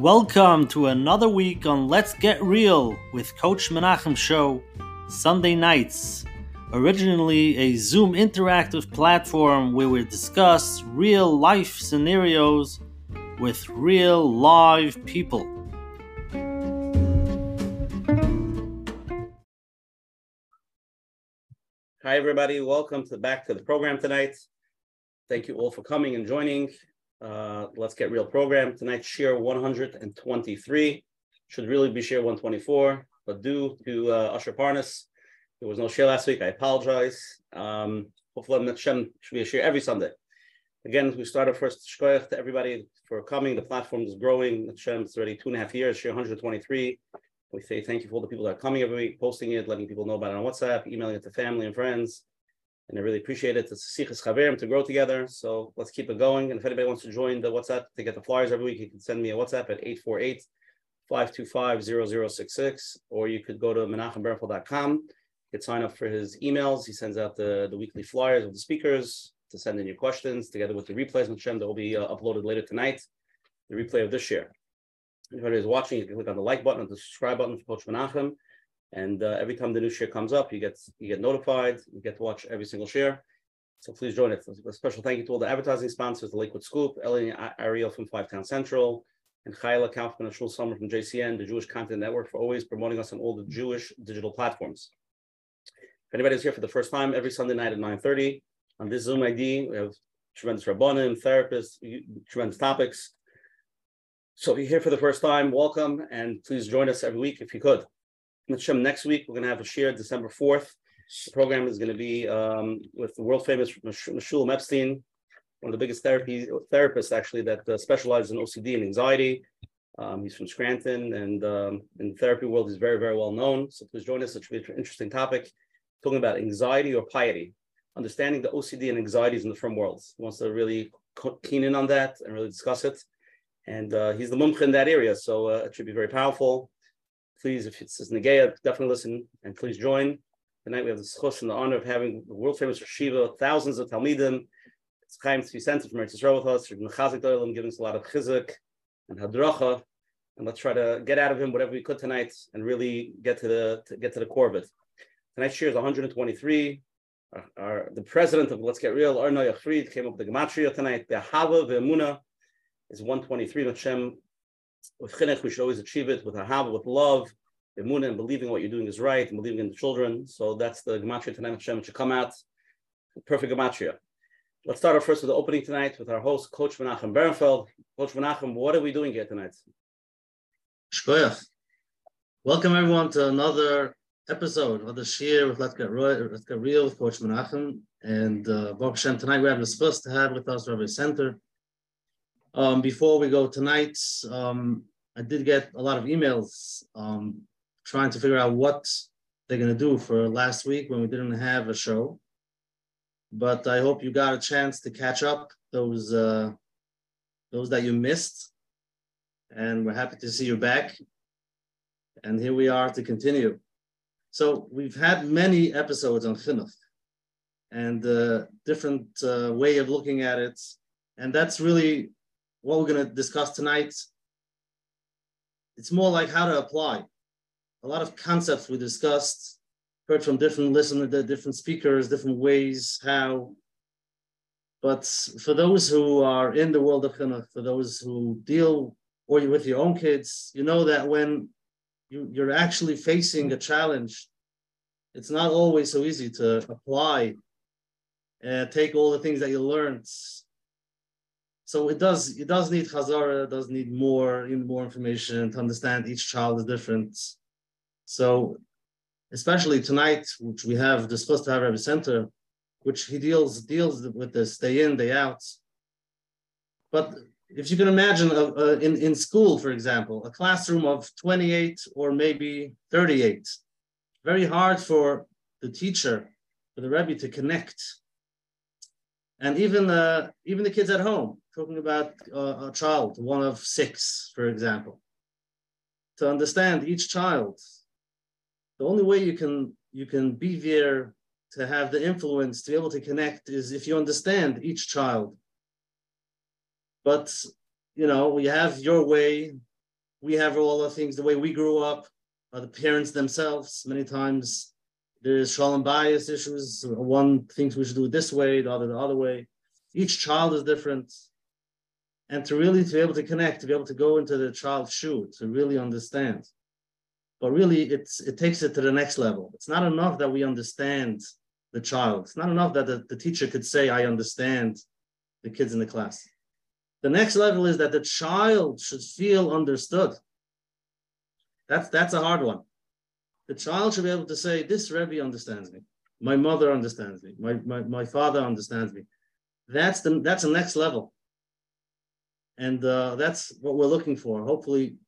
Welcome to another week on Let's Get Real with Coach Menachem Show, Sunday nights. Originally a Zoom interactive platform where we discuss real life scenarios with real live people. Hi, everybody. Welcome to back to the program tonight. Thank you all for coming and joining. Uh, let's get real program tonight. Share 123 should really be share 124, but due to uh, Usher Parnas, there was no share last week. I apologize. Um, hopefully, Hashem should be a share every Sunday. Again, we started first shkoyach to everybody for coming. The platform is growing. Hashem, it's already two and a half years. Share 123. We say thank you for all the people that are coming every week, posting it, letting people know about it on WhatsApp, emailing it to family and friends. And I really appreciate it. It's Sichas Chaverim to grow together. So let's keep it going. And if anybody wants to join the WhatsApp to get the flyers every week, you can send me a WhatsApp at 848 525 0066, or you could go to menachembernfeld.com. You could sign up for his emails. He sends out the, the weekly flyers of the speakers to send in your questions together with the replays on Shem that will be uh, uploaded later tonight. The replay of this year. Anybody who's watching, you can click on the like button, and the subscribe button for Coach Menachem, and uh, every time the new share comes up, you get you get notified. You get to watch every single share. So please join it. A special thank you to all the advertising sponsors: the Lakewood Scoop, Ellie Ariel from Five Town Central, and Chayla Kaufman and Shul Summer from JCN, the Jewish Content Network, for always promoting us on all the Jewish digital platforms. If anybody's here for the first time, every Sunday night at 9:30 on this Zoom ID, we have tremendous rabbanim, therapists, tremendous topics. So if you're here for the first time, welcome, and please join us every week if you could. Next week, we're going to have a share December 4th. The program is going to be um, with the world famous Meshulam Epstein, one of the biggest therapy therapists actually that uh, specializes in OCD and anxiety. Um, he's from Scranton, and um, in the therapy world, he's very, very well known. So please join us. It should be an interesting topic, talking about anxiety or piety, understanding the OCD and anxieties in the firm worlds. He wants to really keen in on that and really discuss it and uh, he's the mumcha in that area, so uh, it should be very powerful. Please, if it's Negeya, definitely listen and please join. Tonight we have the schus and the honor of having the world famous Shiva, thousands of Talmidim. It's Chaim Tzvi Center from Eretz Yisrael with us, Mechazik Doilim, giving us a lot of chizuk and hadracha. And let's try to get out of him whatever we could tonight and really get to the to get to the core of it. Tonight's share is 123. Our, our, the president of Let's Get Real, Arnoy Fried, came up with the gematria tonight. The Hava, the Emuna, is 123. Hashem, with chinuch, we should always achieve it with ahava, with love, emunah, and believing what you're doing is right, and believing in the children. So that's the gematria tonight. Hashem should come out perfect gematria. Let's start off first with the opening tonight with our host, Coach Menachem Berenfeld. Coach Menachem, what are we doing here tonight? Shkoyach. Welcome everyone to another episode of the Shir with Let's Get Real, Let's Get Real with Coach Menachem. And uh, Baruch Hashem, tonight we have the supposed to have with us Rabbi Center, um, before we go tonight, um, I did get a lot of emails um, trying to figure out what they're going to do for last week when we didn't have a show. But I hope you got a chance to catch up those uh, those that you missed, and we're happy to see you back. And here we are to continue. So we've had many episodes on chinuch and uh, different uh, way of looking at it, and that's really what we're going to discuss tonight, it's more like how to apply. A lot of concepts we discussed, heard from different listeners, different speakers, different ways how. But for those who are in the world of chinuch, for those who deal or with your own kids, you know that when you, you're actually facing a challenge, it's not always so easy to apply and take all the things that you learned so it does it does need chazara, does need more even more information to understand each child is different. So especially tonight, which we have discussed to have Rabbi Center, which he deals deals with this day in day out. But if you can imagine a, a, in in school, for example, a classroom of 28 or maybe 38, very hard for the teacher, for the Rebbe to connect and even uh, even the kids at home talking about uh, a child one of six for example to understand each child the only way you can you can be there to have the influence to be able to connect is if you understand each child but you know you have your way we have all the things the way we grew up, uh, the parents themselves. Many times there's shalom bias issues. One thinks we should do it this way, the other the other way. Each child is different. And to really to be able to connect, to be able to go into the child's shoe, to really understand. But really, it's it takes it to the next level. It's not enough that we understand the child. It's not enough that the, the teacher could say, I understand the kids in the class. The next level is that the child should feel understood. That's that's a hard one. The child should be able to say, This Rebbe understands me. My mother understands me. My, my, my father understands me. That's the that's the next level. And uh, that's what we're looking for. Hopefully,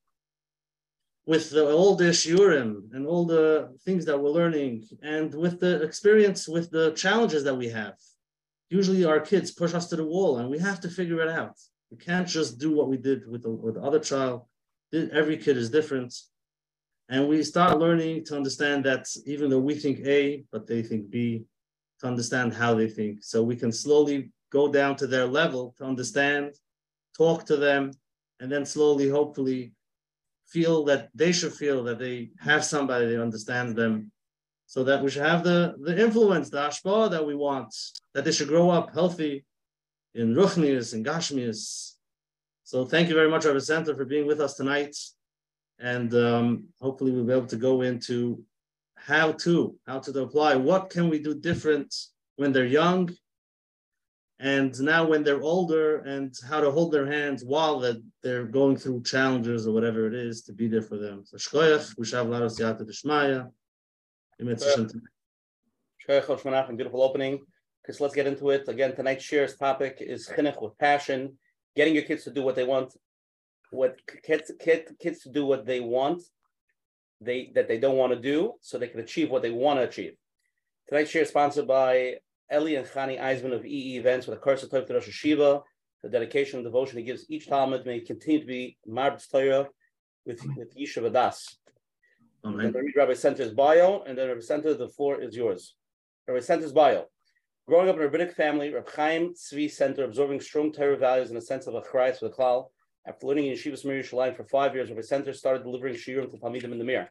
with the, all the shiurim and all the things that we're learning, and with the experience, with the challenges that we have, usually our kids push us to the wall, and we have to figure it out. We can't just do what we did with the, with the other child. Every kid is different, and we start learning to understand that even though we think A, but they think B, to understand how they think, so we can slowly go down to their level to understand, talk to them, and then slowly, hopefully, feel that they should feel that they have somebody that understands them so that we should have the, the influence, the ashpa that we want, that they should grow up healthy in Ruchnius and Gashmius. So thank you very much, Rabbi Center, for being with us tonight. And um, hopefully we'll be able to go into how to, how to apply, what can we do different when they're young and now when they're older and how to hold their hands while that they're going through challenges or whatever it is to be there for them. So shkoyach, Gushav Laros Yata Deshmaya. Beautiful opening. Because let's get into it. Again, tonight's shares topic is chinuch with passion, getting your kids to do what they want, what kids kids kids to do what they want, they that they don't want to do, so they can achieve what they want to achieve. Tonight's share is sponsored by Eli and Chani Eisman of EE Events with a curse of Torah to Rosh Hashiva. The dedication and devotion he gives each Talmud may continue to be Marb's Torah with, with Yishuv Adas. Amen. And then read Rabbi Center's bio, and then Rabbi Center, the floor is yours. Rabbi Center's bio. Growing up in a rabbinic family, Rabbi Chaim Tzvi Center, absorbing strong Torah values and a sense of achrayas for the klal. After learning in Yeshiva Yerushalayim for five years, Rabbi Center started delivering shiurim to Talmidim in the Mir.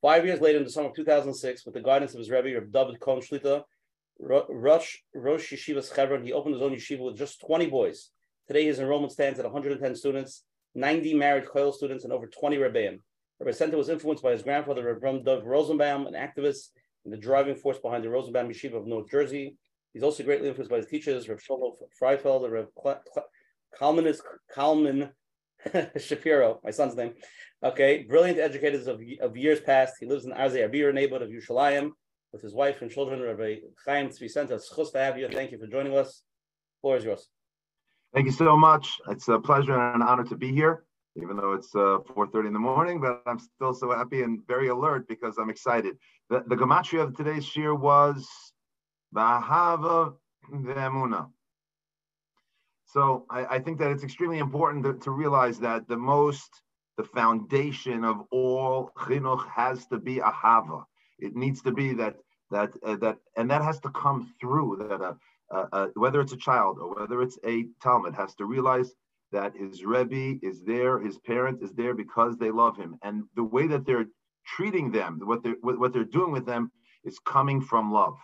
Five years later, in the summer of 2006, with the guidance of his Rebbe, Rabbi David Kohn Shlita, Rosh, Rosh Yeshiva's Chevron, he opened his own yeshiva with just 20 boys. Today, his enrollment stands at 110 students, 90 married Koil students, and over 20 Rebbeim. Rabbi Center was influenced by his grandfather, Rabbi Dov Rosenbaum, an activist and the driving force behind the Rosenbaum Yeshiva of North Jersey. He's also greatly influenced by his teachers, Rabbi Shlomo Freifeld, Rabbi Kalman Shapiro, my son's name. Okay, brilliant educators of, of years past. He lives in Arzei HaBira neighborhood of Yerushalayim with his wife and children, Rabbi Chaim Tzvi Center. It's chus to have you. Thank you for joining us. The floor is yours. Thank you so much. It's a pleasure and an honor to be here, even though it's uh, 4.30 in the morning, but I'm still so happy and very alert because I'm excited. The, the gematria of today's shir was Bahava Ve'emuna. So I, I, think that it's extremely important to, to realize that the most, the foundation of all chinuch has to be ahava. It needs to be that that uh, that and that has to come through that uh, uh, uh, whether it's a child or whether it's a talmud has to realize that his rebbe is there, his parent is there because they love him, and the way that they're treating them, what they're what they're doing with them, is coming from love.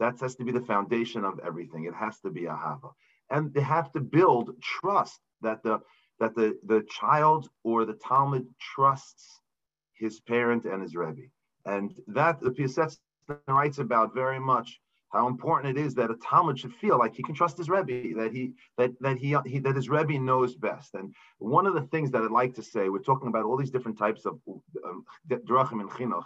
That has to be the foundation of everything. It has to be a hava, and they have to build trust that the that the the child or the talmud trusts his parent and his rebbe. And that the Piaseczner writes about very much how important it is that a Talmud should feel like he can trust his Rebbe, that he that that he, he, that his Rebbe knows best. And one of the things that I'd like to say, we're talking about all these different types of um, drachim and chinuch,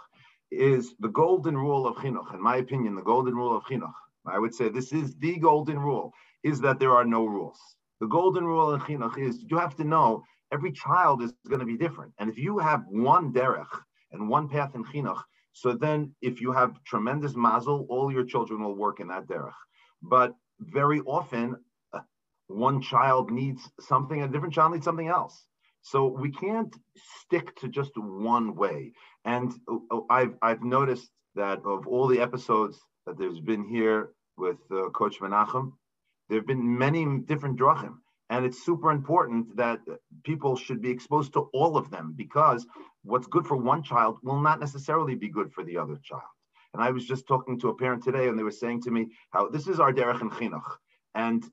is the golden rule of chinuch. In my opinion, the golden rule of chinuch, I would say this is the golden rule, is that there are no rules. The golden rule in chinuch is you have to know every child is going to be different, and if you have one derech and one path in chinuch, so then, if you have tremendous mazel, all your children will work in that derech. But very often, uh, one child needs something, a different child needs something else. So we can't stick to just one way. And uh, I've I've noticed that of all the episodes that there's been here with uh, Coach Menachem, there have been many different drachim. And it's super important that people should be exposed to all of them because what's good for one child will not necessarily be good for the other child. And I was just talking to a parent today, and they were saying to me how this is our derech and chinuch. And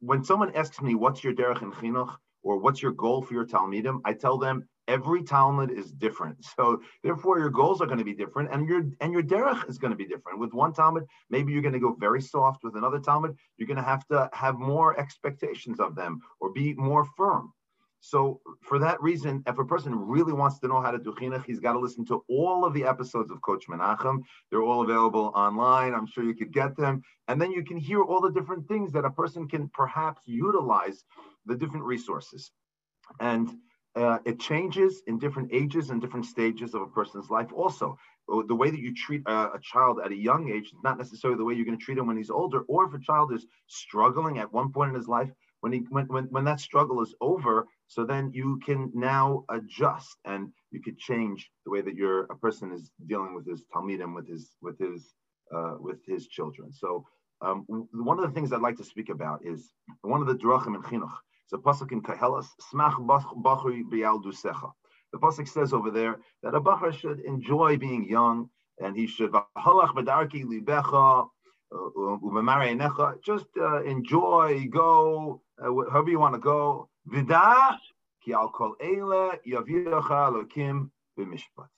when someone asks me, "What's your derech and chinuch?" or "What's your goal for your talmidim?" I tell them every talmud is different. So therefore, your goals are going to be different, and your and your derech is going to be different. With one talmud, maybe you're going to go very soft. With another talmud, you're going to have to have more expectations of them or be more firm. So for that reason, if a person really wants to know how to do chinuch, he's got to listen to all of the episodes of Coach Menachem. They're all available online. I'm sure you could get them. And then you can hear all the different things that a person can perhaps utilize the different resources. And uh, it changes in different ages and different stages of a person's life also the way that you treat a, a, child at a young age is not necessarily the way you're going to treat him when he's older or if a child is struggling at one point in his life when he when, when, when that struggle is over so then you can now adjust and you could change the way that your a person is dealing with his talmidim with his with his uh, with his children so um, one of the things I'd like to speak about is one of the drachim in chinuch. A pasuk in Koheles, smach bachri dusecha. The pasuk says over there that a bachar should enjoy being young and he should halach bedarki libecha just uh, enjoy, go, uh, however you want to go. Vida, ki al kol eila yaviyacha lokim b'mishpat.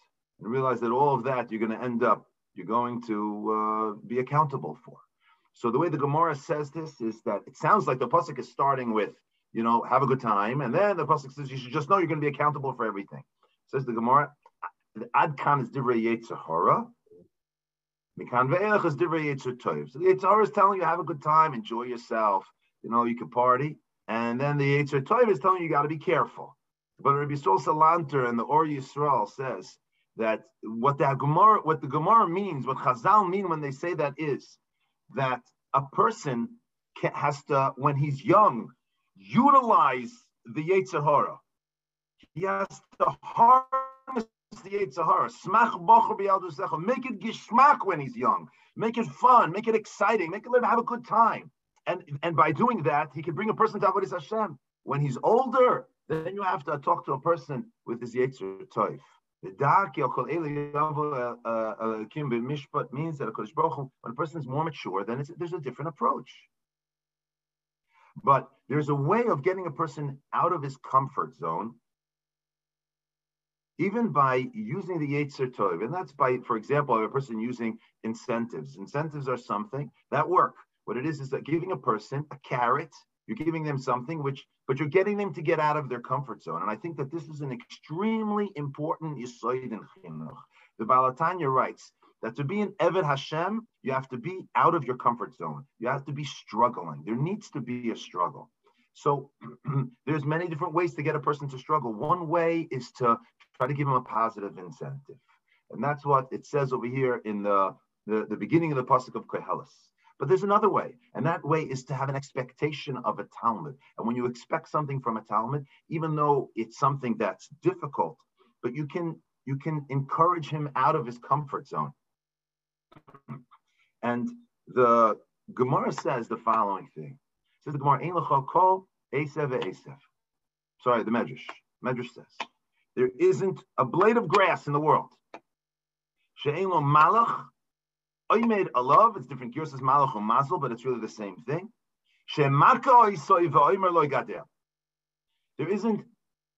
And realize that all of that you're going to end up, you're going to uh, be accountable for. So the way the Gemara says this is that it sounds like the pasuk is starting with, you know, have a good time, and then the pasuk says you should just know you're going to be accountable for everything. Says the Gemara, the Adkan is divrei yetzahara, Mikan ve'elach is divrei yitzur tov. So the Yitzhar is telling you have a good time, enjoy yourself. You know, you can party. And then the Yitzhar tov is telling you you got to be careful. But Rabbi Yisrael Salanter and the Or Yisrael says that what the Gemara, what the Gemara means, what Chazal mean when they say that is that a person can, has to, when he's young, utilize the Yitzhahara. He has to harness the. Smach bocher Make it gishmak when he's young. Make it fun. Make it exciting. Make it have a good time. And and by doing that, he can bring a person to Avodah Hashem. When he's older, then you have to talk to a person with his Yetzer Toif. The dark uh, uh, Kim Mishpat means that when a person is more mature, then there's a different approach. But there's a way of getting a person out of his comfort zone even by using the Yetzer Tov, and that's by, for example, a person using incentives. Incentives are something that work. What it is is that giving a person a carrot, you're giving them something which, but you're getting them to get out of their comfort zone. And I think that this is an extremely important yisoid in chinuch. The Baal HaTanya writes that to be an Eved Hashem, you have to be out of your comfort zone. You have to be struggling. There needs to be a struggle. So there's many different ways to get a person to struggle. One way is to try to give them a positive incentive. And that's what it says over here in the, the, the beginning of the Pasuk of Koheles. But there's another way, and that way is to have an expectation of a Talmud. And when you expect something from a Talmud, even though it's something that's difficult, but you can you can encourage him out of his comfort zone. And the Gemara says the following thing. It says the Gemara, Ein kol Sorry, the Medrash. Medrash says, there isn't a blade of grass in the world. She'elo malach, I made a love. It's different gears as malach or mazel, but it's really the same thing. There isn't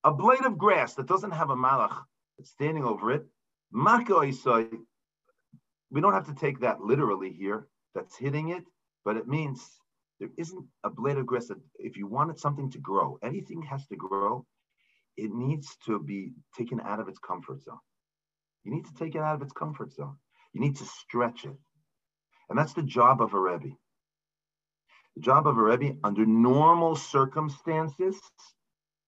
a blade of grass that doesn't have a malach standing over it. We don't have to take that literally here. That's hitting it, but it means there isn't a blade of grass that if you wanted something to grow, anything has to grow it needs to be taken out of its comfort zone. You need to take it out of its comfort zone. You need to stretch it. And that's the job of a Rebbe. The job of a Rebbe under normal circumstances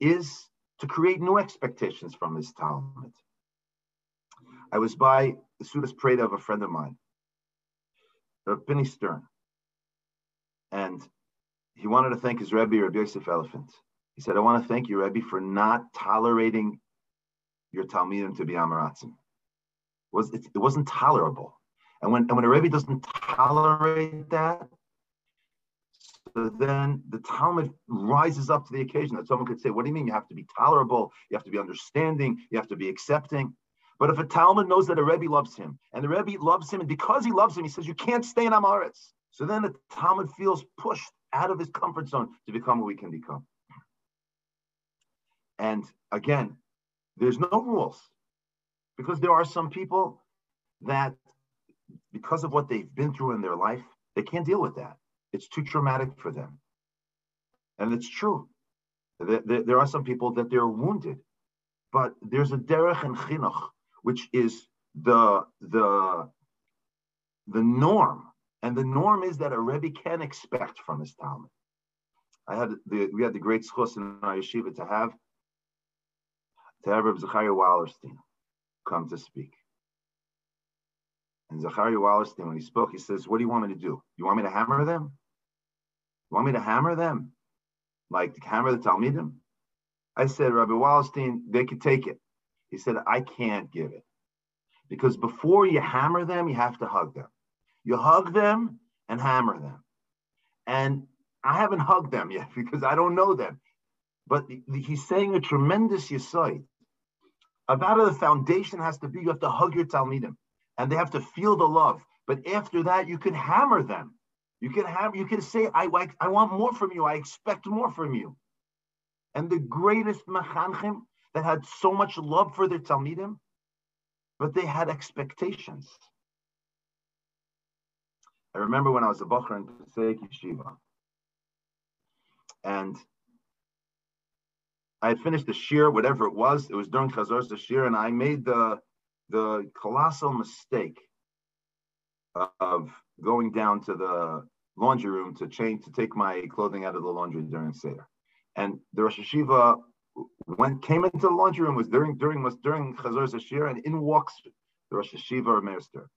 is to create new expectations from his Talmud. I was by the Sudas Preda of a friend of mine, uh, Benny Stern, and he wanted to thank his Rebbe, Rabbi Yosef Elefant. He said, I want to thank you, Rebbe, for not tolerating your Talmidim to be Amaratzim. Was, it, it wasn't tolerable. And when, and when a Rebbe doesn't tolerate that, So then the Talmud rises up to the occasion that someone could say, What do you mean? You have to be tolerable, you have to be understanding, you have to be accepting. But if a Talmud knows that a Rebbe loves him, and the Rebbe loves him, and because he loves him, he says, You can't stay in Amaretz. So then the Talmud feels pushed out of his comfort zone to become what we can become. And again, there's no rules because there are some people that, because of what they've been through in their life, they can't deal with that. It's too traumatic for them. And it's true. There are some people that they're wounded, but there's a derech and chinuch, which is the the the norm, and the norm is that a rebbe can expect from his talmud. I had the we had the great schos in our yeshiva to have to have Reb Zachariah Wallerstein come to speak. And Zachariah Wallerstein, when he spoke, he says, What do you want me to do? You want me to hammer them? You want me to hammer them? Like hammer the Talmidim? I said, Rabbi Wallerstein, they could take it. He said, I can't give it. Because before you hammer them, you have to hug them. You hug them and hammer them. And I haven't hugged them yet because I don't know them. But he's saying a tremendous yesod. About the foundation has to be you have to hug your Talmidim and they have to feel the love. But after that, you can hammer them. You can have you can say, I I want more from you, I expect more from you. And the greatest mechanchim that had so much love for their Talmidim, but they had expectations. I remember when I was a Bachar in Passaic Yeshiva, and I had finished the shir, whatever it was. It was during Chazor's the shir, and I made the the colossal mistake of going down to the laundry room to change to take my clothing out of the laundry during Seder. And the Rosh Hashiva went came into the laundry room was during during was during Chazor's Ashir, and in walks the Rosh Hashiva or Minister.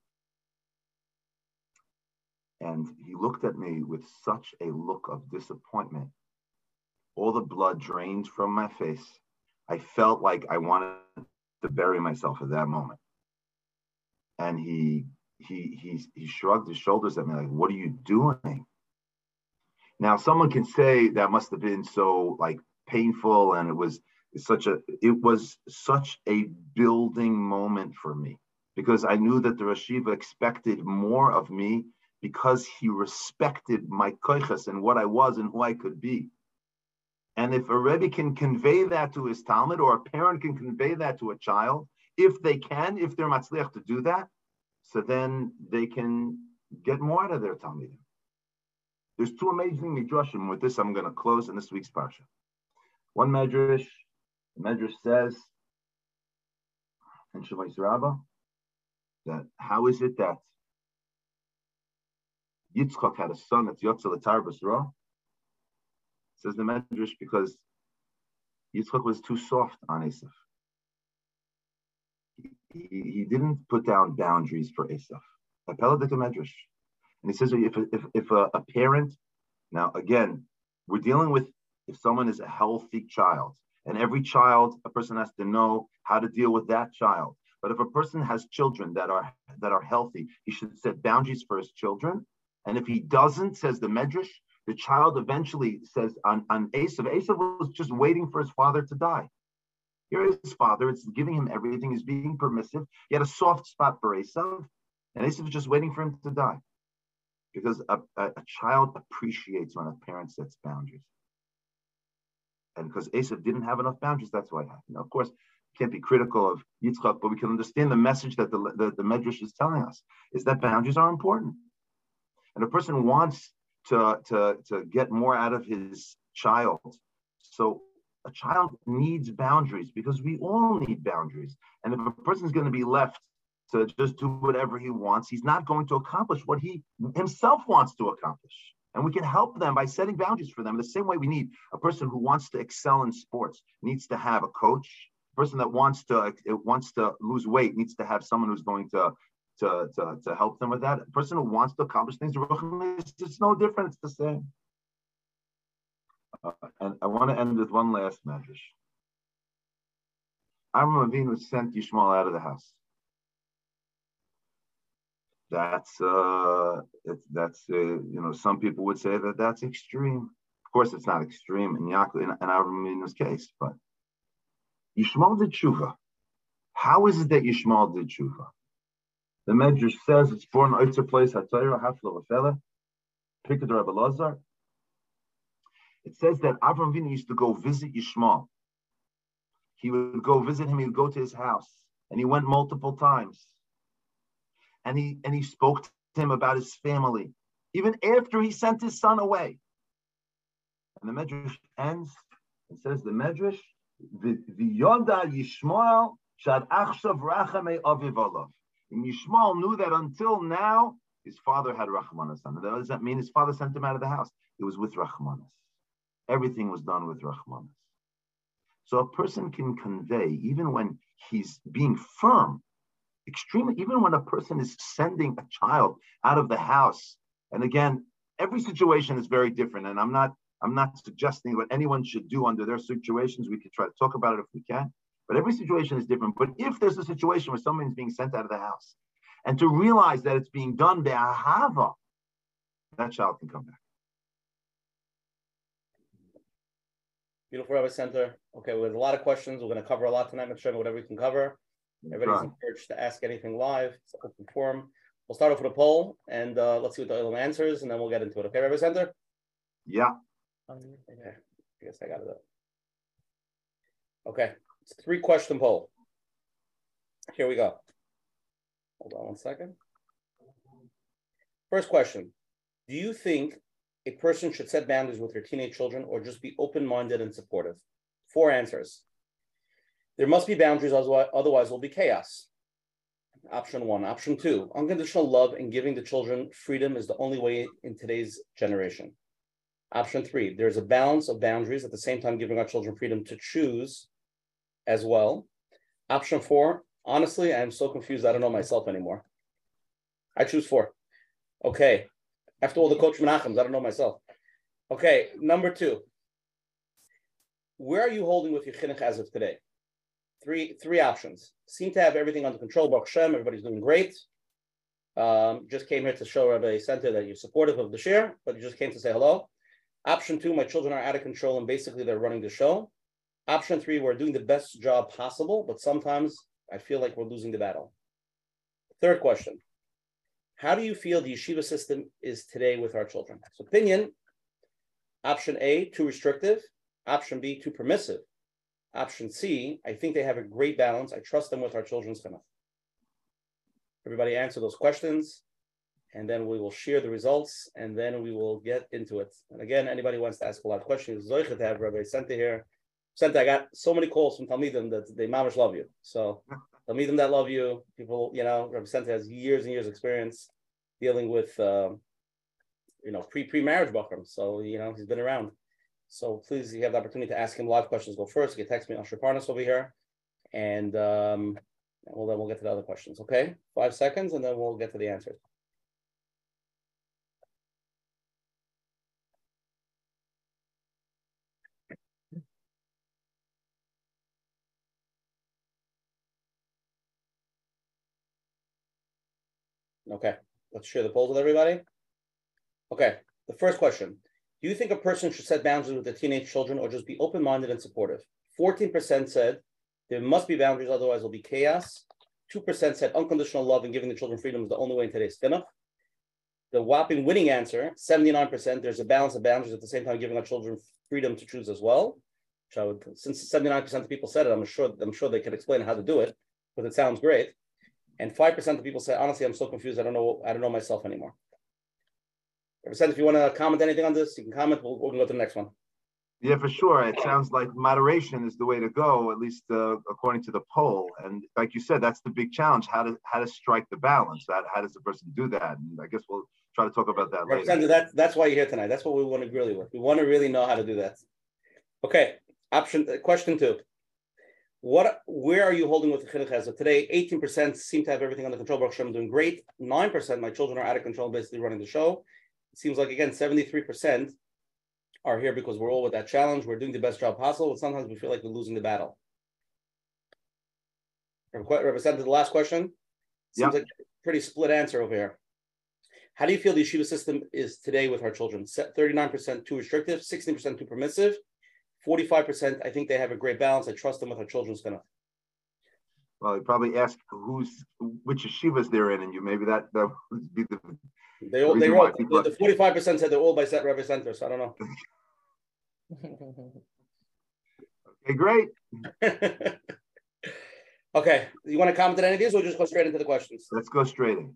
And he looked at me with such a look of disappointment all the blood drained from my face. I felt like I wanted to bury myself at that moment. And he he he he shrugged his shoulders at me like, "What are you doing?" Now, someone can say that must have been so like painful, and it was such a it was such a building moment for me because I knew that the Rashiva expected more of me because he respected my koiches and what I was and who I could be. And if a Rebbe can convey that to his Talmud, or a parent can convey that to a child, if they can, if they're matzliach to do that, so then they can get more out of their Talmudim. There's two amazing midrashim. With this, I'm going to close in this week's parsha. One medrash, the medrash says and Shavais Rabbah that how is it that Yitzchak had a son that's Yotzel Tarbas Ra, Says the Medrash because Yitzchak was too soft on Esav. He, he, didn't put down boundaries for Esav. Apeladik Medrash. And he says if, if, if a, a parent, now again, we're dealing with if someone is a healthy child, and every child, a person has to know how to deal with that child. But if a person has children that are that are healthy, he should set boundaries for his children. And if he doesn't, says the Medrash, the child eventually says on, on Esav, Esav was just waiting for his father to die. Here is his father, it's giving him everything, he's being permissive. He had a soft spot for Esav, and Esav was just waiting for him to die. Because a, a, a child appreciates when a parent sets boundaries. And because Esav didn't have enough boundaries, that's why it happened. Now, of course, can't be critical of Yitzchak, but we can understand the message that the, the, the Medrash is telling us is that boundaries are important. And a person wants to, to, to get more out of his child. So a child needs boundaries because we all need boundaries. And if a person is going to be left to just do whatever he wants, he's not going to accomplish what he himself wants to accomplish. And we can help them by setting boundaries for them. The same way we need a person who wants to excel in sports needs to have a coach. A person that wants to wants to lose weight needs to have someone who's going to to, to, to help them with that. A person who wants to accomplish things, it's no different, it's the same. Uh, and I want to end with one last message. Avram Avinu sent Yishmael out of the house. That's uh, that's uh, you know some people would say that that's extreme. Of course, it's not extreme in Yaakov in Avramin's case, but Yishmael did tshuva. How is it that Yishmael did tshuva? The Medrash says it's born Oitzer place Hatayra Hafla Wafela, Pikad Rabbi Lazar. It says that Avram Avinu used to go visit Yishmael. He would go visit him. He would go to his house, and he went multiple times. And he and he spoke to him about his family, even after he sent his son away. And the Medrash ends. and says the Medrash, the Yoda Yishmael Shad Achshav Rachame Aviv And Yishmael knew that until now his father had Rachmanas And What does that mean? His father sent him out of the house. It was with Rachmanas. Everything was done with Rachmanas. So a person can convey, even when he's being firm, extremely, even when a person is sending a child out of the house. And again, every situation is very different. And I'm not, I'm not suggesting what anyone should do under their situations. We could try to talk about it if we can. But every situation is different. But if there's a situation where someone's being sent out of the house, and to realize that it's being done by ahava, that child can come back. Beautiful Rabbi Center. Okay, we have a lot of questions, we're going to cover a lot tonight. Make sure whatever we can cover. Everybody's right. encouraged to ask anything live. It's open forum. We'll start off with a poll, and uh, let's see what the Olam answers, and then we'll get into it. Okay, Rabbi Center? Yeah. Okay. I guess I got it. Okay. It's a three question poll. Here we go. Hold on one second. First question Do you think a person should set boundaries with their teenage children or just be open minded and supportive? Four answers. There must be boundaries, otherwise, will be chaos. Option one. Option two unconditional love and giving the children freedom is the only way in today's generation. Option three, there's a balance of boundaries at the same time giving our children freedom to choose as well. Option four, honestly, I'm so confused. I don't know myself anymore. I choose four. Okay. After all the coach Menachems, I don't know myself. Okay. Number two. Where are you holding with your chinuch as of today? Three three options. Seem to have everything under control. Baruch Shem, everybody's doing great. Um, just came here to show Rabbi Center that you're supportive of the share, but you just came to say hello. Option two, my children are out of control and basically they're running the show. Option three, we're doing the best job possible, but sometimes I feel like we're losing the battle. Third question How do you feel the yeshiva system is today with our children? So, opinion option A, too restrictive. Option B, too permissive. Option C, I think they have a great balance. I trust them with our children's chinuch. Everybody answer those questions, and then we will share the results, and then we will get into it. And again, anybody wants to ask a lot of questions, Zoichet have Rabbi Sente here Sent, I got so many calls from Talmidim that they mamish love you. So Talmidim that love you, people, you know, Rabbi Sente has years and years experience dealing with, um, you know, pre pre marriage bakram. So you know he's been around. So please, you have the opportunity to ask him live questions. Go first. You can text me on Parnas over here, and um, well then we'll get to the other questions. Okay, five seconds, and then we'll get to the answers. Okay, let's share the polls with everybody. Okay, the first question. Do you think a person should set boundaries with their teenage children or just be open-minded and supportive? 14% said there must be boundaries, otherwise there'll be chaos. 2% said unconditional love and giving the children freedom is the only way in today's chinuch. The whopping winning answer, 79%, there's a balance of boundaries at the same time giving our children freedom to choose as well. Which I would, since 79% of people said it, I'm sure I'm sure they can explain how to do it, because it sounds great and five percent of people say, honestly, I'm so confused. I don't know. I don't know myself anymore. Percent. If you want to comment anything on this, you can comment. We'll, we'll go to the next one. Yeah, for sure. It sounds like moderation is the way to go, at least uh, according to the poll. And like you said, that's the big challenge: how to how to strike the balance. That how does the person do that? And I guess we'll try to talk about that later. That, that's why you're here tonight. That's what we want to really work. We want to really know how to do that. Okay. Option question two. What, where are you holding with the chinuch hezbollah? Today, 18% seem to have everything under control. Baruch Hashem, doing great. 9%, my children are out of control, basically running the show. Seems like, again, 73% are here because we're all with that challenge. We're doing the best job possible, but sometimes we feel like we're losing the battle. Representative, the last question. Seems like pretty split answer over here. How do you feel the yeshiva system is today with our children? 39% too restrictive, 16% too permissive, 45%. I think they have a great balance. I trust them with our children's gonna. Well, you probably ask who's which yeshivas they're in, and you maybe that that would be the. They all they all the forty five percent said they're all by set Rebbe Center, so I don't know. okay, great. okay, you want to comment on any of these, or just go straight into the questions? Let's go straight in.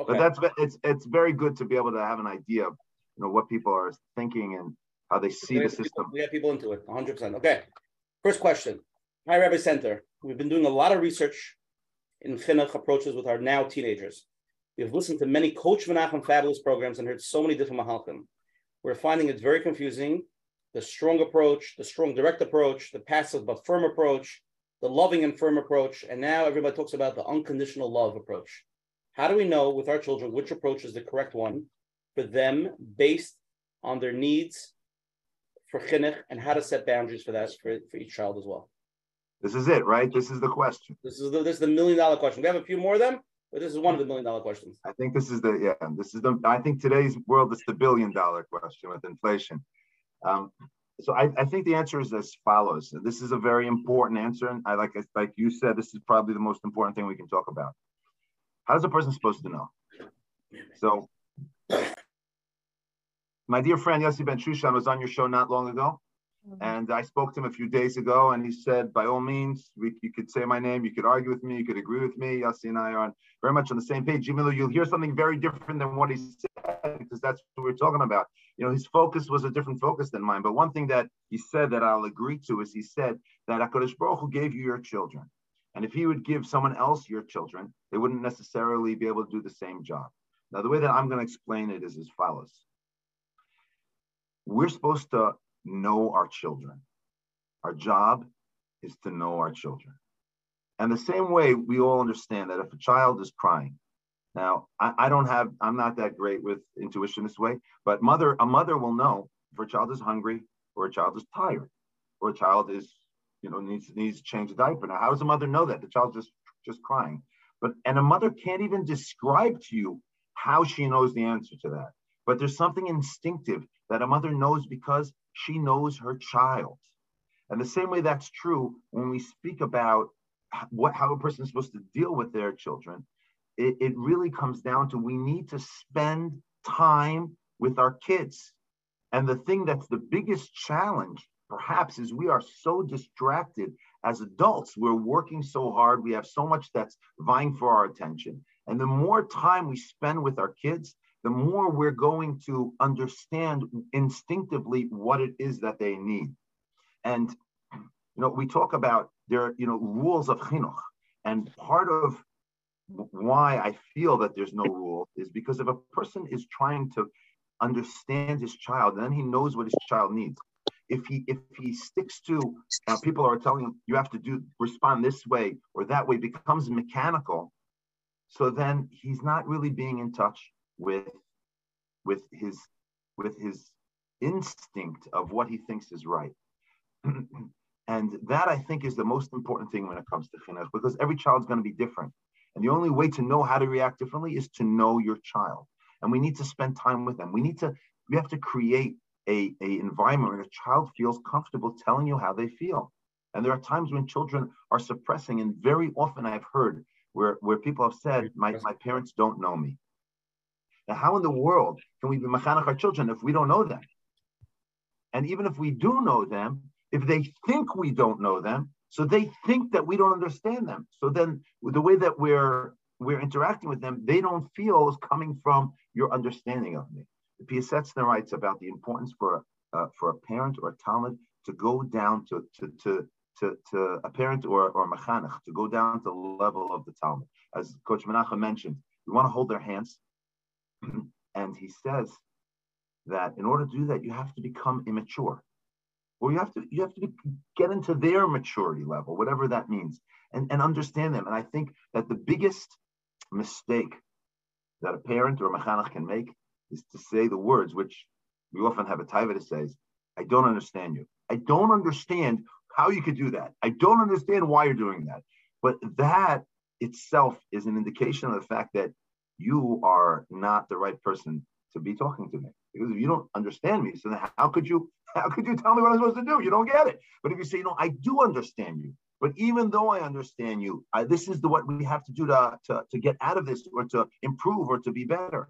Okay. But that's it's it's very good to be able to have an idea of you know what people are thinking and how they see the system. We have people into it, 100. percent Okay, first question. Hi, Rabbi Center. We've been doing a lot of research in chinuch approaches with our now teenagers. We've listened to many Coach Menachem fabulous programs and heard so many different mahalchim. We're finding it very confusing. The strong approach, the strong direct approach, the passive but firm approach, the loving and firm approach, and now everybody talks about the unconditional love approach. How do we know with our children which approach is the correct one for them based on their needs for chinuch and how to set boundaries for that for, for each child as well? This is it, right? This is the question. This is the this is the million dollar question. We have a few more of them, but this is one of the million dollar questions. I think this is the yeah. This is the. I think today's world is the billion dollar question with inflation. Um, so I, I, think the answer is as follows. This is a very important answer, and I like like you said, this is probably the most important thing we can talk about. How is a person supposed to know? So, my dear friend Yossi Ben Shushan was on your show not long ago, mm-hmm. and I spoke to him a few days ago, and he said, by all means, we, you could say my name, you could argue with me, you could agree with me. Yossi and I are on, very much on the same page. Jimmy, you'll hear something very different than what he said because that's what we're talking about. You know, his focus was a different focus than mine. But one thing that he said that I'll agree to is he said that Hakadosh Baruch Hu gave you your children. And if he would give someone else your children, they wouldn't necessarily be able to do the same job. Now, the way that I'm going to explain it is as follows We're supposed to know our children. Our job is to know our children. And the same way we all understand that if a child is crying, now I, I don't have, I'm not that great with intuition this way, but mother, a mother will know if her child is hungry or a child is tired or a child is you know, needs needs to change a diaper. Now, how does a mother know that the child's just just crying? But and a mother can't even describe to you how she knows the answer to that. But there's something instinctive that a mother knows because she knows her child. And the same way that's true when we speak about what how a person is supposed to deal with their children. It, it really comes down to we need to spend time with our kids. And the thing that's the biggest challenge perhaps is we are so distracted as adults. We're working so hard. We have so much that's vying for our attention. And the more time we spend with our kids, the more we're going to understand instinctively what it is that they need. And you know, we talk about there, you know, rules of chinuch, and part of why I feel that there's no rule is because if a person is trying to understand his child, then he knows what his child needs. If he if he sticks to uh, people are telling him you have to do respond this way or that way becomes mechanical. So then he's not really being in touch with with his with his instinct of what he thinks is right and that i think is the most important thing when it comes to chinuch because every child's going to be different and the only way to know how to react differently is to know your child and we need to spend time with them we need to we have to create a, a environment where a child feels comfortable telling you how they feel. And there are times when children are suppressing, and very often I've heard where, where people have said, my, my parents don't know me. Now, how in the world can we be mechanech our children if we don't know them? And even if we do know them, if they think we don't know them, so they think that we don't understand them. So then the way that we're we're interacting with them, they don't feel is coming from your understanding of me. The Piasetzner writes about the importance for a, uh, for a parent or a talmid to go down to, to, to, to, to a parent or, or mechanech, to go down to the level of the talmid. As Coach Menachem mentioned, we want to hold their hands. Mm-hmm. and he says that in order to do that, you have to become immature. Or you have to you have to get into their maturity level, whatever that means, and, and understand them. And I think that the biggest mistake that a parent or a mechanech can make is to say the words, which we often have a taiva that says, I don't understand you. I don't understand how you could do that. I don't understand why you're doing that. But that itself is an indication of the fact that you are not the right person to be talking to me because if you don't understand me, so how could you how could you tell me what I'm supposed to do? You don't get it. But if you say, you know, I do understand you, but even though I understand you, I, this is the what we have to do to, to, to get out of this or to improve or to be better.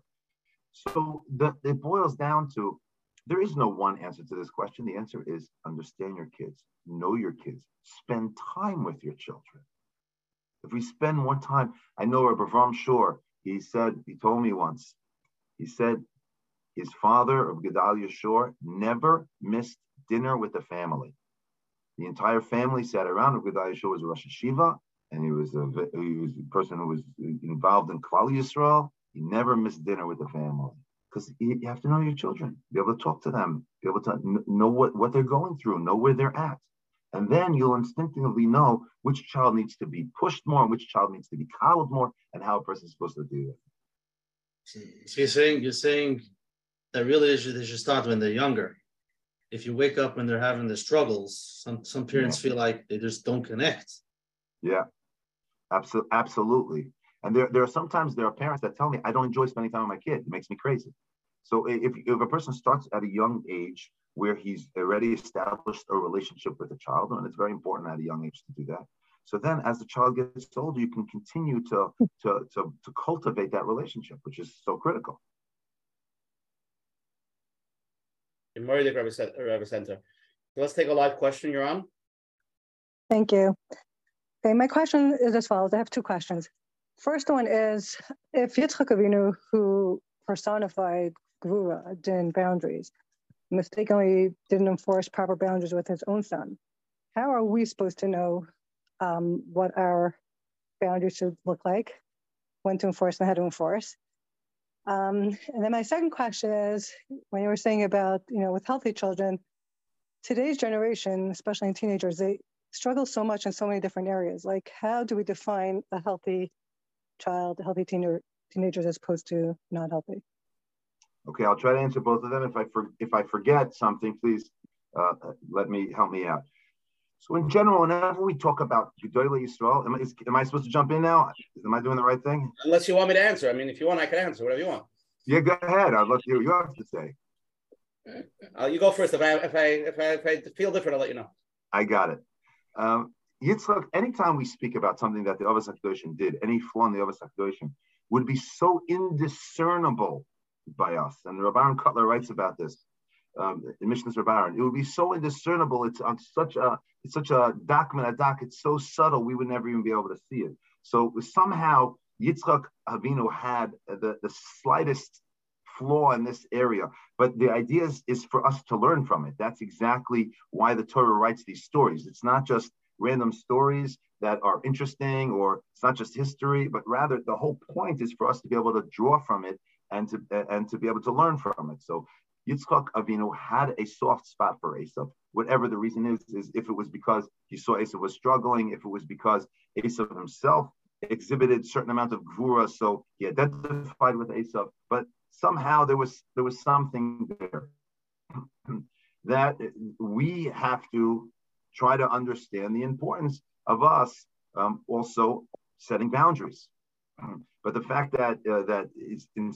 So the, it boils down to there is no one answer to this question. The answer is understand your kids, know your kids, spend time with your children. If we spend more time, I know Rabbi Avram Schorr, he said, he told me once, he said his father of Gedalia Schorr never missed dinner with the family. The entire family sat around. Gedalia Schorr was a Rosh Yeshiva, and he was a he was a person who was involved in Klal Yisrael. He never missed dinner with the family because you have to know your children, be able to talk to them, be able to know what, what they're going through, know where they're at. And then you'll instinctively know which child needs to be pushed more, and which child needs to be coddled more, and how a person is supposed to do it. So you're saying you're saying that really they should start when they're younger. If you wake up when they're having the struggles, some some parents yeah. feel like they just don't connect. Yeah, absolutely, absolutely. And there, there are sometimes there are parents that tell me I don't enjoy spending time with my kid. It makes me crazy. So if, if a person starts at a young age where he's already established a relationship with the child, and it's very important at a young age to do that. So then as the child gets older, you can continue to, to, to, to cultivate that relationship, which is so critical. In Murray Rabbi Center. Let's take a live question. You're on. Thank you. Okay, my question is as follows. I have two questions. First one is if Yitzchak Avinu, who personified Gvura, didn't boundaries, mistakenly didn't enforce proper boundaries with his own son, how are we supposed to know um, what our boundaries should look like, when to enforce and how to enforce? Um, and then my second question is when you were saying about, you know, with healthy children, today's generation, especially in teenagers, they struggle so much in so many different areas. Like, how do we define a healthy child, healthy teenager, teenagers as opposed to not healthy? Okay, I'll try to answer both of them. If I for, if I forget something, please uh, let me help me out. So in general, whenever we talk about Gedolei Yisrael, am I, is, am I supposed to jump in now? Am I doing the right thing? Unless you want me to answer. I mean, if you want, I can answer whatever you want. Yeah, go ahead. I'd love to hear what you have to say. Uh, you go first. If I if I if I if I feel different, I'll let you know. I got it. Um, Yitzchak, anytime we speak about something that the Avos HaKadoshim did, any flaw in the Avos HaKadoshim would be so indiscernible by us. And Rabban Kotler writes about this um, in Mishnah's Rabban. It would be so indiscernible. It's on such a it's such a document, a doc. It's so subtle we would never even be able to see it. So somehow Yitzchak Avinu had the, the slightest flaw in this area. But the idea is, is for us to learn from it. That's exactly why the Torah writes these stories. It's not just random stories that are interesting or it's not just history, but rather the whole point is for us to be able to draw from it and to and to be able to learn from it. So Yitzchak Avinu had a soft spot for Esav. Whatever the reason is, is if it was because he saw Esav was struggling, if it was because Esav himself exhibited certain amount of gvura, so he identified with Esav, but somehow there was there was something there that we have to try to understand the importance of us um, also setting boundaries. But the fact that uh, that is in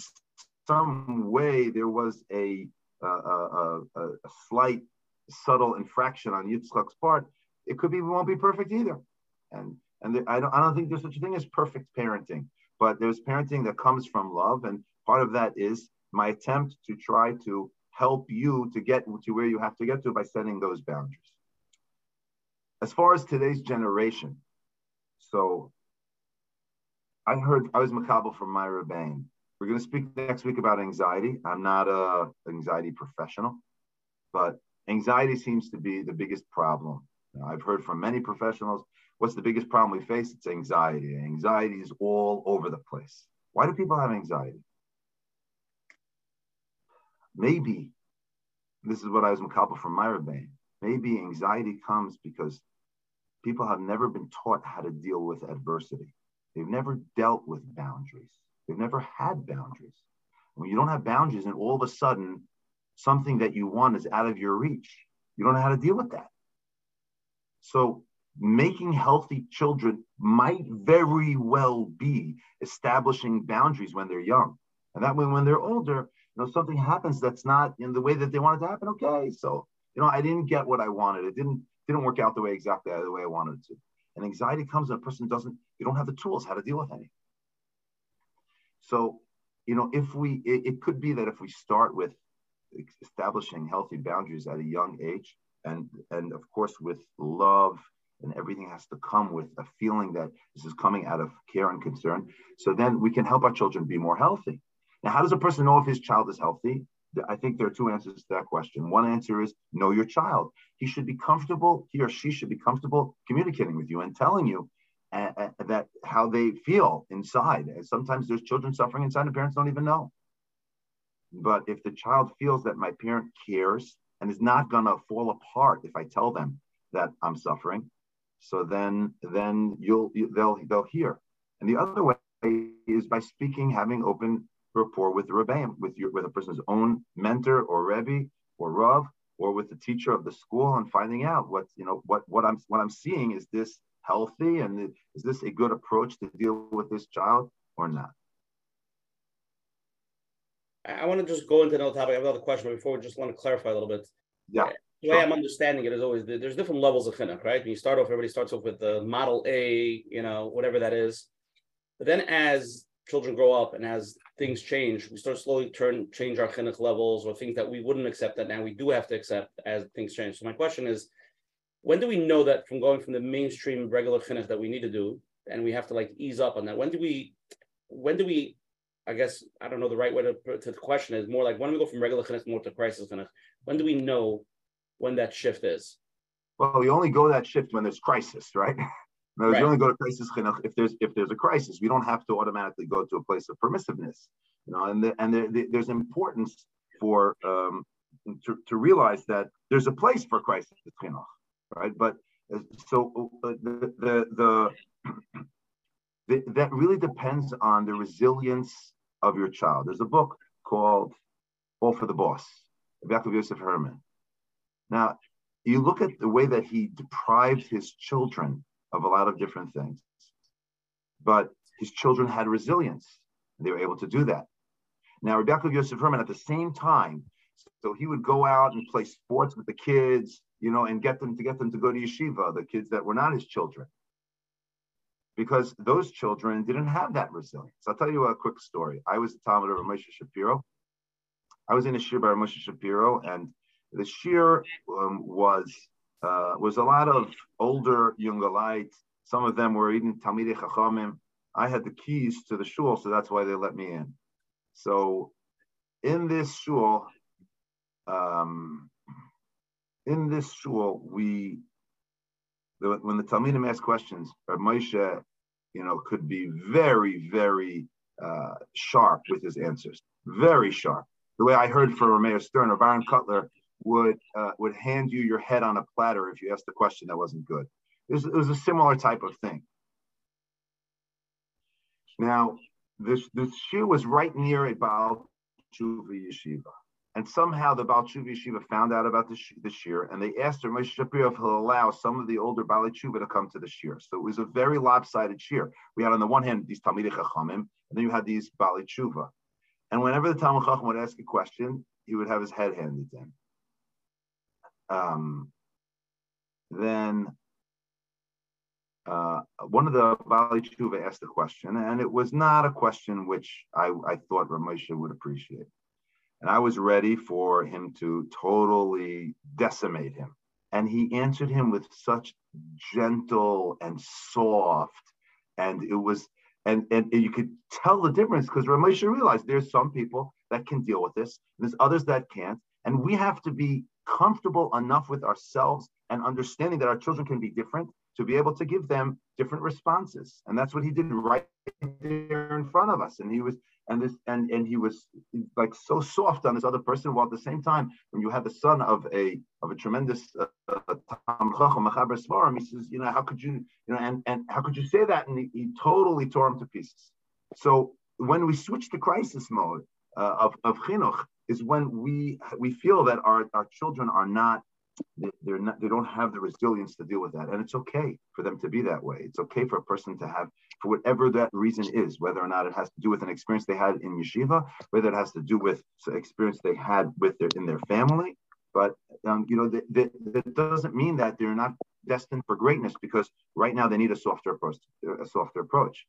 some way there was a, a, a, a slight subtle infraction on Yitzchak's part, it could be won't be perfect either. And and there, I don't I don't think there's such a thing as perfect parenting, but there's parenting that comes from love, and part of that is my attempt to try to help you to get to where you have to get to by setting those boundaries. As far as today's generation, so I heard I was Makabel from Myra Bain. We're going to speak next week about anxiety. I'm not a anxiety professional, but anxiety seems to be the biggest problem. I've heard from many professionals. What's the biggest problem we face? It's anxiety. Anxiety is all over the place. Why do people have anxiety? Maybe this is what I was Makabel from Myra Bain. Maybe anxiety comes because people have never been taught how to deal with adversity. They've never dealt with boundaries. They've never had boundaries. When you don't have boundaries and all of a sudden something that you want is out of your reach, you don't know how to deal with that. So making healthy children might very well be establishing boundaries when they're young. And that way, when they're older, you know, something happens that's not in the way that they want it to happen. Okay, so you know, I didn't get what I wanted. It didn't didn't work out the way exactly the way I wanted it to. And anxiety comes when a person doesn't, you don't have the tools how to deal with any. So, you know, if we, it, it could be that if we start with establishing healthy boundaries at a young age, and and of course with love and everything has to come with a feeling that this is coming out of care and concern. So then we can help our children be more healthy. Now, how does a person know if his child is healthy? I think there are two answers to that question. One answer is know your child. He should be comfortable, he or she should be comfortable communicating with you and telling you uh, that how they feel inside. And sometimes there's children suffering inside and parents don't even know. But if the child feels that my parent cares and is not going to fall apart if I tell them that I'm suffering, so then then you'll you, they'll they'll hear. And the other way is by speaking, having open rapport with the rebbeim, with your with a person's own mentor or rebbe or rav, or with the teacher of the school, and finding out what you know what what I'm what I'm seeing is this healthy and is this a good approach to deal with this child or not? I want to just go into another topic. I have another question, but before we just want to clarify a little bit. Yeah. The way I'm understanding it is always there's different levels of chinuch, right? When you start off, everybody starts off with the model A, you know, whatever that is. But then as children grow up and as things change, we start slowly turn change our chinuch levels or things that we wouldn't accept that now we do have to accept as things change. So my question is, when do we know that from going from the mainstream regular chinuch that we need to do, and we have to like ease up on that? When do we, when do we, I guess I don't know the right way to, to the question is more like when do we go from regular chinuch more to crisis chinuch? When do we know when that shift is? Well, we only go that shift when there's crisis, right? No, right. we only go to crisis chinuch if there's if there's a crisis. We don't have to automatically go to a place of permissiveness, you know. And the, and the, the, there's importance for um, to, to realize that there's a place for crisis chinuch, right? But uh, so uh, the, the, the, that really depends on the resilience of your child. There's a book called All for the Boss, Yaakov Yosef Herman. Now, you look at the way that he deprived his children of a lot of different things, but his children had resilience. They were able to do that. Now, Rebbe Yosef Herman, at the same time, so he would go out and play sports with the kids, you know, and get them to get them to go to yeshiva, the kids that were not his children, because those children didn't have that resilience. I'll tell you a quick story. I was a talmid of Moshe Shapiro. I was in a shiur by Moshe Shapiro, and the shiur um, was uh, was a lot of older Yungeleit. Some of them were even Talmidei Chachamim. I had the keys to the shul, so that's why they let me in. So in this shul, um, in this shul, we when the Talmidim ask questions, Rav Moshe, you know, could be very, very uh, sharp with his answers. Very sharp. The way I heard from Rameir Stern or Baron Kotler would uh, would hand you your head on a platter if you asked a question that wasn't good. It was, it was a similar type of thing. Now, this this shoe was right near a Baal Tshuva yeshiva. And somehow the Baal Yeshiva found out about the, the shiur, and they asked Moshe Shapiro if he'll allow some of the older Baal to come to the shiur. So it was a very lopsided shiur. We had on the one hand these Talmidei Chachamim, and then you had these Baal. And whenever the Talmid Chacham would ask a question, he would have his head handed to him. Um, then uh, one of the Bali asked a question, and it was not a question which I, I thought Ramosha would appreciate. And I was ready for him to totally decimate him. And he answered him with such gentle and soft. And it was, and, and, you could tell the difference because Ramosha realized there's some people that can deal with this, there's others that can't. And we have to be comfortable enough with ourselves and understanding that our children can be different to be able to give them different responses. And that's what he did right there in front of us. And he was and this and and he was like so soft on this other person while at the same time when you have the son of a of a tremendous uh, he says you know how could you you know and and how could you say that? And he, he totally tore him to pieces. So when we switch to crisis mode uh, of of chinuch is when we we feel that our, our children are not they're not they don't have the resilience to deal with that. And it's okay for them to be that way. It's okay for a person to have for whatever that reason is whether or not it has to do with an experience they had in yeshiva whether it has to do with experience they had with their in their family but um, you know that, that doesn't mean that they're not destined for greatness because right now they need a softer approach a softer approach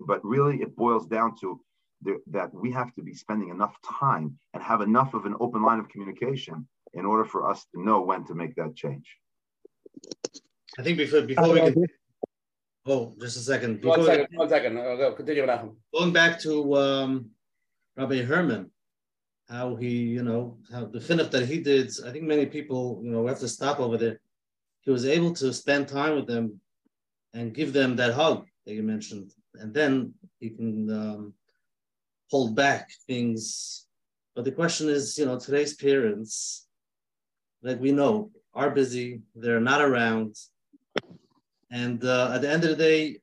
but really it boils down to the, that we have to be spending enough time and have enough of an open line of communication in order for us to know when to make that change. I think before before we can. Oh, just a second. Before one second. one second. Continue, Going back to um, Rabbi Herman, how he, you know, how the chinuch that he did. I think many people, you know, we have to stop over there. He was able to spend time with them and give them that hug that you mentioned, and then he can um, hold back things. But the question is, you know, today's parents like we know are busy, they're not around. And uh, at the end of the day,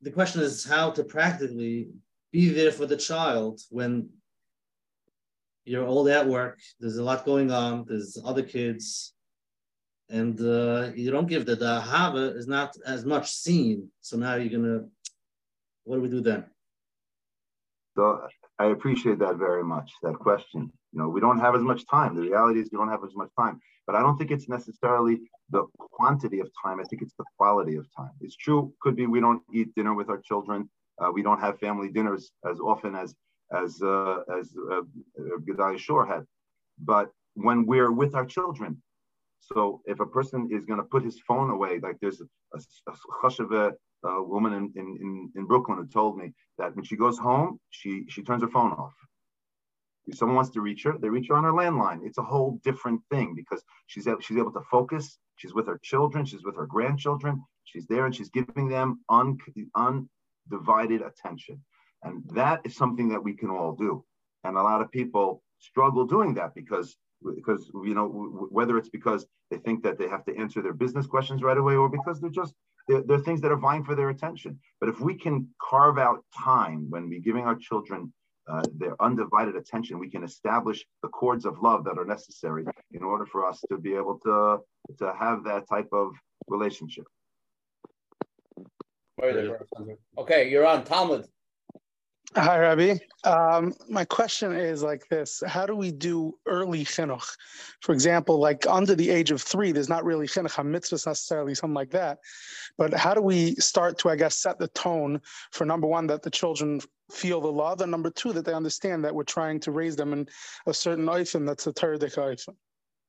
the question is how to practically be there for the child when you're all at work, there's a lot going on, there's other kids, and uh, you don't give the, the is not as much seen. So now you're gonna, what do we do then? So I appreciate that very much, that question. You know, we don't have as much time. The reality is we don't have as much time. But I don't think it's necessarily the quantity of time. I think it's the quality of time. It's true. Could be we don't eat dinner with our children. Uh, we don't have family dinners as often as as uh, as uh, Gedalia Schorr had. But when we're with our children, so if a person is going to put his phone away, like there's a, a, a, a woman in, in, in Brooklyn who told me that when she goes home, she she turns her phone off. If someone wants to reach her, they reach her on her landline. It's a whole different thing because she's able, she's able to focus. She's with her children. She's with her grandchildren. She's there and she's giving them un, undivided attention. And that is something that we can all do. And a lot of people struggle doing that because because you know whether it's because they think that they have to answer their business questions right away or because they're just they're, they're things that are vying for their attention but if we can carve out time when we're giving our children uh, their undivided attention, we can establish the cords of love that are necessary in order for us to be able to, to have that type of relationship. Okay, you're on Talmud. Hi, Rabbi. Um, my question is like this: How do we do early chinuch? For example, like under the age of three, there's not really chinuch mitzvahs necessarily, something like that. But how do we start to, I guess, set the tone for number one that the children feel the love, and number two that they understand that we're trying to raise them in a certain oifen that's a Toradic oifen.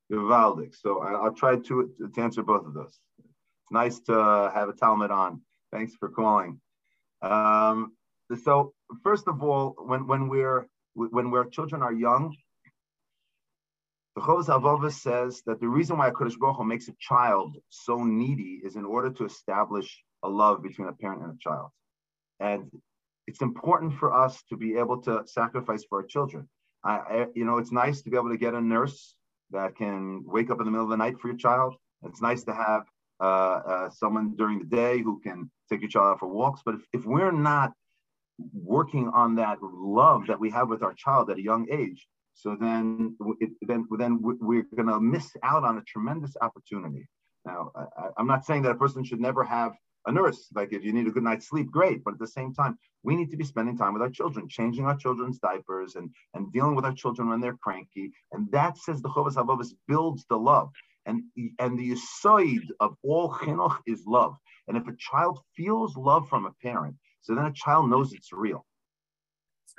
Vivaldic. So I'll try to, to answer both of those. It's nice to have a Talmid on. Thanks for calling. Um, so first of all, when when we're when we're children are young, the Chovos Halevavos says that the reason why Kodesh Baruch Hu makes a child so needy is in order to establish a love between a parent and a child, and it's important for us to be able to sacrifice for our children. I, I, you know, it's nice to be able to get a nurse that can wake up in the middle of the night for your child. It's nice to have uh, uh, someone during the day who can take your child out for walks. But if, if we're not working on that love that we have with our child at a young age, so then it, then then we're going to miss out on a tremendous opportunity. Now, I, I'm not saying that a person should never have a nurse. Like if you need a good night's sleep, great. But at the same time, we need to be spending time with our children, changing our children's diapers and, and dealing with our children when they're cranky. And that says the Chovos Halevavos builds the love. And, and the side of all chinuch is love. And if a child feels love from a parent, so then a child knows it's real.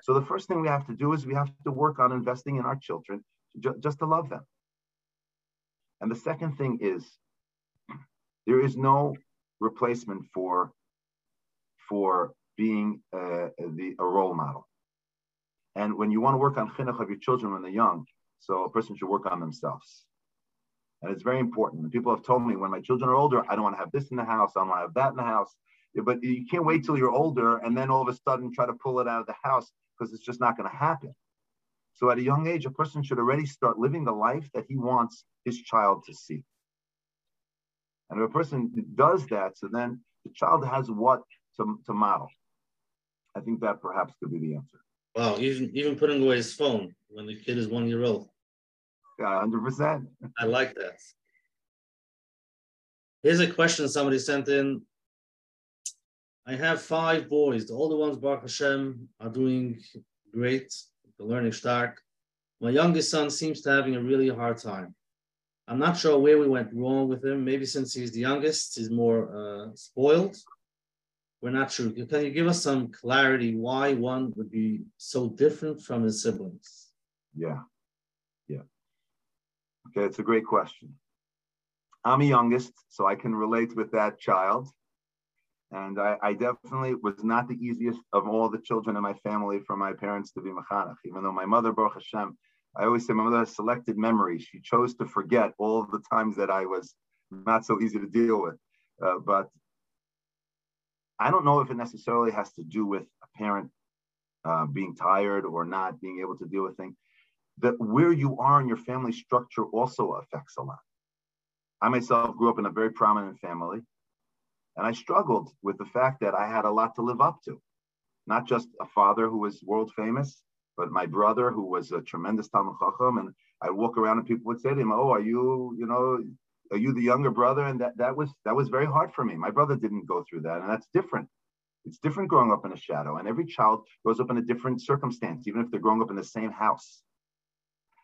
So the first thing we have to do is we have to work on investing in our children ju- just to love them. And the second thing is there is no replacement for for being uh, the, a role model. And when you want to work on chinuch of your children when they're young, so a person should work on themselves. And it's very important. People have told me when my children are older, I don't want to have this in the house, I don't want to have that in the house. But you can't wait till you're older and then all of a sudden try to pull it out of the house because it's just not going to happen. So at a young age, a person should already start living the life that he wants his child to see. And if a person does that, so then the child has what to, to model. I think that perhaps could be the answer. Wow, even even putting away his phone when the kid is one year old. Yeah, hundred percent. I like that. Here's a question somebody sent in. I have five boys. The older ones, Baruch Hashem, are doing great. They're learning stark. My youngest son seems to having a really hard time. I'm not sure where we went wrong with him. Maybe since he's the youngest, he's more uh, spoiled. We're not sure. Can you give us some clarity why one would be so different from his siblings? Yeah. Yeah. Okay, it's a great question. I'm a youngest, so I can relate with that child. And I, I, definitely was not the easiest of all the children in my family for my parents to be mechanech. Even though my mother, Baruch Hashem, I always say my mother has selected memory. She chose to forget all the times that I was not so easy to deal with. Uh, but I don't know if it necessarily has to do with a parent uh, being tired or not being able to deal with things. That where you are in your family structure also affects a lot. I myself grew up in a very prominent family, and I struggled with the fact that I had a lot to live up to. Not just a father who was world famous, but my brother who was a tremendous Talmid Chacham, and I'd walk around and people would say to him, "Oh, are you, you know, are you the younger brother?" And that that was that was very hard for me. My brother didn't go through that, and that's different. It's different growing up in a shadow, and every child grows up in a different circumstance, even if they're growing up in the same house.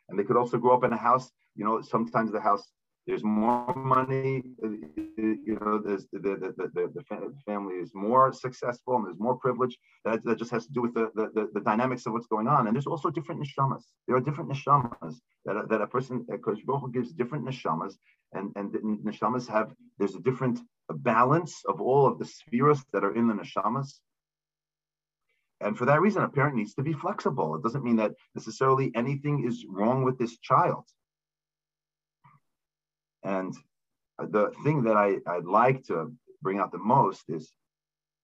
And they could also grow up in a house. You know, sometimes the house there's more money, uh, you know, the, the, the, the, family is more successful and there's more privilege. That, that just has to do with the, the, the dynamics of what's going on. And there's also different neshamas. There are different neshamas that, that a person, because Baruch gives different neshamas, and, and neshamas have, there's a different balance of all of the spheres that are in the neshamas. And for that reason, a parent needs to be flexible. It doesn't mean that necessarily anything is wrong with this child and the thing that I, I'd like to bring out the most is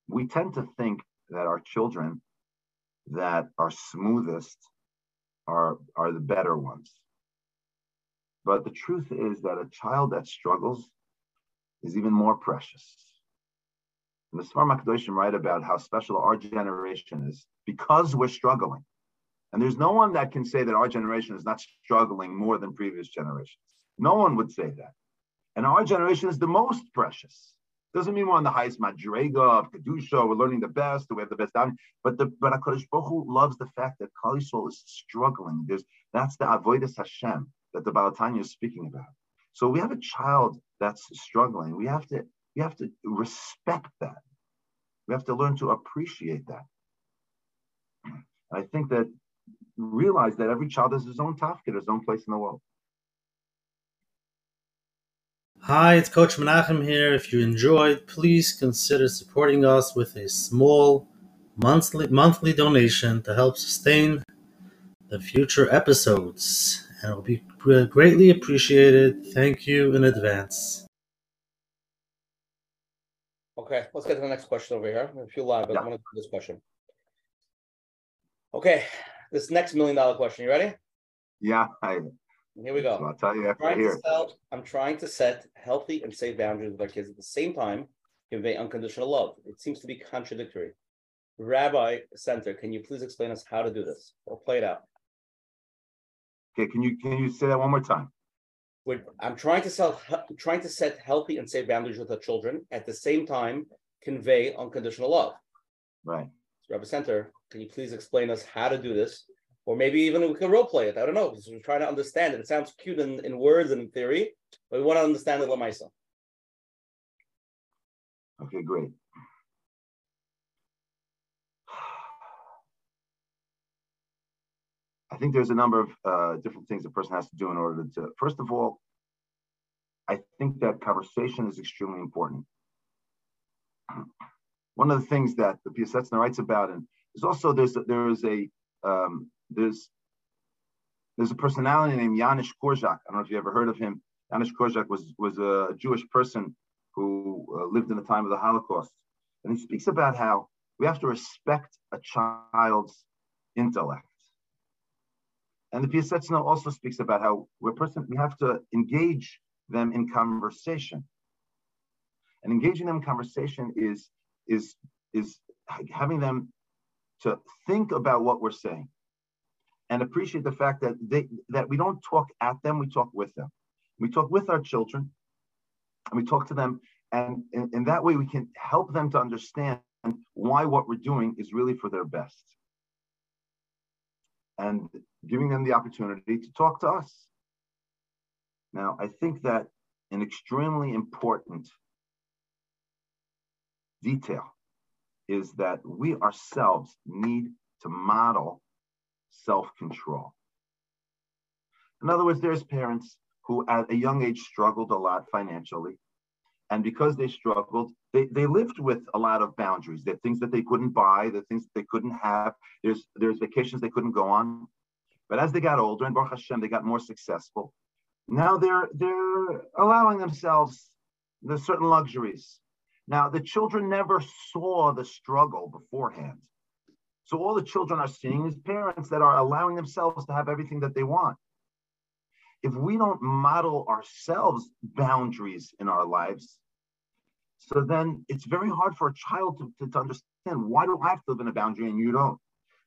we tend to think that our children that are smoothest are, are the better ones. But the truth is that a child that struggles is even more precious. And the Sfar Makdoshim write about how special our generation is because we're struggling. And there's no one that can say that our generation is not struggling more than previous generations. No one would say that. And our generation is the most precious. Doesn't mean we're on the highest madrega of kedusha. We're learning the best. We have the best down. But the but Hakadosh Baruch Hu loves the fact that Klal Yisrael is struggling. There's that's the avodas Hashem that the Baal HaTanya is speaking about. So we have a child that's struggling. We have to we have to respect that. We have to learn to appreciate that. I think that realize that every child has his own tafkid, his own place in the world. Hi, it's Coach Menachem here. If you enjoyed, please consider supporting us with a small monthly monthly donation to help sustain the future episodes. And it will be greatly appreciated. Thank you in advance. Okay, let's get to the next question over here. A few live, but yeah. I want to do this question. Okay, this next million dollar question. You ready? Yeah, I here we go. I'll tell you after here. Sell, I'm trying to set healthy and safe boundaries with our kids at the same time, convey unconditional love. It seems to be contradictory. Rabbi Center, can you please explain us how to do this or play it out? Okay, can you can you say that one more time? We're, I'm trying to sell, trying to set healthy and safe boundaries with our children at the same time convey unconditional love. Right. Rabbi Center, can you please explain us how to do this or maybe even we can role play it. I don't know. Because we're trying to understand it. It sounds cute in, in words and in theory, but we want to understand it Lamaisa. Okay, great. I think there's a number of uh, different things a person has to do in order to, first of all, I think that conversation is extremely important. One of the things that the Piasetzner writes about, and there's also there's a, there is a um, there's there's a personality named Janusz Korczak. I don't know if you ever heard of him. Janusz Korczak was was a Jewish person who uh, lived in the time of the Holocaust, and he speaks about how we have to respect a child's intellect. And the Piasetzner also speaks about how we're person we have to engage them in conversation. And engaging them in conversation is is is having them to think about what we're saying and appreciate the fact that they that we don't talk at them, we talk with them. We talk with our children, and we talk to them, and in, that way we can help them to understand why what we're doing is really for their best, and giving them the opportunity to talk to us. Now, I think that an extremely important detail is that we ourselves need to model self control. In other words, there's parents who at a young age struggled a lot financially. And because they struggled, they, they lived with a lot of boundaries. There are things that they couldn't buy, the things they couldn't have. There's there's vacations they couldn't go on. But as they got older, and Baruch Hashem, they got more successful. Now they're they're allowing themselves the certain luxuries. Now the children never saw the struggle beforehand. So all the children are seeing is parents that are allowing themselves to have everything that they want if we don't model ourselves boundaries in our lives, so then it's very hard for a child to, to, to, understand why do I have to live in a boundary and you don't.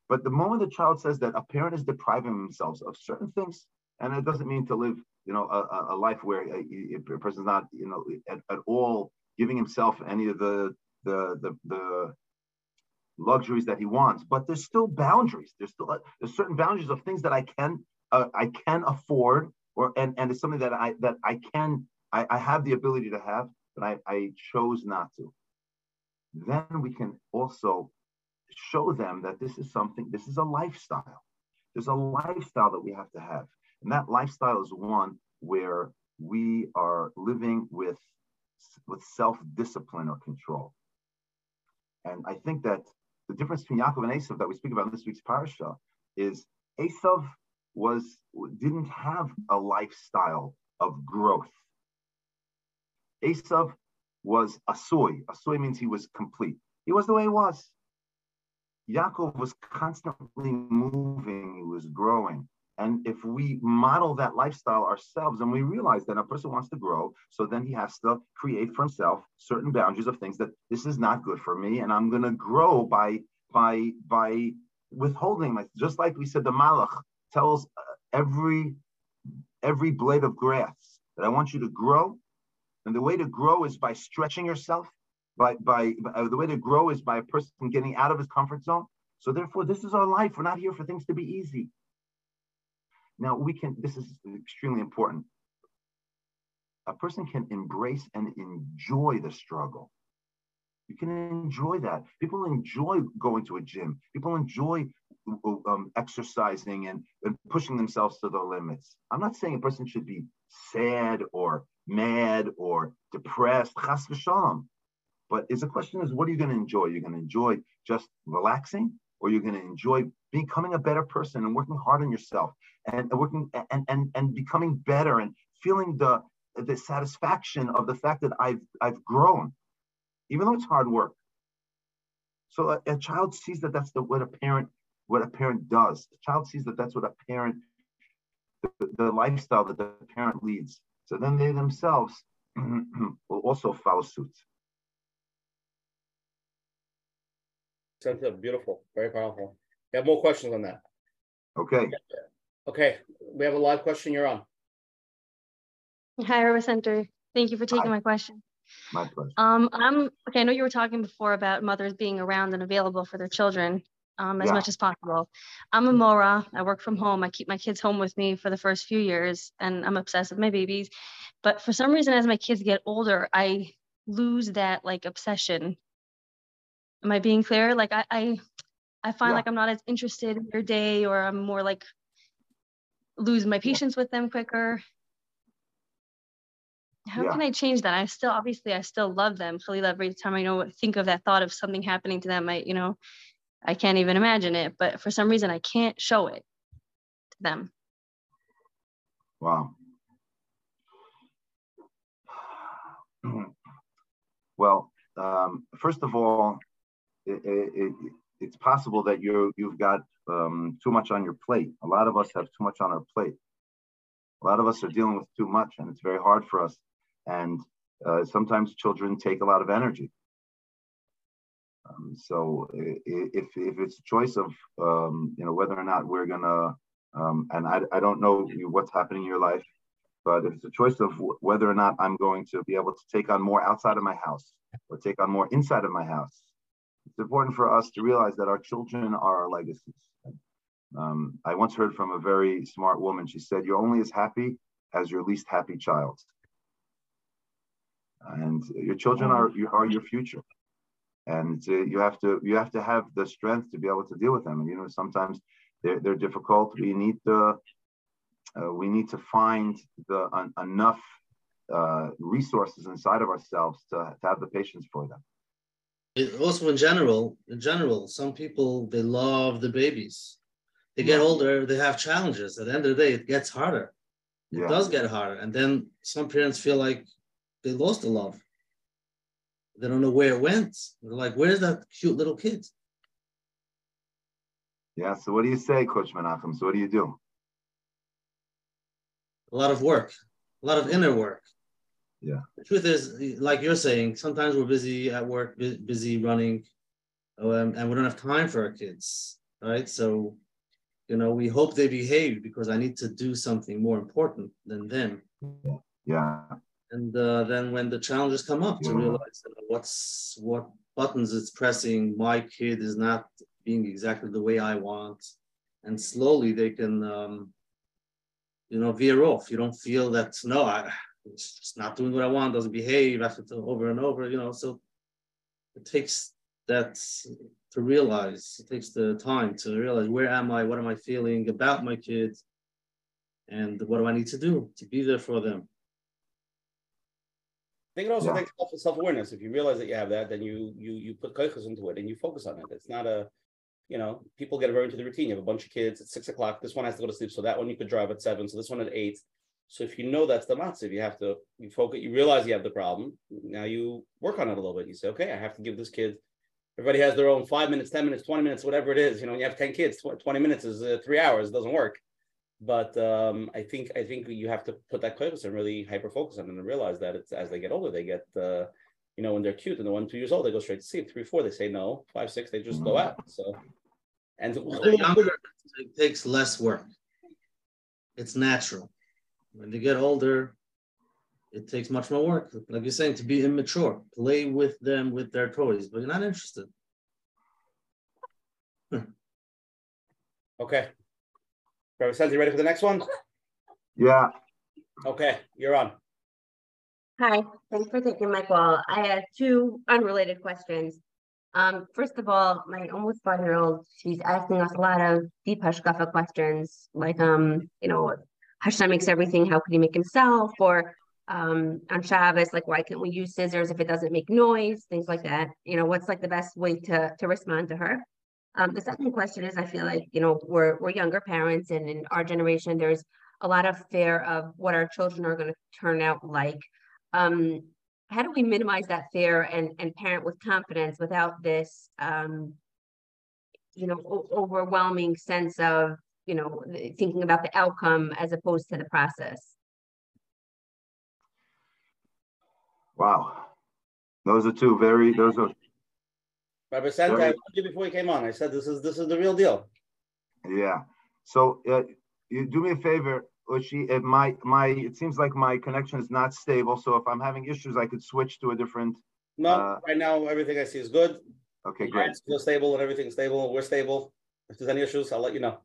But the moment the child says that a parent is depriving themselves of certain things, and it doesn't mean to live, you know, a, a life where a, a person's not, you know, at, at all giving himself any of the the the, the luxuries that he wants, but there's still boundaries. There's still there's certain boundaries of things that I can uh, I can afford or and, and it's something that I that I can I, I have the ability to have, but I, I chose not to. Then we can also show them that this is something, this is a lifestyle. There's a lifestyle that we have to have. And that lifestyle is one where we are living with, with self-discipline or control. And I think that the difference between Yaakov and Esav that we speak about in this week's parasha is Esav was didn't have a lifestyle of growth. Esav was asui. Asui means he was complete. He was the way he was. Yaakov was constantly moving, he was growing. And if we model that lifestyle ourselves and we realize that a person wants to grow, so then he has to create for himself certain boundaries of things that this is not good for me, and I'm gonna grow by by by withholding just like we said the malach tells uh, every every blade of grass that I want you to grow. And the way to grow is by stretching yourself. By, by, by uh, the way to grow is by a person getting out of his comfort zone. So therefore, this is our life. We're not here for things to be easy. Now we can. This is extremely important. A person can embrace and enjoy the struggle. You can enjoy that. People enjoy going to a gym. People enjoy um, exercising and, and pushing themselves to the limits. I'm not saying a person should be sad or mad or depressed, chas v'shalom. But is the question is, what are you going to enjoy? You're going to enjoy just relaxing, or you're going to enjoy becoming a better person and working hard on yourself and working and and and becoming better and feeling the the satisfaction of the fact that I've I've grown, even though it's hard work. So a, a child sees that that's the what a parent what a parent does. The child sees that that's what a parent, the, the lifestyle that the parent leads. So then they themselves will also follow suit. Cynthia, beautiful, very powerful. You have more questions on that? Okay. Okay, we have a live question. You're on. Hi, Rabbi Center. Thank you for taking Hi. my question. My pleasure. Um, I'm okay. I know you were talking before about mothers being around and available for their children um, as yeah. much as possible. I'm a Mora. I work from home. I keep my kids home with me for the first few years, and I'm obsessed with my babies. But for some reason, as my kids get older, I lose that like obsession. Am I being clear? Like I, I, I find yeah. like I'm not as interested in their day, or I'm more like lose my patience with them quicker. How yeah. can I change that? I still obviously I still love them. Khalil, every time I know think of that thought of something happening to them, I you know I can't even imagine it, but for some reason I can't show it to them. Wow. Well, um, first of all, it, it, it's possible that you you've got um, too much on your plate. A lot of us have too much on our plate. A lot of us are dealing with too much, and it's very hard for us. And uh, sometimes children take a lot of energy. Um, so if, if it's a choice of um, you know whether or not we're gonna um, and I, I don't know what's happening in your life, but if it's a choice of whether or not I'm going to be able to take on more outside of my house or take on more inside of my house. It's important for us to realize that our children are our legacies. Um, I once heard from a very smart woman. She said, "You're only as happy as your least happy child." And your children are are your future, and uh, you have to you have to have the strength to be able to deal with them. And you know, sometimes they're, they're difficult. We need the uh, we need to find the enough uh, resources inside of ourselves to, to have the patience for them. It, also, in general, in general, some people they love the babies. They get older, they have challenges. At the end of the day, it gets harder. It yeah. does get harder, and then some parents feel like they lost the love. They don't know where it went. They're like, "Where's that cute little kid?" Yeah. So, what do you say, Coach Menachem? So, what do you do? a lot of work, a lot of inner work. Yeah. The truth is, like you're saying, sometimes we're busy at work, busy running, um, and we don't have time for our kids, right? So, you know, we hope they behave because I need to do something more important than them. Yeah. And uh, then when the challenges come up, yeah. to realize what's what buttons it's pressing, my kid is not being exactly the way I want, and slowly they can um, you know, veer off. You don't feel that no, I, it's just not doing what I want, doesn't behave after over and over, you know. So it takes that to realize. It takes the time to realize where am I, what am I feeling about my kids, and what do I need to do to be there for them. I think it also yeah. takes self awareness. If you realize that you have that, then you you you put koichas into it and you focus on it. It's not a you know, people get very into the routine. You have a bunch of kids at six o'clock. This one has to go to sleep, so that one you could drive at seven. So this one at eight. So if you know that's the matzav, you have to you focus. You realize you have the problem. Now you work on it a little bit. You say, okay, I have to give this kid. Everybody has their own five minutes, ten minutes, twenty minutes, whatever it is. You know, when you have ten kids, twenty minutes is uh, three hours. It doesn't work. But um, I think I think you have to put that focus and really hyper focus on it and realize that it's as they get older, they get uh, you know when they're cute and the one two years old, they go straight to sleep. Three, four, they say no. Five, six, they just go mm-hmm. out. So and the younger, it takes less work. It's natural. When they get older, it takes much more work. Like you're saying, to be immature, play with them with their toys, but you're not interested. okay. Rabbi you ready for the next one? Yeah. Okay, you're on. Hi, thanks for taking my call. I have two unrelated questions. Um, first of all, my almost five-year-old, she's asking us a lot of deep hashkafa questions, like, um, you know, Hashem makes everything. How could he make himself? Or um, on Shabbos, like, why can't we use scissors if it doesn't make noise? Things like that. You know, what's like the best way to to respond to her? Um, the second question is, I feel like you know we're we're younger parents, and in our generation, there's a lot of fear of what our children are going to turn out like. Um, how do we minimize that fear and, and parent with confidence without this um, you know o- overwhelming sense of you know thinking about the outcome as opposed to the process wow those are two very those are Rabbi Santa, very, I told you before you came on. I said this is this is the real deal. Yeah. So uh, you do me a favor Uchi, it my my it seems like my connection is not stable. So if I'm having issues, I could switch to a different. No, uh, right now everything I see is good. Okay, great. Still stable and everything's stable. We're stable. If there's any issues, I'll let you know.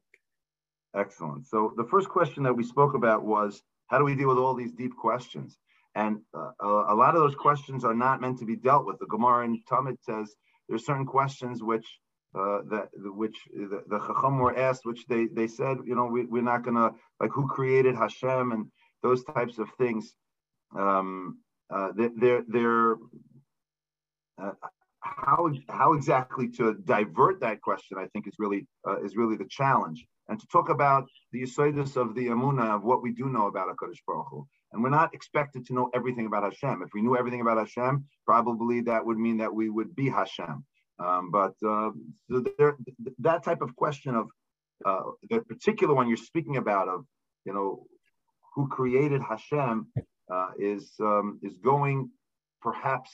Excellent. So the first question that we spoke about was how do we deal with all these deep questions? And uh, a, lot of those questions are not meant to be dealt with. The Gemara in Talmud says there's certain questions which uh, that which the, the Chacham were asked, which they they said, you know, we, we're not gonna like who created Hashem and those types of things. Um, uh, they're they're uh, how how exactly to divert that question, I think is really uh, is really the challenge, and to talk about the yesodos of the emunah of what we do know about Hakadosh Baruch Hu. And we're not expected to know everything about Hashem. If we knew everything about Hashem, probably that would mean that we would be Hashem. Um, but uh, so there, that type of question of uh, the particular one you're speaking about of you know who created Hashem uh, is um, is going perhaps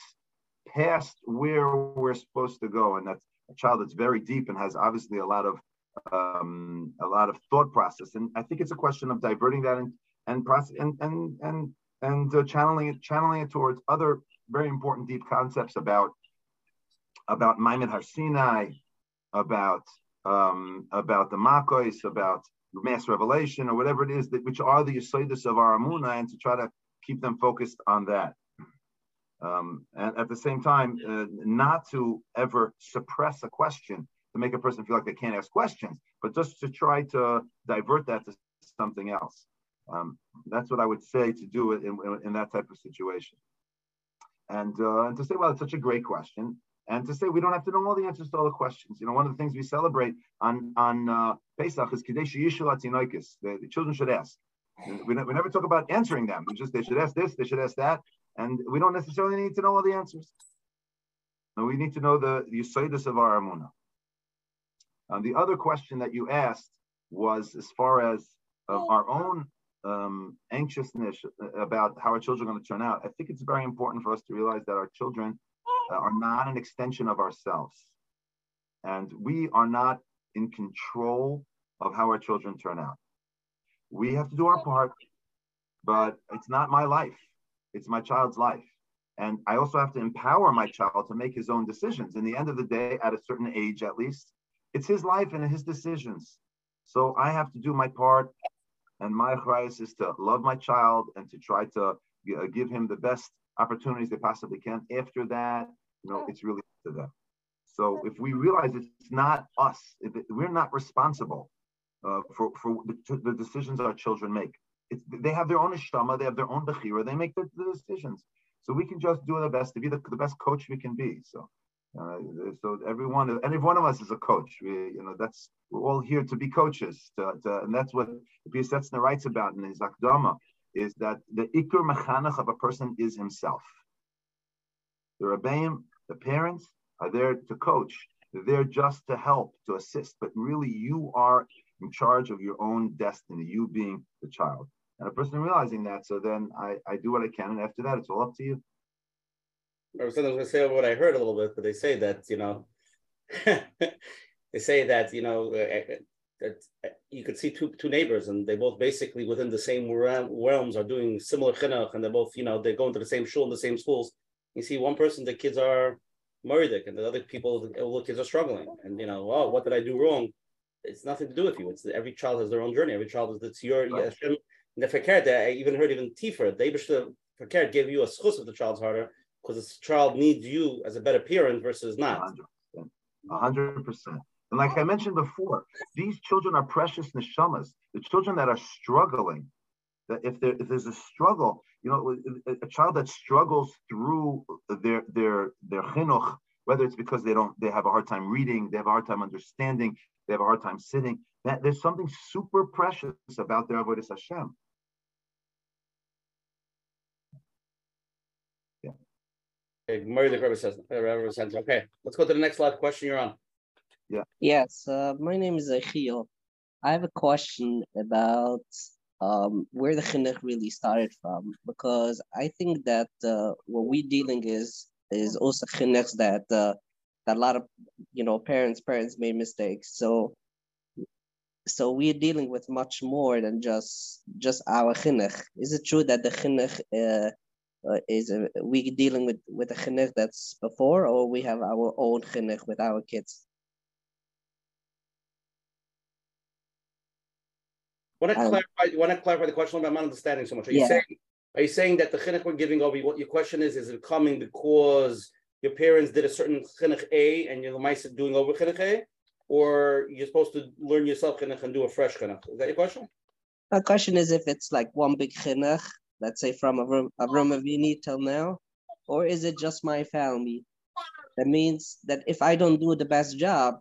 past where we're supposed to go, and that's a child that's very deep and has obviously a lot of um, a lot of thought process. And I think it's a question of diverting that in, and process and and and and uh, channeling it channeling it towards other very important deep concepts about about Maamad Har Sinai, about um, about the Makos, about mass revelation, or whatever it is that which are the Yesodos of our Emunah, and to try to keep them focused on that. Um, and at the same time, uh, not to ever suppress a question to make a person feel like they can't ask questions, but just to try to divert that to something else. Um, that's what I would say to do it in, in that type of situation. And, uh, and to say, well, it's such a great question. And to say we don't have to know all the answers to all the questions. You know, one of the things we celebrate on on uh, Pesach is Kadesh Yishulat the, the children should ask. We, we never talk about answering them. We just they should ask this, they should ask that, and we don't necessarily need to know all the answers. No, we need to know the the of our emunah. Um, the other question that you asked was as far as uh, our own um, anxiousness about how our children are going to turn out. I think it's very important for us to realize that our children uh, are not an extension of ourselves, and we are not in control of how our children turn out. We have to do our part, but it's not my life. It's my child's life. And I also have to empower my child to make his own decisions. In the end of the day, at a certain age at least, it's his life and his decisions. So I have to do my part. And my advice is to love my child and to try to give him the best opportunities they possibly can. After that, you know, it's really up to them. So if we realize it's not us, we're not responsible uh, for, for the, the, decisions our children make. It's, they have their own neshama, they have their own bechira, they make the, the, decisions. So we can just do the best to be the, the best coach we can be. So, uh, so everyone, every one of us is a coach. We, you know, that's we're all here to be coaches, to, to, and that's what Piasetzner writes about in his Akdama, is that the ikr mechanach of a person is himself. The rabbeim, the parents, are there to coach. They're there just to help, to assist. But really, you are in charge of your own destiny, you being the child. And a person realizing that, so then I, I do what I can, and after that, it's all up to you. I was going to say what I heard a little bit, but they say that, you know, they say that, you know, uh, uh, that uh, you could see two two neighbors and they both basically within the same realms are doing similar chinuch and they're both, you know, they're going to the same shul and the same schools. You see one person, the kids are murdered and the other people, the kids are struggling. And, you know, oh, what did I do wrong? it's nothing to do with you. It's every child has their own journey. Every child is it's your right. Hashem. The fakir, I even heard even Tifer, the Abishta fakir gave you a schus of the child's harder because this child needs you as a better parent versus not. 100%. 100%. And like I mentioned before, these children are precious neshamas. The children that are struggling, that if, there, if there's a struggle, you know, a, child that struggles through their their their chinuch, whether it's because they don't they have a hard time reading, they have a hard time understanding, they have a hard time sitting. That there's something super precious about their avodas Hashem. Yeah. Okay, Murray the Rebbe says, okay, let's go to the next live question you're on. Yeah. Yes, uh, my name is Achiel. I have a question about um, where the chinuch really started from, because I think that uh, what we're dealing is is also chinuch that uh, that a lot of you know parents parents made mistakes so so we're dealing with much more than just just our chinuch. Is it true that the chinuch uh, is uh, we dealing with with a chinuch that's before, or we have our own chinuch with our kids? Want to um, clarify? Want to clarify the question? I'm not understanding so much. Are you yeah. saying? Are you saying that the chinuch we're giving over? What your question is? Is it coming because your parents did a certain chinuch A and you're the doing over chinuch A, or you're supposed to learn yourself chinuch and do a fresh chinuch? Is that your question? My question is if it's like one big chinuch, let's say from Avram Avinu till now, or is it just my family? That means that if I don't do the best job,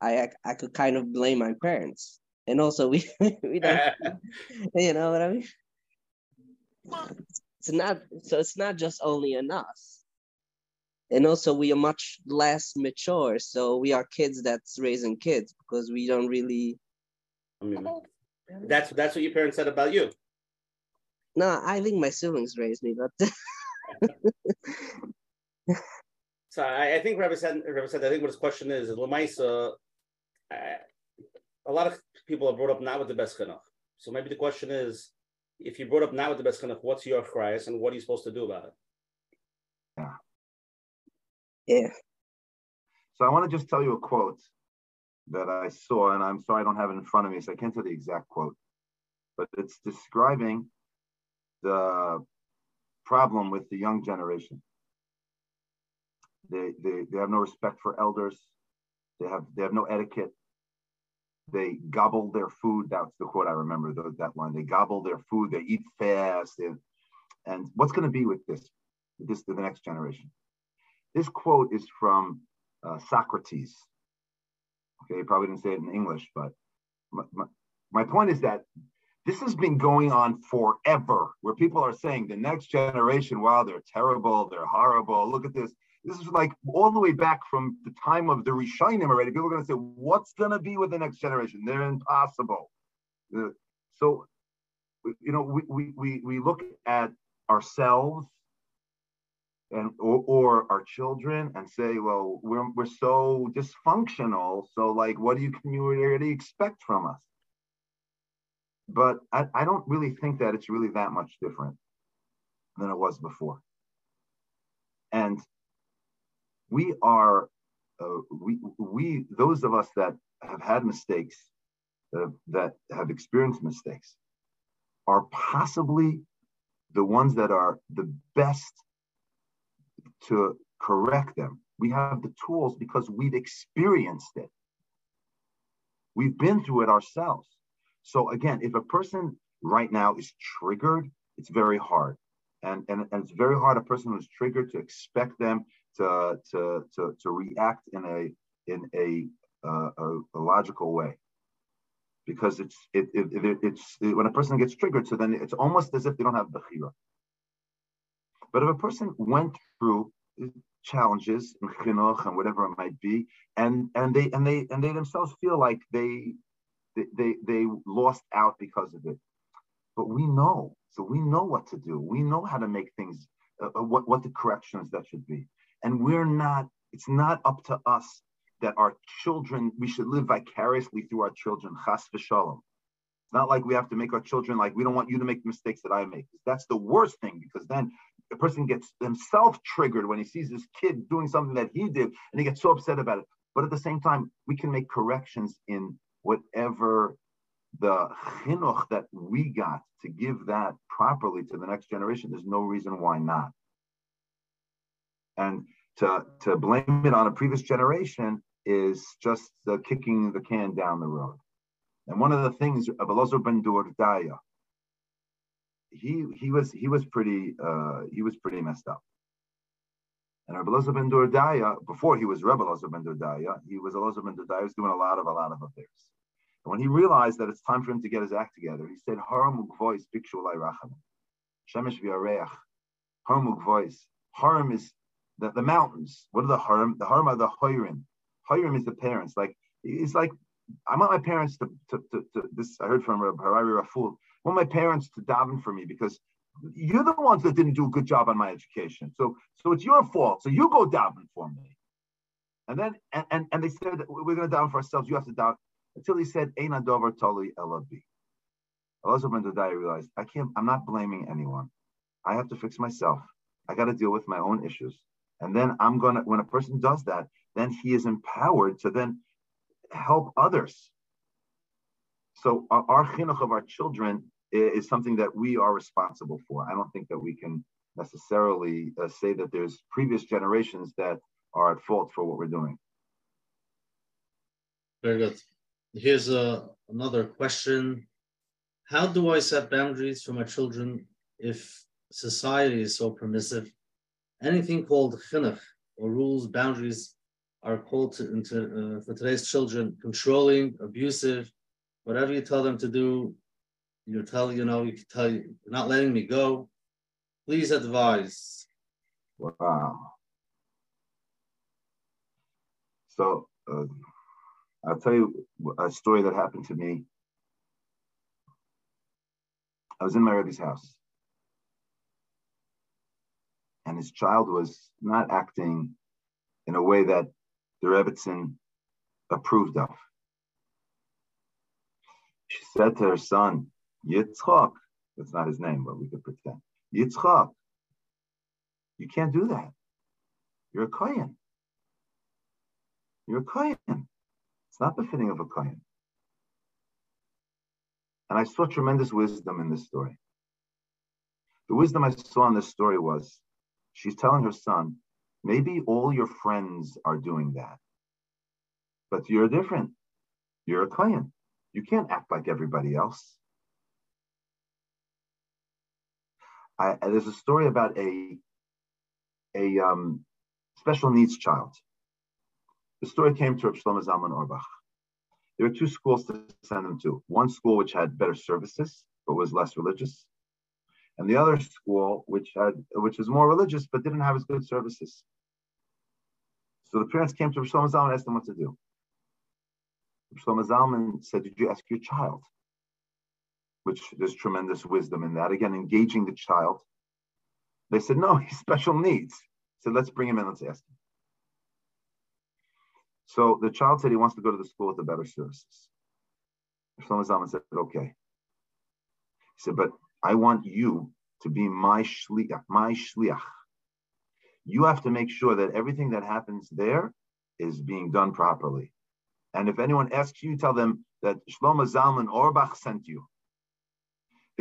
I I, I could kind of blame my parents, and also we we don't, you know what I mean. It's not so. It's not just only in us and also we are much less mature so we are kids that's raising kids because we don't really I mean, that's that's what your parents said about you no i think my siblings raised me but so I, I, think Rabbi said, Rabbi said, I think what his question is, is Lamaisa, uh, a lot of people are brought up not with the best chinuch. So maybe the question is, if you brought up not with the best chinuch, what's your cries and what are you supposed to do about it? Yeah. Yeah. So I want to just tell you a quote that I saw, and I'm sorry I don't have it in front of me, so I can't tell the exact quote, but it's describing the problem with the young generation. They, they, they have no respect for elders. They have they have no etiquette. They gobble their food. That's the quote I remember. The, that line. They gobble their food. They eat fast. They, and what's going to be with this? This the next generation. This quote is from uh, Socrates. Okay, he probably didn't say it in English, but my, my, my point is that this has been going on forever, where people are saying the next generation, wow, they're terrible, they're horrible. Look at this. This is like all the way back from the time of the Rishonim already. People are going to say, what's going to be with the next generation? They're impossible. Uh, so, you know, we, we, we, we look at ourselves and or, or, our children and say, well, we're, we're so dysfunctional. So like, what do you can you already expect from us? But I, I don't really think that it's really that much different than it was before. And we are, uh, we, we, those of us that have had mistakes, uh, that have experienced mistakes, are possibly the ones that are the best to correct them. We have the tools because we've experienced it. We've been through it ourselves. So again, if a person right now is triggered, it's very hard. And, and, and it's very hard a person who's triggered to expect them to, to, to, to react in a in a, uh, a, a logical way because it's it, it, it it's it, when a person gets triggered so then it's almost as if they don't have bechira but if a person went through challenges and and whatever it might be and and they and they and they themselves feel like they they, they, lost out because of it. But we know, so we know what to do. We know how to make things, uh, uh, what, what the corrections that should be. And we're not, it's not up to us that our children, we should live vicariously through our children, chas v'shalom. It's not like we have to make our children like, we don't want you to make the mistakes that I make. That's the worst thing because then the person gets himself triggered when he sees his kid doing something that he did and he gets so upset about it. But at the same time, we can make corrections in whatever the chinuch that we got to give that properly to the next generation, there's no reason why not. And to, to blame it on a previous generation is just kicking the can down the road. And one of the things, Abelazar ben Durdaya, he he was he was pretty uh, he was pretty messed up. And Rabbi Elazar ben Durdaya, before he was Rabbi Elazar ben Durdaya, he was Elazar ben Durdaya, was doing a lot of a lot of affairs. And when he realized that it's time for him to get his act together, he said, Haram voice bikshu racham. Shemesh v'areach. Haram voice. Haram is the, the mountains. What are the haram? The haram are the hoirim. Hoirim is the parents. Like it's like I want my parents to, to, to, to this. I heard from Rabbi Harari Raful. I want my parents to daven for me because you're the ones that didn't do a good job on my education. So so it's your fault. So you go daven for me. And then and, and, and they said we're going to daven for ourselves. You have to daven until he said, Ein adover tali elabi. Elazar ben Dodai realized, I can't, I'm not blaming anyone. I have to fix myself. I got to deal with my own issues. And then I'm to, when a person does that, then he is empowered to then help others. So our, our chinuch of our children is, something that we are responsible for. I don't think that we can necessarily uh, say that there's previous generations that are at fault for what we're doing. Very good. Here's a, another question. How do I set boundaries for my children if society is so permissive? Anything called chinuch or rules, boundaries are called to, into, uh, for today's children controlling, abusive, whatever you tell them to do, you tell, you know, you can tell you, you're not letting me go. Please advise. Wow. So, uh, I'll tell you a story that happened to me. I was in my Rebbe's house, and his child was not acting in a way that the Rebbitzin approved of. She said to her son, Yitzchak, That's not his name, but we could pretend. Yitzchak. You can't do that. You're a Kohen. You're a Kohen. It's not befitting of a Kohen. And I saw tremendous wisdom in this story. The wisdom I saw in this story was she's telling her son, maybe all your friends are doing that, but you're different. You're a Kohen. You can't act like everybody else. I, there's a story about a a um, special needs child. The story came to Rav Shlomo Zalman Auerbach. There were two schools to send them to. One school which had better services but was less religious, and the other school which had which was more religious but didn't have as good services. So the parents came to Rav Shlomo Zalman and asked them what to do. Rav Shlomo Zalman said, "Did you ask your child?" Which there's tremendous wisdom in that. Again, engaging the child. They said, "No, he's special needs." So let's bring him in. Let's ask him. So the child said he wants to go to the school with the better services. Shlomo Zalman said, okay. He said, but I want you to be my shliach, my shliach. You have to make sure that everything that happens there is being done properly. And if anyone asks you, tell them that Shlomo Zalman Auerbach sent you.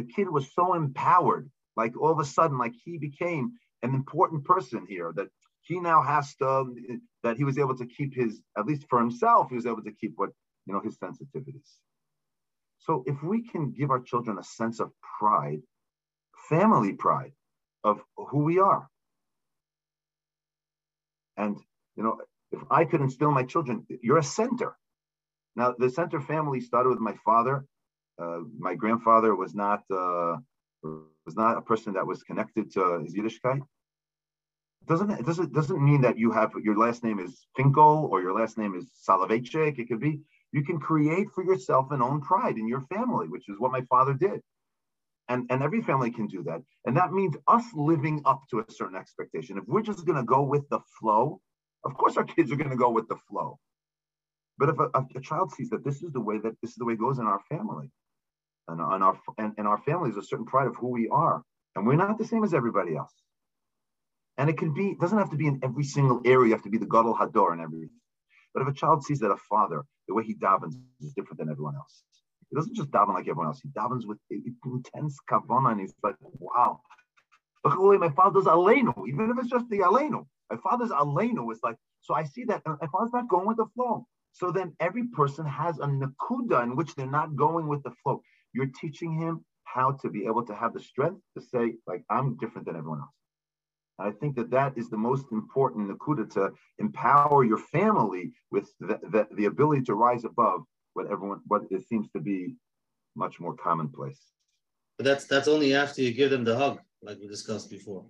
The kid was so empowered, like all of a sudden, like he became an important person here, that he now has to that he was able to keep his at least for himself he was able to keep what you know his sensitivities. So if we can give our children a sense of pride family pride of who we are. And you know if i could instill my children you're a center. Now the center family started with my father uh, my grandfather was not uh, was not a person that was connected to his Yiddishkeit doesn't it doesn't doesn't mean that you have your last name is Finkel or your last name is Soloveitchik. It could be you can create for yourself an own pride in your family, which is what my father did. And, and every family can do that. And that means us living up to a certain expectation. If we're just going to go with the flow, of course our kids are going to go with the flow. But if a, a, child sees that this is the way that this is the way it goes in our family, and, and our and, and our family is a certain pride of who we are, and we're not the same as everybody else. And it can be, it doesn't have to be in every single area, you have to be the Gadol Hador and everything. But if a child sees that a father, the way he davens is different than everyone else. He doesn't just daven like everyone else. He davens with intense kavana, and he's like, wow. Look at my father's aleinu, even if it's just the aleinu. My father's aleinu is like, so I see that uh, my father's not going with the flow. So then every person has a nakuda in which they're not going with the flow. You're teaching him how to be able to have the strength to say, like, I'm different than everyone else. And I think that that is the most important nakuda to empower your family with the, the, the, ability to rise above what everyone what it seems to be much more commonplace. But that's that's only after you give them the hug, like we discussed before.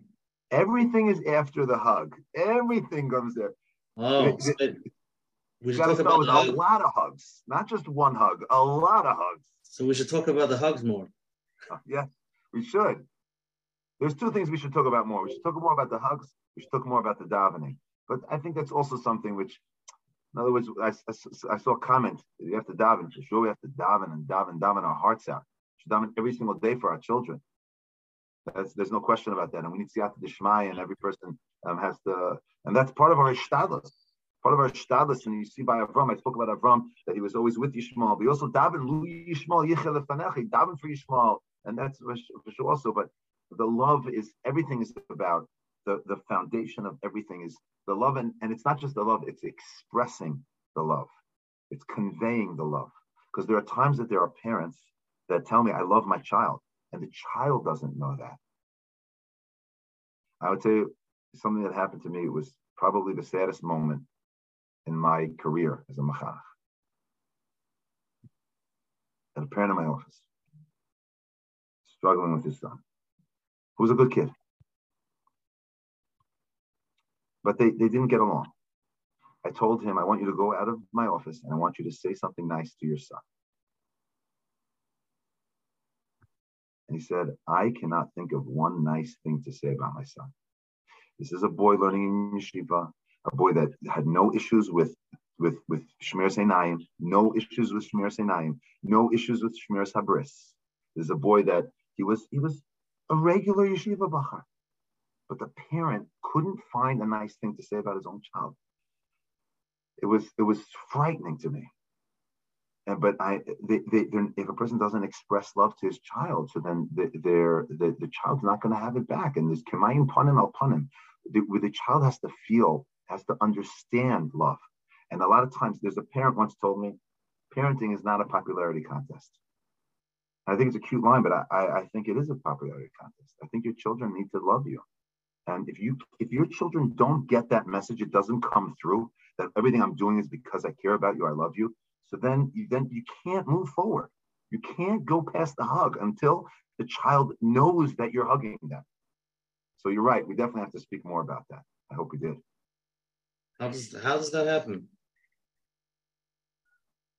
Everything is after the hug. Everything comes there. Oh, it, it, we should talk about a lot of hugs, not just one hug, a lot of hugs. So we should talk about the hugs more. Yeah, we should. There's two things we should talk about more. We should talk more about the hugs. We should talk more about the davening. But I think that's also something which, in other words, I, I, I saw a comment. You have to daven. For sure, we have to daven and daven, daven our hearts out. We should daven every single day for our children. That's, there's no question about that. And we need to see out the Shmai, and every person um, has to, and that's part of our ishtadlus. Part of our ishtadlus, and you see by Avram, I spoke about Avram, that he was always with Yishmael, but he also daven, Lu Yishmael, Yichel daven for Yishmael, and that's for sure also. But the love is everything is about the, the foundation of everything is the love and, and it's not just the love it's expressing the love. It's conveying the love. Because there are times that there are parents that tell me i love my child and the child doesn't know that. I would say something that happened to me was probably the saddest moment in my career as a machach and a parent in my office struggling with his son who was a good kid. But they, they didn't get along. I told him, I want you to go out of my office and I want you to say something nice to your son. And he said, I cannot think of one nice thing to say about my son. This is a boy learning in yeshiva, a boy that had no issues with with with Shmir Seinayim, no issues with Shmir Seinayim, no issues with Shmir Sabris. This is a boy that He was he was a regular yeshiva bochur, but the parent couldn't find a nice thing to say about his own child. It was it was frightening to me. And but I, they, they, if a person doesn't express love to his child, so then the, the, the child's not going to have it back. And there's kemayim panim al panim. The, the child has to feel, has to understand love. And a lot of times, there's a parent once told me, parenting is not a popularity contest. I think it's a cute line, but I, I think it is a popularity contest. I think your children need to love you. And if you if your children don't get that message, it doesn't come through that everything I'm doing is because I care about you, I love you. So then you then you can't move forward. You can't go past the hug until the child knows that you're hugging them. So you're right. We definitely have to speak more about that. I hope we did. How does how does that happen?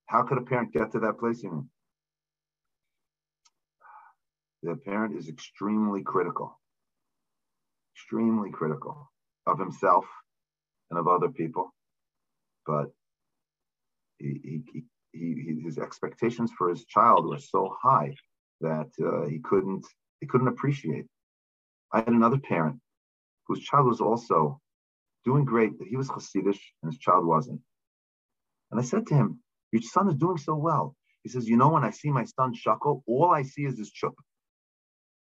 How could a parent get to that place? You mean? The parent is extremely critical, extremely critical of himself and of other people. But he, he, he, his expectations for his child were so high that uh, he couldn't he couldn't appreciate. I had another parent whose child was also doing great, but he was Hasidish and his child wasn't. And I said to him, Your son is doing so well. He says, You know, when I see my son Shako, all I see is his chup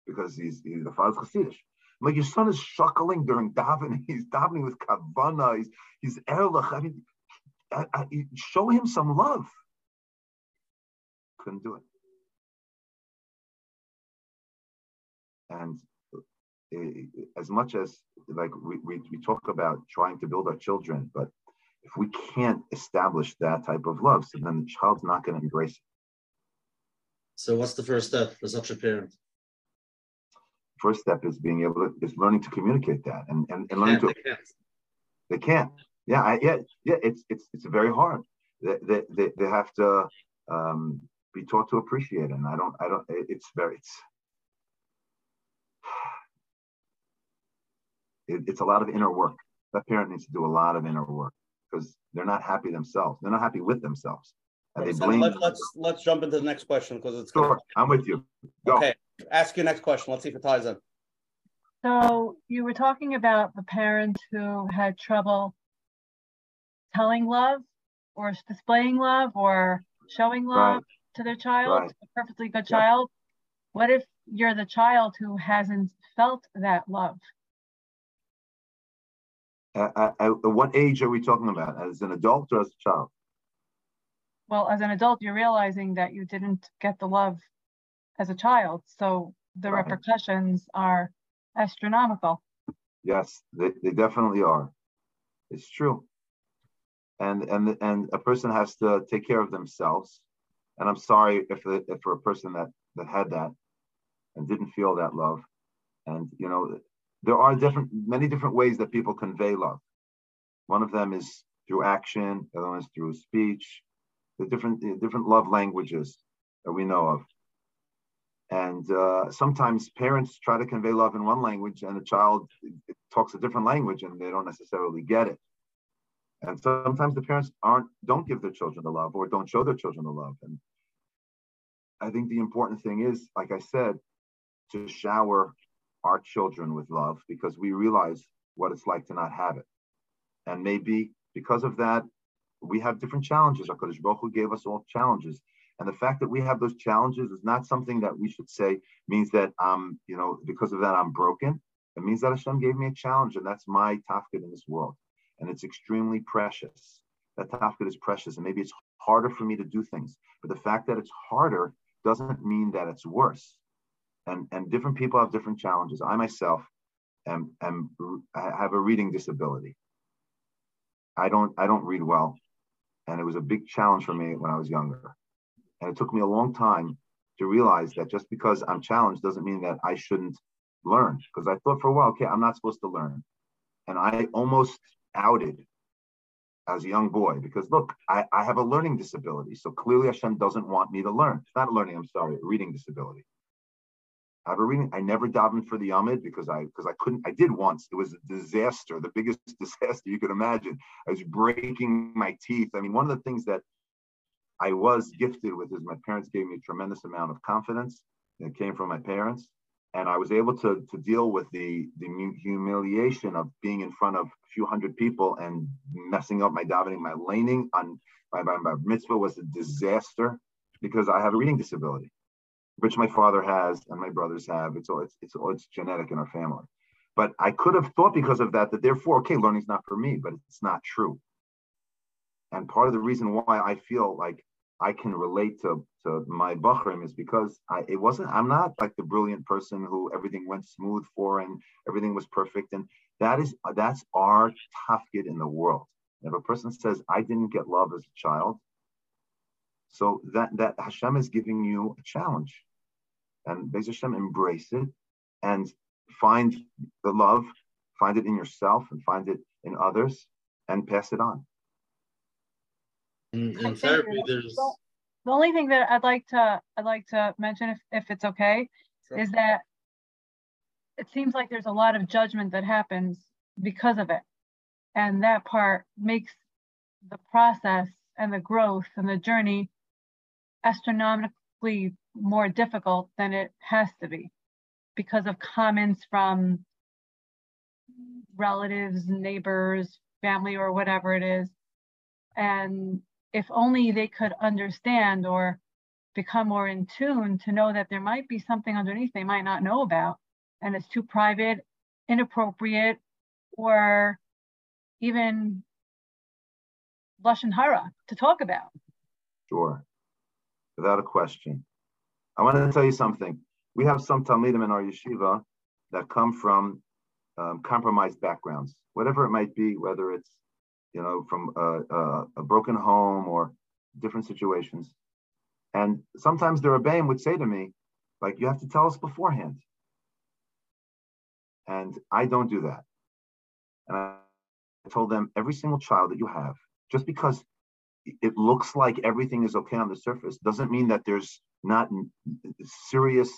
because he's, he's the father's Hasidish. I'm Like your son is shuckling during davening. He's davening with kavana. He's he's erlich. I mean, I, I, show him some love. Couldn't do it. And as much as like we, we, we talk about trying to build our children, but if we can't establish that type of love, so then the child's not going to embrace it. So what's the first step for such a parent? First step is being able to is learning to communicate that and, and, and learning to they can't. They can't. Yeah, I, yeah, yeah. It's it's it's very hard. They they, they, they have to um, be taught to appreciate it. And I don't I don't. It's very it's it, it's a lot of inner work. That parent needs to do a lot of inner work because they're not happy themselves. They're not happy with themselves. And they blame. Let, us let's, let's jump into the next question because it's sure. I'm with you. Go. Okay, ask your next question. Let's see if it ties in. So you were talking about the parent who had trouble telling love or displaying love or showing love right. to their child, right. a perfectly good yeah. child. What if you're the child who hasn't felt that love? Uh, uh, what age are we talking about? As an adult or as a child? Well, as an adult, you're realizing that you didn't get the love as a child. So the right. repercussions are astronomical. Yes, they, they definitely are. It's true and and and a person has to take care of themselves. And I'm sorry if if for a person that that had that and didn't feel that love, and you know there are different many different ways that people convey love. One of them is through action. The other one is through speech. The different the different love languages that we know of. And uh, sometimes parents try to convey love in one language, and the child talks a different language, and they don't necessarily get it. And sometimes the parents aren't don't give their children the love or don't show their children the love. And I think the important thing is, like I said, to shower our children with love because we realize what it's like to not have it. And maybe because of that, we have different challenges. HaKadosh Baruch Hu gave us all challenges. And the fact that we have those challenges is not something that we should say means that I'm, you know, because of that I'm broken. It means that Hashem gave me a challenge, and that's my tafkid in this world and it's extremely precious. That tafkid is precious, and maybe it's harder for me to do things. But the fact that it's harder doesn't mean that it's worse. And and different people have different challenges. I myself am am I have a reading disability. I don't I don't read well, and it was a big challenge for me when I was younger. And it took me a long time to realize that just because I'm challenged doesn't mean that I shouldn't learn. Because I thought for a while, okay, I'm not supposed to learn. And I almost outed as a young boy because look, I, I have a learning disability. So clearly Hashem doesn't want me to learn. It's not a learning, I'm sorry, a reading disability. I have a reading. I never davened for the Amud because I because I couldn't. I did once. It was a disaster, the biggest disaster you could imagine. I was breaking my teeth. I mean, one of the things that I was gifted with is my parents gave me a tremendous amount of confidence, It came from my parents, and I was able to to deal with the the humiliation of being in front of a few hundred people and messing up my davening, my laning on my, my, my mitzvah was a disaster because I have a reading disability, which my father has and my brothers have. It's all it's it's all it's genetic in our family. But I could have thought because of that that therefore, okay, learning's not for me, but it's not true. And part of the reason why I feel like I can relate to to my Bahrain is because I, it wasn't. I'm not like the brilliant person who everything went smooth for and everything was perfect. And that is that's our tafkid in the world. If a person says I didn't get love as a child, so that that Hashem is giving you a challenge, and Beis Hashem embrace it and find the love, find it in yourself, and find it in others, and pass it on. In, in therapy, there's the only thing that I'd like to I'd like to mention, if, if it's okay, sure. is that it seems like there's a lot of judgment that happens because of it. And that part makes the process and the growth and the journey more difficult than it has to be because of comments from relatives, neighbors, family, or whatever it is. And if only they could understand or become more in tune to know that there might be something underneath they might not know about and it's too private, inappropriate, or even Lashon Hara to talk about. Sure, without a question. I want to tell you something. We have some Talmidim in our yeshiva that come from um, compromised backgrounds, whatever it might be, whether it's you know, from a, a, a broken home or different situations. And sometimes the Rebbeim would say to me, like, you have to tell us beforehand. And I don't do that. And I told them every single child that you have, just because it looks like everything is okay on the surface, doesn't mean that there's not serious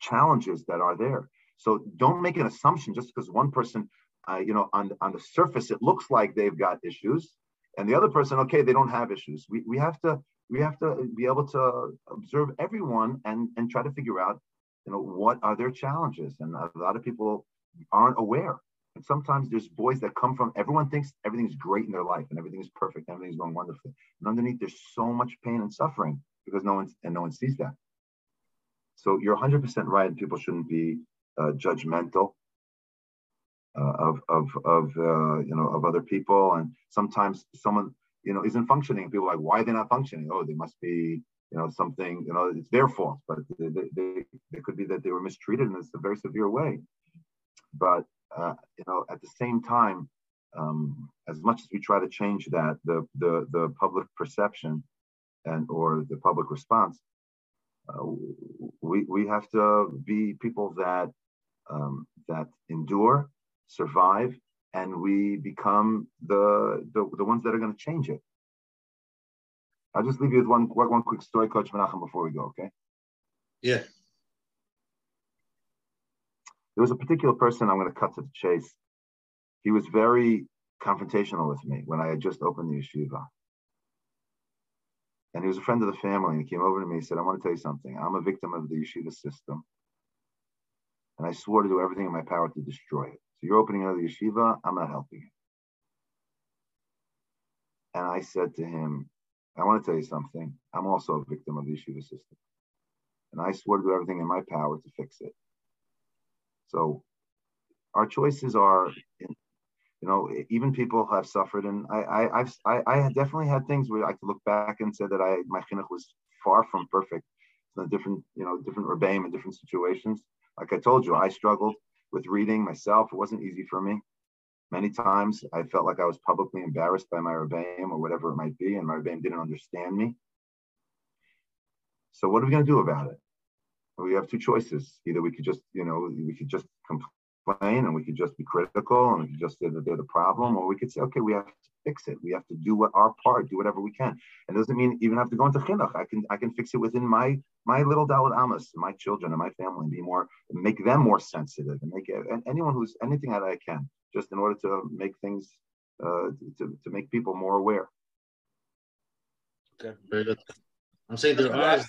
challenges that are there. So don't make an assumption just because one person uh, you know, on, on the surface, it looks like they've got issues. And the other person, okay, they don't have issues. We, we have to we have to be able to observe everyone and, and try to figure out, you know, what are their challenges. And a lot of people aren't aware. Sometimes there's boys that come from everyone thinks everything's great in their life and everything is perfect, everything's going wonderfully. And underneath there's so much pain and suffering because no one and no one sees that. So you're 100% right. People shouldn't be uh, judgmental uh, of of of uh, you know of other people, and sometimes someone you know isn't functioning. People like, why are they not functioning? Oh, they must be you know something you know it's their fault, but they, they, they it could be that they were mistreated in a very severe way. But uh, you know at the same time, um, as much as we try to change that, the the the public perception and or the public response, uh, we we have to be people that um, that endure survive, and we become the the, the ones that are going to change it. I'll just leave you with one one quick story, Coach Menachem, before we go. Okay? Yeah. There was a particular person. I'm going to cut to the chase. He was very confrontational with me when I had just opened the yeshiva. And he was a friend of the family. And he came over to me and said, I want to tell you something. I'm a victim of the yeshiva system. And I swore to do everything in my power to destroy it. So you're opening another yeshiva, I'm not helping you. And I said to him, I want to tell you something. I'm also a victim of the yeshiva system. And I swore to do everything in my power to fix it. So our choices are, you know, even people have suffered. And I, I, I've, I, I definitely had things where I could look back and say that I, my chinuch was far from perfect. Different, you know, different rebbeim and different situations. Like I told you, I struggled with reading myself. It wasn't easy for me. Many times I felt like I was publicly embarrassed by my Rebbeim or whatever it might be, and my Rebbeim didn't understand me. So what are we going to do about it? We have two choices. Either we could just, you know, we could just complain and we could just be critical and we could just say that they're the problem, or we could say, okay, we have to fix it. We have to do what our part, do whatever we can. And it doesn't mean even have to go into chinuch. I can I can fix it within my my little Daled Amos, my children and my family, and be more make them more sensitive and make it, and anyone who's anything that I can, just in order to make things uh, to, to make people more aware. Okay, very good. I'm saying there are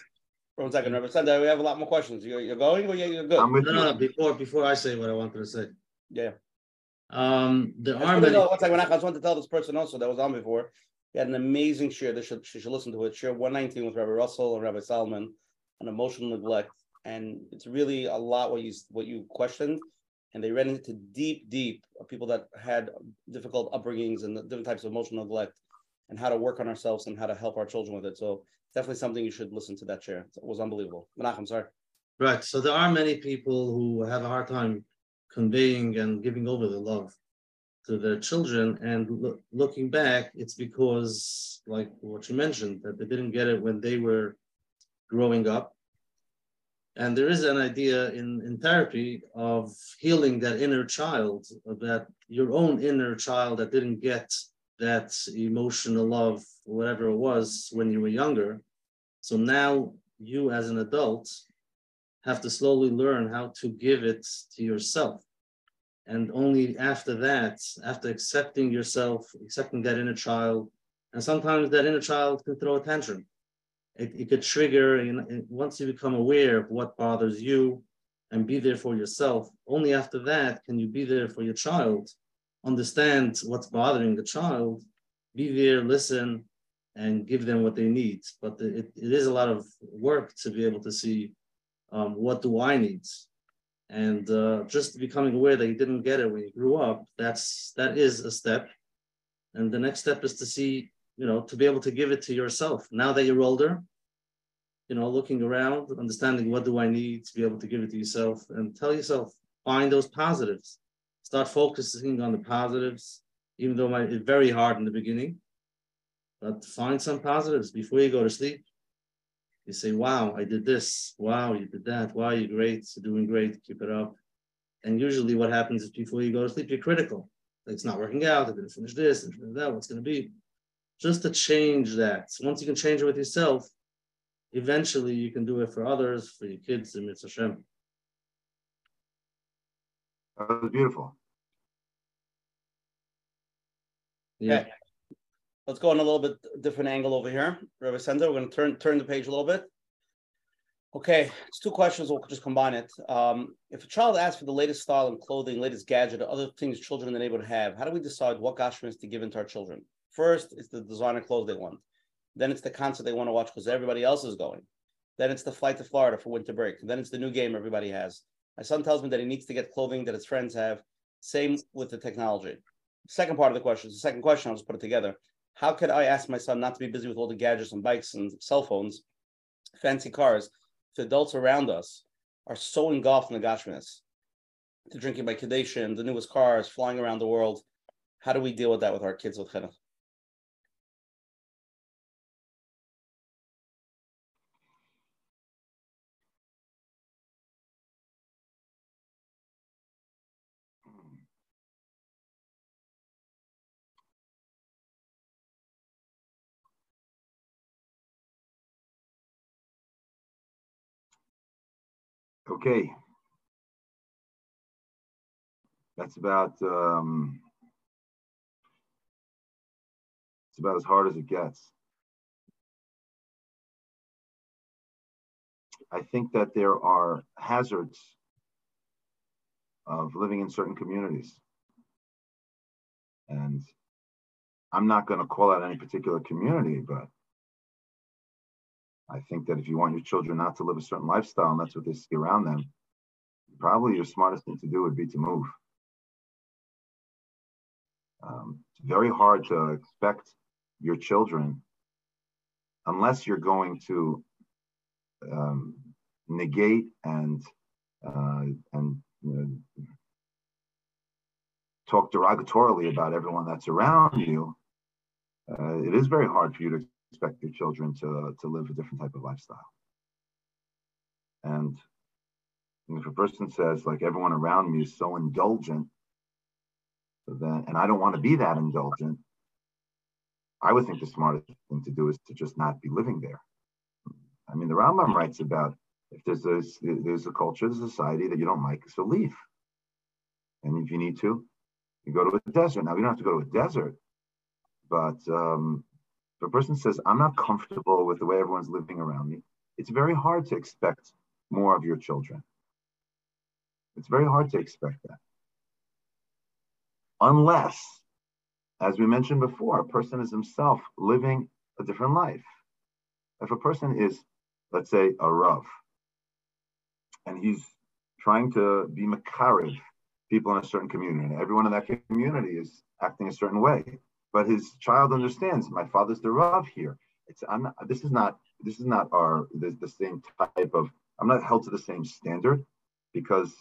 One second, Rabbi Sender, we have a lot more questions. You're, you're going or you're, you're good? I'm no, no, no, before, before I say what I wanted to say. Yeah. Um, there That's are good to many. know. One second, I just want to tell this person also that was on before. He had an amazing share. They should, she should listen to it. Share 119 with Rabbi Russell and Rabbi Salman on emotional neglect. And it's really a lot what you what you questioned. And they ran into deep, deep of people that had difficult upbringings and different types of emotional neglect and how to work on ourselves and how to help our children with it. So definitely something you should listen to that share. It was unbelievable. Menachem, sorry. Right. So there are many people who have a hard time conveying and giving over the love to their children. And loo- looking back, it's because, like what you mentioned, that they didn't get it when they were growing up. And there is an idea in, in therapy of healing that inner child, that your own inner child that didn't get that emotional love, whatever it was when you were younger. So now you, as an adult, have to slowly learn how to give it to yourself. And only after that, after accepting yourself, accepting that inner child, and sometimes that inner child can throw a tantrum. It, it could trigger, you know, once you become aware of what bothers you and be there for yourself, only after that can you be there for your child, understand what's bothering the child, be there, listen, and give them what they need. But it, it is a lot of work to be able to see um, what do I need? And uh, just becoming aware that you didn't get it when you grew up, that's that is a step. And the next step is to see, you know, to be able to give it to yourself. Now that you're older, you know, looking around, understanding what do I need to be able to give it to yourself and tell yourself, find those positives. Start focusing on the positives, even though it might be very hard in the beginning. But find some positives before you go to sleep you say, wow, I did this. Wow, you did that. Wow, you're great. You're doing great. Keep it up. And usually what happens is before you go to sleep, you're critical. Like, it's not working out. I didn't finish this, and finish that. What's going to be? Just to change that. So once you can change it with yourself, eventually you can do it for others, for your kids, and Mitzvah Hashem. That was beautiful. Yeah. Okay. Let's go on a little bit different angle over here. Rabbi Sender, we're going to turn turn the page a little bit. Okay, it's two questions. We'll just combine it. Um, if a child asks for the latest style and clothing, latest gadget, or other things children in the neighborhood have, how do we decide what gashmis to give into our children? First, it's the designer clothes they want. Then it's the concert they want to watch because everybody else is going. Then it's the flight to Florida for winter break. Then it's the new game everybody has. My son tells me that he needs to get clothing that his friends have. Same with the technology. Second part of the question, the second question, I'll just put it together. How could I ask my son not to be busy with all the gadgets and bikes and cell phones, fancy cars, the adults around us are so engulfed in the gashmis, to drinking by Kadeshin, the newest cars, flying around the world? How do we deal with that with our kids with chinuch? Okay. That's about um, it's about as hard as it gets. I think that there are hazards of living in certain communities. And I'm not going to call out any particular community, but I think that if you want your children not to live a certain lifestyle and that's what they see around them, probably your smartest thing to do would be to move. Um, it's very hard to expect your children, unless you're going to um, negate and uh, and you know, talk derogatorily about everyone that's around you. Uh, it is very hard for you to expect your children to, to live a different type of lifestyle. And if a person says, like, everyone around me is so indulgent, then, and I don't want to be that indulgent, I would think the smartest thing to do is to just not be living there. I mean, the Rambam writes about if there's a, there's a culture, there's a society that you don't like, so leave. And if you need to, you go to a desert. Now, you don't have to go to a desert, but um, if a person says, I'm not comfortable with the way everyone's living around me, it's very hard to expect more of your children. It's very hard to expect that. Unless, as we mentioned before, a person is himself living a different life. If a person is, let's say, a Rav, and he's trying to be Makariv, people in a certain community, and everyone in that community is acting a certain way, but his child understands, my father's the Rav here. It's I'm not, this is not this is not our the, the same type of I'm not held to the same standard because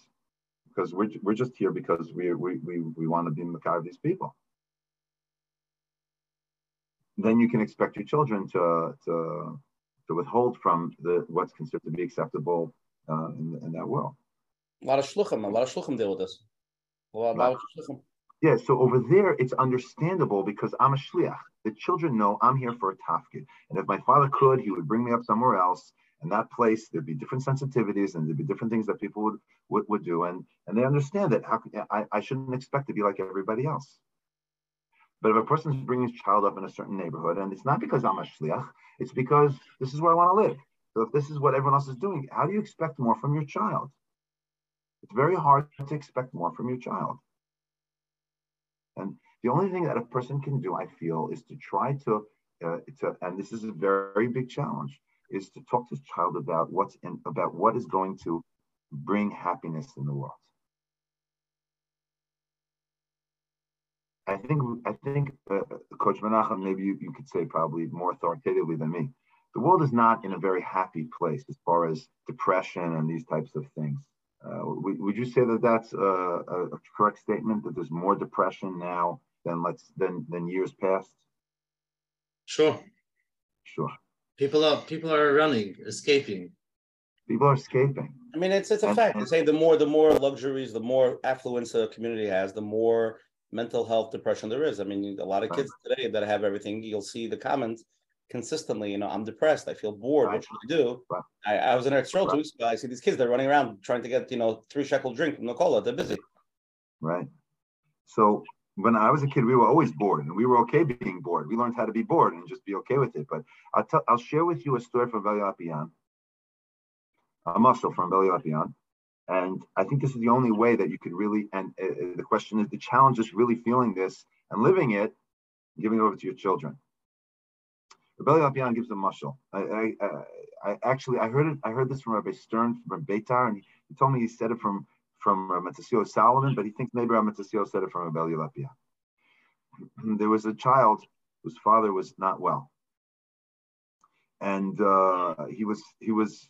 because we're, we're just here because we we we, we want to be Makar of these people. Then you can expect your children to to to withhold from the what's considered to be acceptable uh, in, in that world. A lot of shluchim, a lot of shluchim deal with this. A lot, right. of Yeah, so over there it's understandable because I'm a shliach. The children know I'm here for a tafkid, and if my father could, he would bring me up somewhere else, And that place there'd be different sensitivities and there'd be different things that people would would, would do. And and they understand that. How, I, I shouldn't expect to be like everybody else. But if a person's bringing his child up in a certain neighborhood and it's not because i'm a shliach it's because this is where i want to live. So if this is what everyone else is doing how do you expect more from your child? It's very hard to expect more from your child and the only thing that a person can do i feel is to try to uh, to and this is a very big challenge is to talk to the child about what's in about what is going to bring happiness in the world. I think I think uh, Coach Menachem, maybe you, you could say probably more authoritatively than me. The world is not in a very happy place as far as depression and these types of things. Uh, would, would, you say that that's a, a, correct statement that there's more depression now than let's than than years past? Sure. Sure. People are people are running, escaping. People are escaping. I mean, it's it's a fact. They say the more the more luxuries, the more affluence a community has, the more mental health depression there is. I mean, a lot of kids right. today that have everything, you'll see the comments consistently. You know, I'm depressed. I feel bored. Right. What should I do? Right. I, I was in a stroll two weeks ago. I see these kids. They're running around trying to get you know three shekel drink from the cola. They're busy. Right. So when I was a kid, we were always bored, and we were okay being bored. We learned how to be bored and just be okay with it. But I'll, t- I'll share with you a story from Beli Apian, a muscle from Beli Apian, and I think this is the only way that you could really. And uh, uh, the question is, the challenge is really feeling this and living it, giving it over to your children. Beli Apian gives a muscle. I, I, I, actually I heard it. I heard this from Rabbi Stern from Beitar, and he, he told me he said it from from uh, Solomon, but he thinks maybe Matasio said it from Abel Lapia. There was a child whose father was not well, and uh, he was he was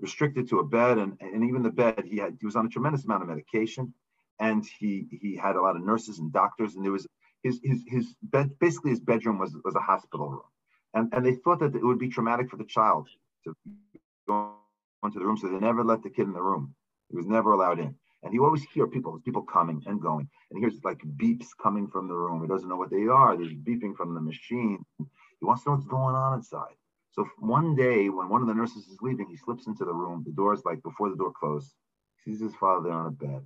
restricted to a bed, and, and even the bed he had he was on a tremendous amount of medication, and he he had a lot of nurses and doctors, and there was his his his bed basically his bedroom was was a hospital room, and and they thought that it would be traumatic for the child to go into the room, so they never let the kid in the room. He was never allowed in. And you always hear people, people coming and going. And here's like beeps coming from the room. He doesn't know what they are. There's beeping from the machine. He wants to know what's going on inside. So one day when one of the nurses is leaving, he slips into the room. The door's like before the door closed. He sees his father on a bed.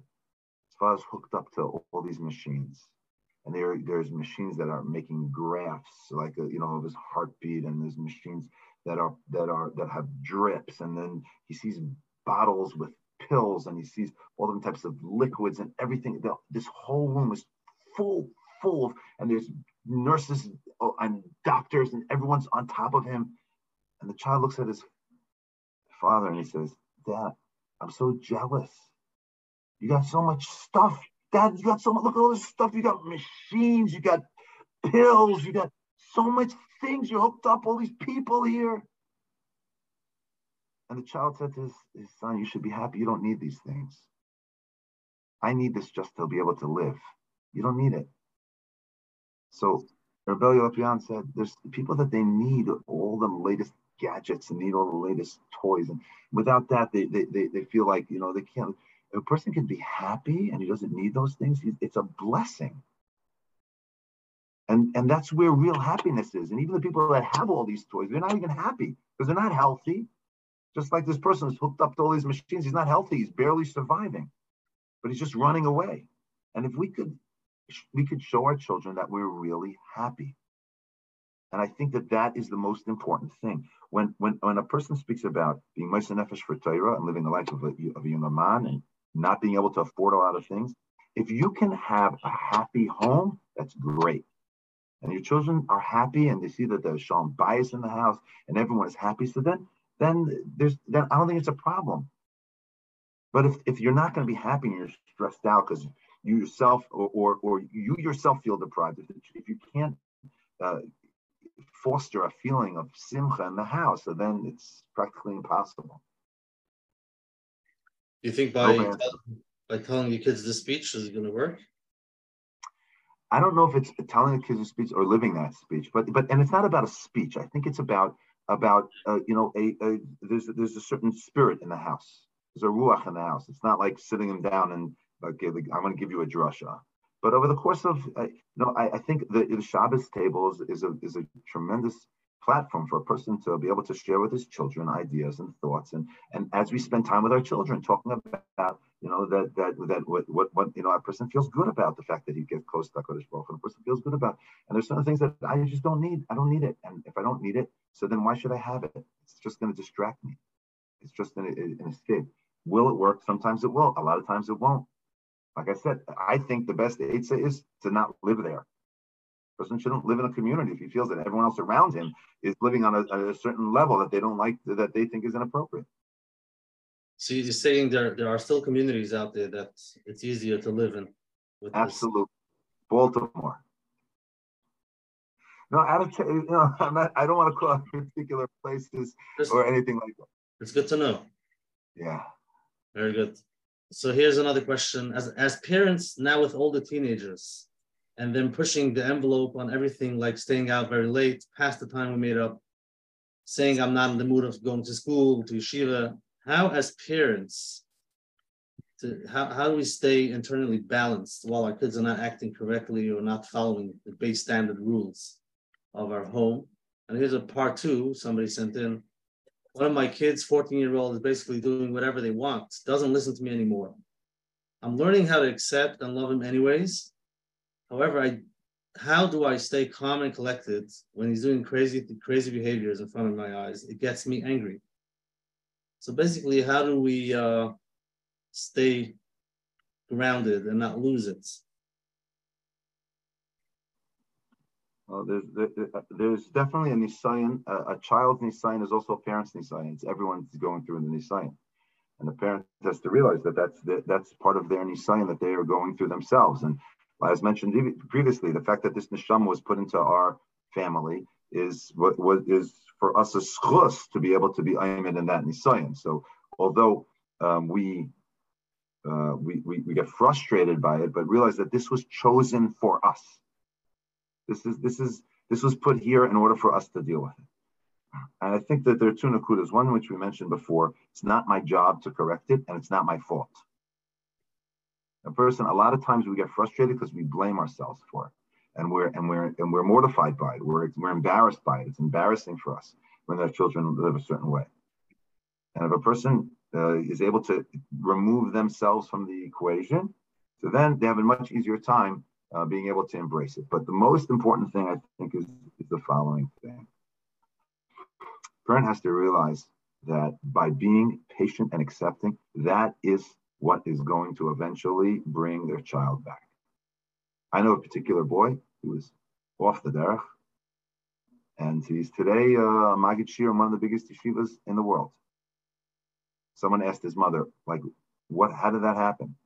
His father's hooked up to all these machines. And there, there's machines that are making graphs, like uh, you know, of his heartbeat, and there's machines that are that are that have drips, and then he sees bottles with pills and he sees all different types of liquids and everything. The, this whole room is full, full of, and there's nurses oh, and doctors and everyone's on top of him. And the child looks at his father and he says, Dad, I'm so jealous. You got so much stuff. Dad, you got so much, look at all this stuff. You got machines, you got pills, you got so much things. You hooked up all these people here. And the child said to his, his son, You should be happy. You don't need these things. I need this just to be able to live. You don't need it. So Rabbi Lopian said, There's people that they need all the latest gadgets and need all the latest toys. And without that, they, they, they, they feel like, you know, they can't. A person can be happy and he doesn't need those things, it's a blessing. And, and that's where real happiness is. And even the people that have all these toys, they're not even happy because they're not healthy. Just like this person is hooked up to all these machines, he's not healthy, he's barely surviving, but he's just running away. And if we could, we could show our children that we're really happy. And I think that that is the most important thing. When when when a person speaks about being Moser Nefesh for Torah and living the life of a, of a younger man and not being able to afford a lot of things, if you can have a happy home, that's great. And your children are happy and they see that there's Shalom Bayis in the house and everyone is happy. So then then there's then I don't think it's a problem. But if, if you're not going to be happy and you're stressed out because you yourself or, or, or you yourself feel deprived, if, if you can't uh, foster a feeling of simcha in the house, so then it's practically impossible. You think by no by telling your kids this speech is going to work? I don't know if it's telling the kids a speech or living that speech, but but and it's not about a speech. I think it's about about uh, you know a, a there's there's a certain spirit in the house. There's a ruach in the house. It's not like sitting them down and okay, I'm going to give you a drasha. But over the course of uh, you know, I, I think the, the Shabbos table is, is a is a tremendous platform for a person to be able to share with his children ideas and thoughts. And and as we spend time with our children talking about you know that that that what what, what you know a person feels good about the fact that he gets close to Hakadosh Baruch and a person feels good about and there's certain things that I just don't need I don't need it. And if I don't need it so then why should I have it? It's just going to distract me. It's just an, an escape. Will it work? Sometimes it will. A lot of times it won't. Like I said I think the best Eitzah is to not live there person shouldn't live in a community if he feels that everyone else around him is living on a, a certain level that they don't like that they think is inappropriate. So you're saying there there are still communities out there that it's easier to live in. Absolutely, this. Baltimore. No, out of you know, I'm not. I don't want to call out particular places Just, or anything like that. It's good to know. Yeah. Very good. So here's another question: As as parents now with older teenagers, and then pushing the envelope on everything, like staying out very late, past the time we made up, saying I'm not in the mood of going to school, to yeshiva. How, as parents, to, how, how do we stay internally balanced while our kids are not acting correctly or not following the base standard rules of our home? And here's a part two somebody sent in. One of my kids, 14 year old, is basically doing whatever they want, doesn't listen to me anymore. I'm learning how to accept and love him anyways, However, I how do I stay calm and collected when he's doing crazy crazy behaviors in front of my eyes? It gets me angry. So basically, how do we uh, stay grounded and not lose it? Well, there's there's definitely a nisayon. A, a child's nisayon is also a parent's nisayon. It's everyone's going through the nisayon, and the parent has to realize that that's that's part of their nisayon that they are going through themselves. And as mentioned previously, the fact that this neshama was put into our family is what, what is for us a zchus to be able to be aimed in that nisayon. So although um, we, uh, we, we we get frustrated by it, but realize that this was chosen for us. This is this is this was put here in order for us to deal with it. And I think that there are two nakudas. One which we mentioned before. It's not my job to correct it, and it's not my fault a person, a lot of times we get frustrated because we blame ourselves for it. And we're and we're and we're mortified by it. We're we're embarrassed by it. It's embarrassing for us when their children live a certain way. And if a person uh, is able to remove themselves from the equation, so then they have a much easier time uh, being able to embrace it. But the most important thing I think is, is the following thing. Parent has to realize that by being patient and accepting, that is what is going to eventually bring their child back. I know a particular boy who was off the derech, and he's today uh, a Maggid Shiur one of the biggest yeshivas in the world. Someone asked his mother, like, what, how did that happen?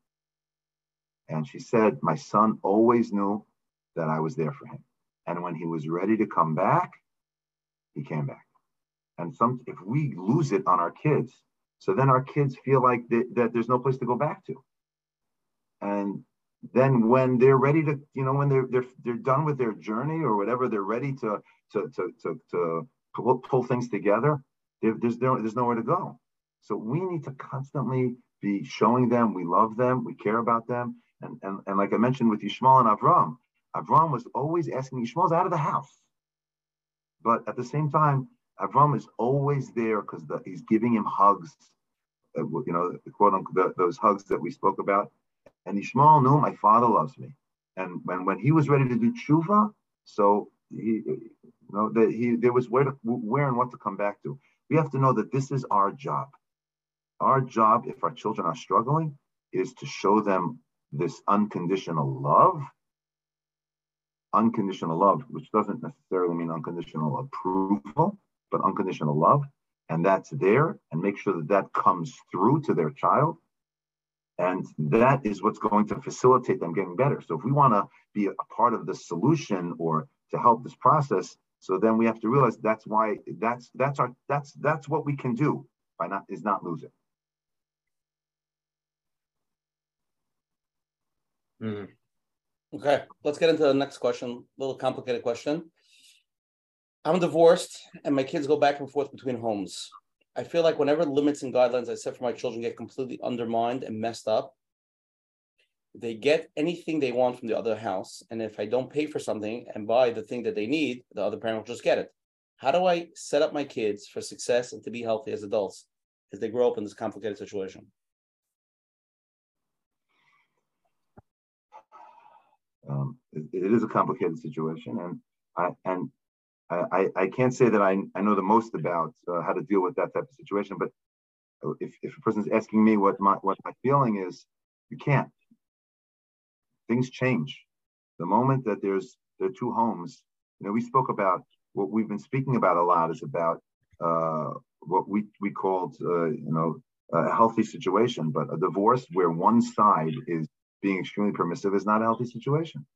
And she said, my son always knew that I was there for him. And when he was ready to come back, he came back. And some, if we lose it on our kids, so then our kids feel like they, that there's no place to go back to. And then when they're ready to, you know, when they're they're they're done with their journey or whatever, they're ready to to to to, to pull, pull things together. There's no, there's nowhere to go. So we need to constantly be showing them we love them, we care about them, and and, and like I mentioned with Yishmael and Avram, Avram was always asking Yishmael's out of the house, but at the same time, Avram is always there because he's giving him hugs, uh, you know, quote unquote, those hugs that we spoke about. And Ishmael knew my father loves me. And when, when he was ready to do tshuva, so he, You know he there was where to, where and what to come back to. We have to know that this is our job. Our job, if our children are struggling, is to show them this unconditional love. Unconditional love, which doesn't necessarily mean unconditional approval, but unconditional love. And that's there, and make sure that that comes through to their child. And that is what's going to facilitate them getting better. So if we want to be a part of the solution or to help this process, so then we have to realize that's why that's that's our that's that's what we can do by not is not lose it. Mm-hmm. Okay, let's get into the next question. A little complicated question. I'm divorced and my kids go back and forth between homes. I feel like whenever limits and guidelines I set for my children get completely undermined and messed up, they get anything they want from the other house. And if I don't pay for something and buy the thing that they need, the other parent will just get it. How do I set up my kids for success and to be healthy as adults as they grow up in this complicated situation? Um, it, it is a complicated situation, and I and I, I can't say that I, I know the most about uh, how to deal with that type of situation. But if, if a person's asking me what my what my feeling is, you can't. Things change. The moment that there's there are two homes, you know, we spoke about what we've been speaking about a lot is about uh, what we we called uh, you know a healthy situation, but a divorce where one side is being extremely permissive is not a healthy situation.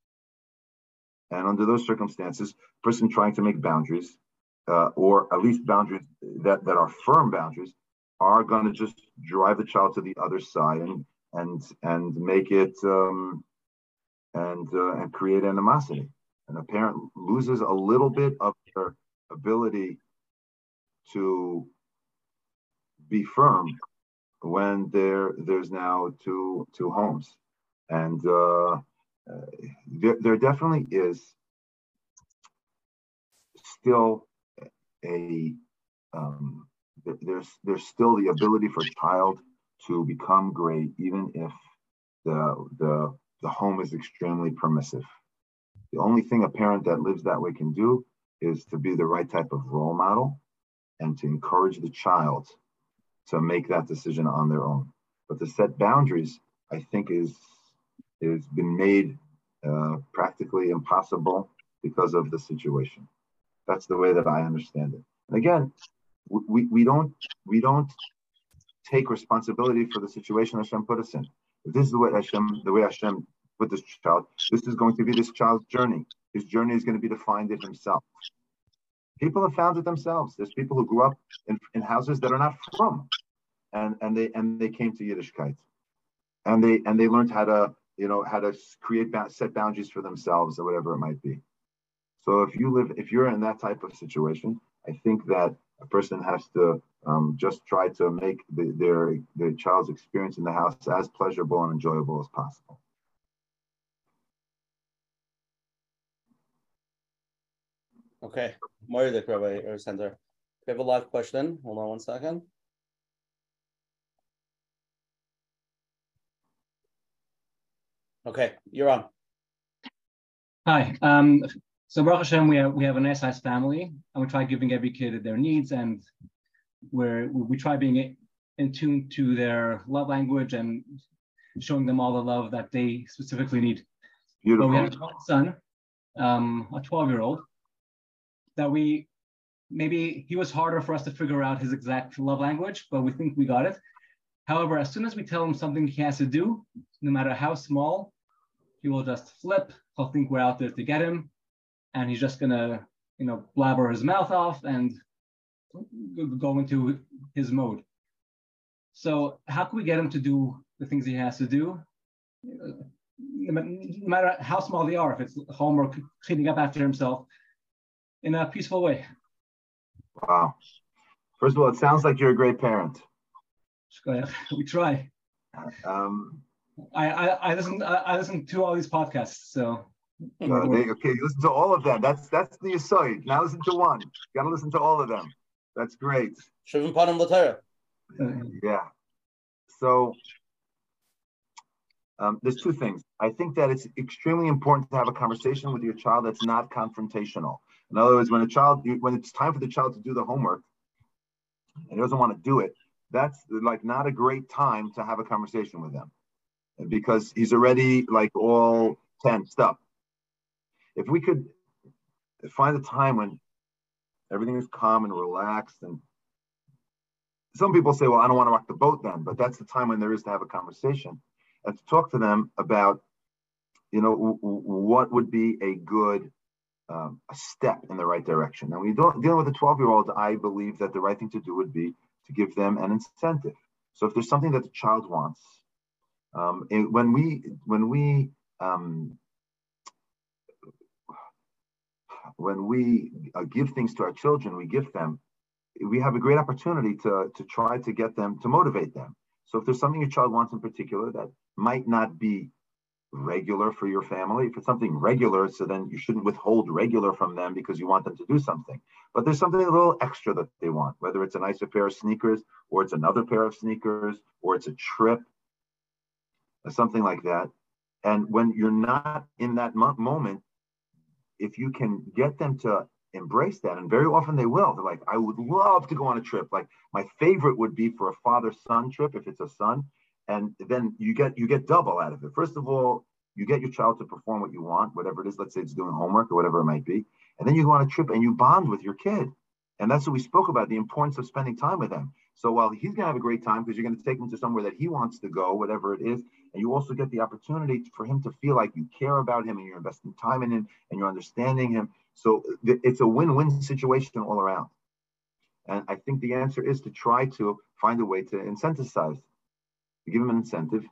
And under those circumstances, person trying to make boundaries, uh, or at least boundaries that, that are firm boundaries, are going to just drive the child to the other side and and and make it um, and uh, and create animosity. And a parent loses a little bit of their ability to be firm when there there's now two two homes and uh, there, there definitely is still a um, there's there's still the ability for a child to become great even if the the the home is extremely permissive. The only thing a parent that lives that way can do is to be the right type of role model and to encourage the child to make that decision on their own. But to set boundaries, I think is has been made uh, practically impossible because of the situation. That's the way that I understand it. And again, we, we don't we don't take responsibility for the situation Hashem put us in. If this is the way Hashem the way Hashem put this child, this is going to be this child's journey. His journey is going to be to find it himself. People have found it themselves. There's people who grew up in, in houses that are not from, and and they and they came to Yiddishkeit, and they and they learned how to you know how to create set boundaries for themselves or whatever it might be so if you live if you're in that type of situation i think that a person has to um, just try to make the, their their child's experience in the house as pleasurable and enjoyable as possible okay Moira Rabbi or Sender. We have a live question. Hold on one second. Okay, you're on. Hi. Um, so Baruch Hashem, we have we have a nice size family, and we try giving every kid their needs, and where we try being in tune to their love language and showing them all the love that they specifically need. Beautiful. But we have a son, um, a 12 year old, that we maybe he was harder for us to figure out his exact love language, but we think we got it. However, as soon as we tell him something he has to do, no matter how small, he will just flip. He'll think we're out there to get him, and he's just gonna, you know, blabber his mouth off and go into his mode. So how can we get him to do the things he has to do, no matter how small they are, if it's homework, cleaning up after himself, in a peaceful way? Wow. First of all, it sounds like you're a great parent. We try. Um, I, I, I listen I, I listen to all these podcasts, so. Uh, they, okay, listen to all of them. That's that's the aside. Now listen to one. You got to listen to all of them. That's great. Yeah. So um, there's two things. I think that it's extremely important to have a conversation with your child that's not confrontational. In other words, when a child, when it's time for the child to do the homework, and he doesn't want to do it, that's like not a great time to have a conversation with them because he's already like all tensed up. If we could find a time when everything is calm and relaxed and some people say, well, I don't want to rock the boat then, but that's the time when there is to have a conversation and to talk to them about, you know, w- what would be a good um, a step in the right direction. Now, when you're dealing with a 12 year old, I believe that the right thing to do would be to give them an incentive. So if there's something that the child wants, um, when we when we um, when we uh, give things to our children, we give them. We have a great opportunity to to try to get them to motivate them. So if there's something your child wants in particular that might not be regular for your family. If it's something regular, so then you shouldn't withhold regular from them because you want them to do something. But there's something a little extra that they want, whether it's a nicer pair of sneakers, or it's another pair of sneakers, or it's a trip, something like that. And when you're not in that moment, if you can get them to embrace that, and very often they will, they're like, I would love to go on a trip. Like my favorite would be for a father-son trip if it's a son and then you get you get double out of it. First of all, you get your child to perform what you want, whatever it is. Let's say it's doing homework or whatever it might be, and then you go on a trip and you bond with your kid, and that's what we spoke about the importance of spending time with them. So while he's going to have a great time because you're going to take him to somewhere that he wants to go, whatever it is, and you also get the opportunity for him to feel like you care about him and you're investing time in him and you're understanding him. So it's a win-win situation all around. And I think the answer is to try to find a way to incentivize to give him an incentive,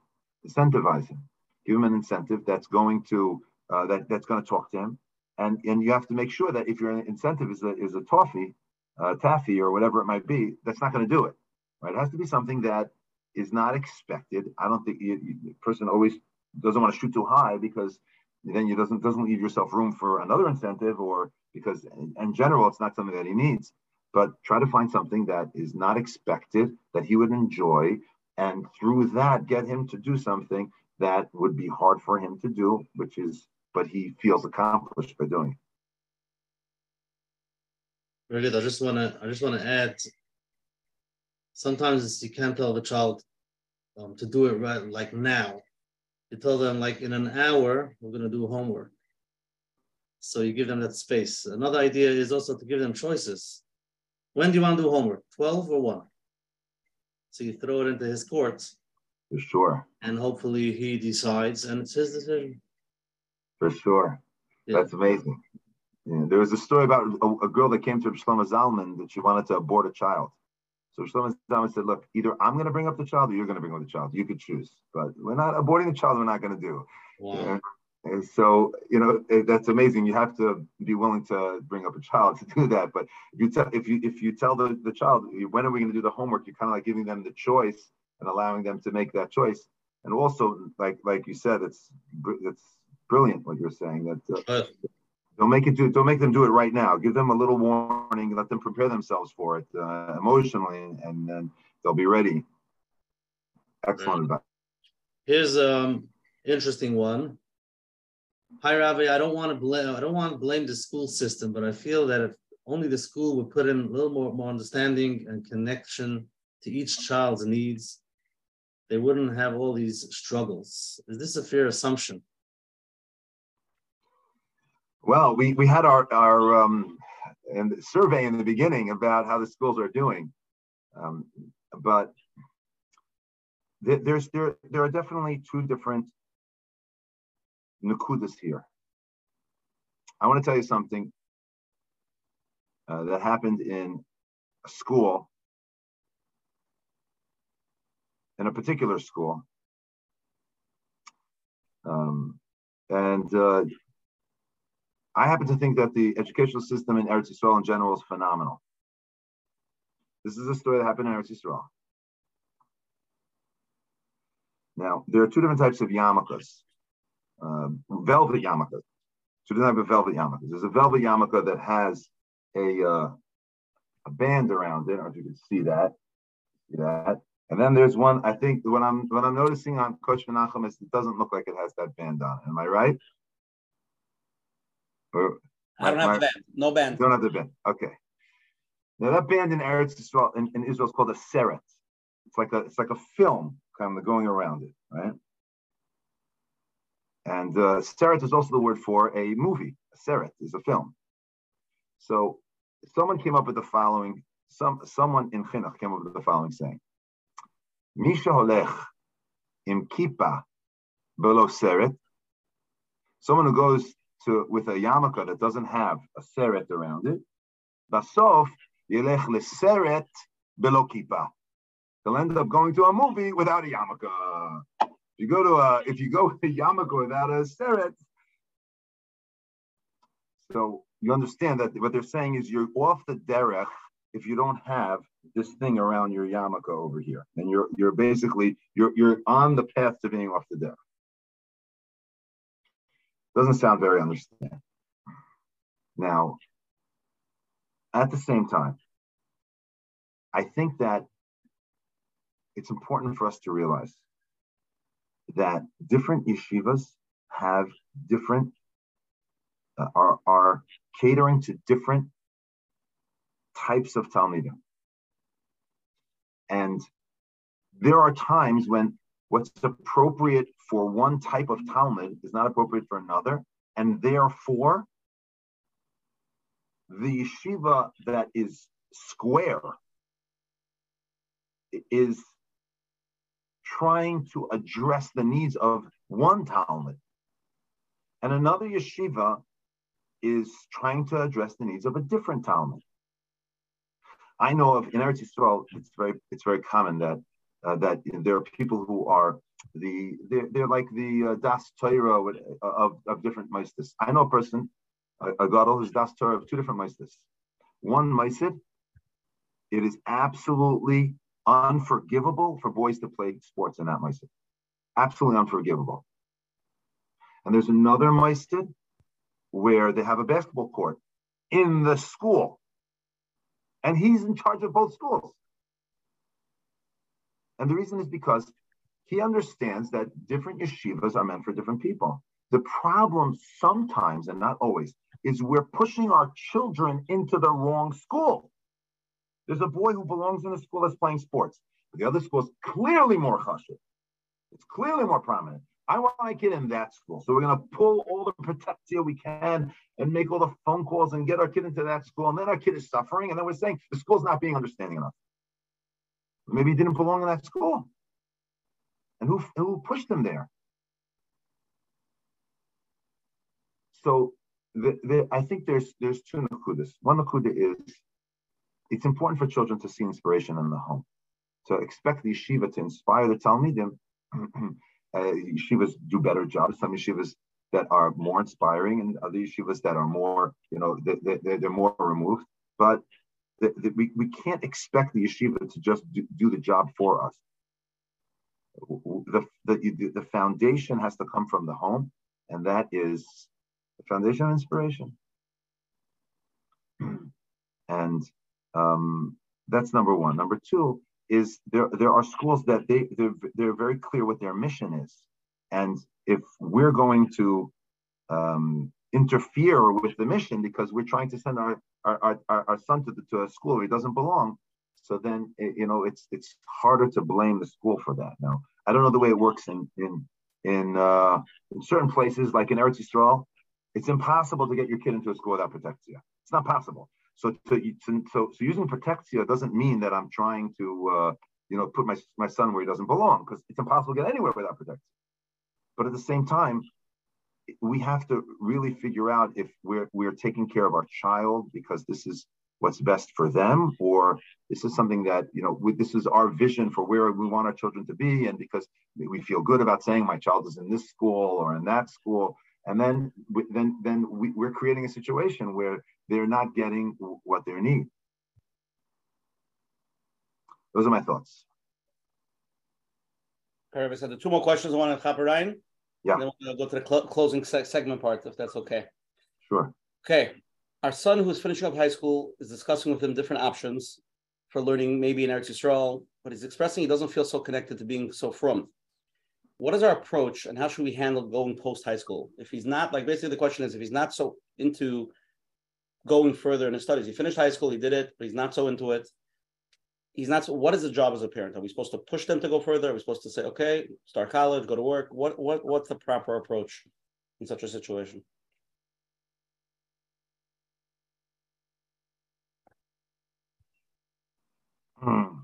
incentivize him, give him an incentive that's going to uh, that that's going to talk to him, and and you have to make sure that if your incentive is a is a toffee, uh, taffy or whatever it might be, that's not going to do it. Right? It has to be something that is not expected. I don't think you, you, the person always doesn't want to shoot too high because then you doesn't doesn't leave yourself room for another incentive or because in, in general it's not something that he needs but try to find something that is not expected that he would enjoy and through that get him to do something that would be hard for him to do, which is, but he feels accomplished by doing. Very good. I just want to, I just want to add. Sometimes you can't tell the child um, to do it right, like now. You tell them like in an hour we're going to do homework. So you give them that space. Another idea is also to give them choices. When do you want to do homework? Twelve or one? So you throw it into his court. For sure. And hopefully he decides and it's his decision. For sure. Yeah. That's amazing. Yeah. There was a story about a, a girl that came to Shlomo Zalman that she wanted to abort a child. So Shlomo Zalman said, look, either I'm going to bring up the child or you're going to bring up the child. You could choose. But we're not aborting the child, we're not going to do. Wow. And so, you know, that's amazing. You have to be willing to bring up a child to do that. But you tell if you if you tell the, the child when are we going to do the homework, you're kind of like giving them the choice and allowing them to make that choice. And also, like like you said, it's it's brilliant what you're saying. That uh, don't make it do don't make them do it right now. Give them a little warning. Let them prepare themselves for it uh, emotionally, and then they'll be ready. Excellent. Here's um interesting one hi Ravi, I don't want to blame I don't want to blame the school system, but I feel that if only the school would put in a little more, more understanding and connection to each child's needs, they wouldn't have all these struggles. Is this a fair assumption? Well, we, we had our, our um, and survey in the beginning about how the schools are doing. Um, but there's there there are definitely two different nukudas here. I want to tell you something uh, that happened in a school, in a particular school. Um, and uh, I happen to think that the educational system in Eretz Yisrael in general is phenomenal. This is a story that happened in Eretz Yisrael. Now, there are two different types of yarmulkes uh, velvet yarmulke. So we have a velvet yarmulke. There's a velvet yarmulke that has a uh, a band around it. I don't know if you can see that. See that. And then there's one. I think what I'm what I'm noticing on Coach Menachem is it doesn't look like it has that band on. Am I right? Or I don't have my, the band. No band. Don't have the band. Okay. Now that band in Eretz Israel in, in Israel is called a seret. It's like a it's like a film kind of going around it, right? And uh, seret is also the word for a movie. A seret is a film. So someone came up with the following. Some someone in chinuch came up with the following saying: Misha holech im kippah below seret. Someone who goes to with a yarmulke that doesn't have a seret around it. Basof Yelech leseret below kippah. They'll end up going to a movie without a yarmulke. If you go to a, if you go to yarmulke without a seret, so you understand that what they're saying is you're off the derech if you don't have this thing around your yarmulke over here, and you're you're basically you're you're on the path to being off the derech. Doesn't sound very understanding. Now, at the same time, I think that it's important for us to realize that different yeshivas have different uh, are are catering to different types of talmidim, and there are times when what's appropriate for one type of talmid is not appropriate for another, and therefore the yeshiva that is square is trying to address the needs of one Talmid, and another yeshiva is trying to address the needs of a different Talmid. I know of in Eretz Yisrael, it's very it's very common that uh, that there are people who are the they're, they're like the uh, das Torah of, of different meisters. I know a person, a, a gadol who's das Torah of two different meisters. One meister, it is absolutely unforgivable for boys to play sports in that Meister. Absolutely unforgivable. And there's another Meister where they have a basketball court in the school. And he's in charge of both schools. And the reason is because he understands that different yeshivas are meant for different people. The problem sometimes, and not always, is we're pushing our children into the wrong school. There's a boy who belongs in a school that's playing sports. But The other school is clearly more chashiv. It's clearly more prominent. I want my kid in that school. So we're going to pull all the protectia we can and make all the phone calls and get our kid into that school. And then our kid is suffering. And then we're saying the school's not being understanding enough. Maybe he didn't belong in that school. And who, who pushed him there? So the, the, I think there's there's two nakudas. One nakuda is it's important for children to see inspiration in the home. To expect the yeshiva to inspire the Talmidim, uh, yeshivas do better jobs. Some yeshivas that are more inspiring, and other yeshivas that are more, you know, they, they, they're more removed. But the, the, we, we can't expect the yeshiva to just do, do the job for us. The, the, the foundation has to come from the home, and that is the foundation of inspiration. and um, that's number one. Number two is there there are schools that they they're, they're very clear what their mission is, and if we're going to um, interfere with the mission because we're trying to send our our, our, our son to, the, to a school where he doesn't belong, so then you know it's it's harder to blame the school for that. Now I don't know the way it works in in in uh, in certain places like in Eretz Yisrael, it's impossible to get your kid into a school without protectia. It's not possible. So to, to, so so using protectia doesn't mean that I'm trying to uh, you know put my my son where he doesn't belong because it's impossible to get anywhere without protectia. But at the same time, we have to really figure out if we're we're taking care of our child because this is what's best for them or this is something that you know we, this is our vision for where we want our children to be and because we feel good about saying my child is in this school or in that school and then then then we, we're creating a situation where they're not getting what they need. Those are my thoughts. Perfect. So the two more questions I want to Ryan. Yeah. And then we'll go to the cl- closing se- segment part, if that's okay. Sure. Okay. Our son, who's finishing up high school, is discussing with him different options for learning maybe in Eretz Yisrael, but he's expressing he doesn't feel so connected to being so from. What is our approach and how should we handle going post high school? If he's not, like basically the question is, if he's not so into going further in his studies. He finished high school, he did it, but he's not so into it. He's not. What is the job as a parent? Are we supposed to push them to go further? Are we supposed to say, okay, start college, go to work? What what what's the proper approach in such a situation? Hmm.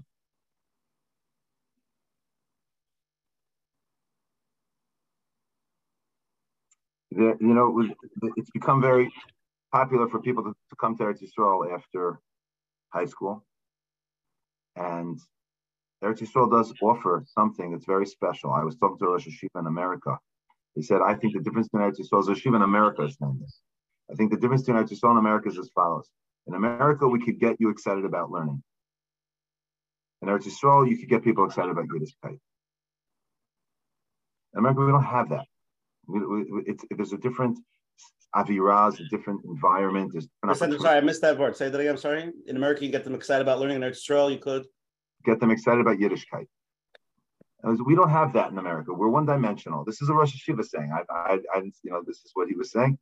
You know, it's become very popular for people to, to come to Eretz Yisrael after high school. And Eretz Yisrael does offer something that's very special. I was talking to a Rosh Yeshiva in America. He said, I think the difference between Eretz Yisrael, Rosh Yeshiva in America is saying this. I think the difference between Eretz Yisrael and America is as follows. In America, we could get you excited about learning. In Eretz Yisrael, you could get people excited about Yiddishkeit. In America, we don't have that. We, we, there's a different aviraz, a different environment. There's different I'm sorry, I missed that word. Say that again. I'm sorry. In America, you get them excited about learning. In Israel, you could get them excited about Yiddishkeit. We don't have that in America. We're one-dimensional. This is a Rosh Yeshiva saying. I, I, I, you know, this is what he was saying,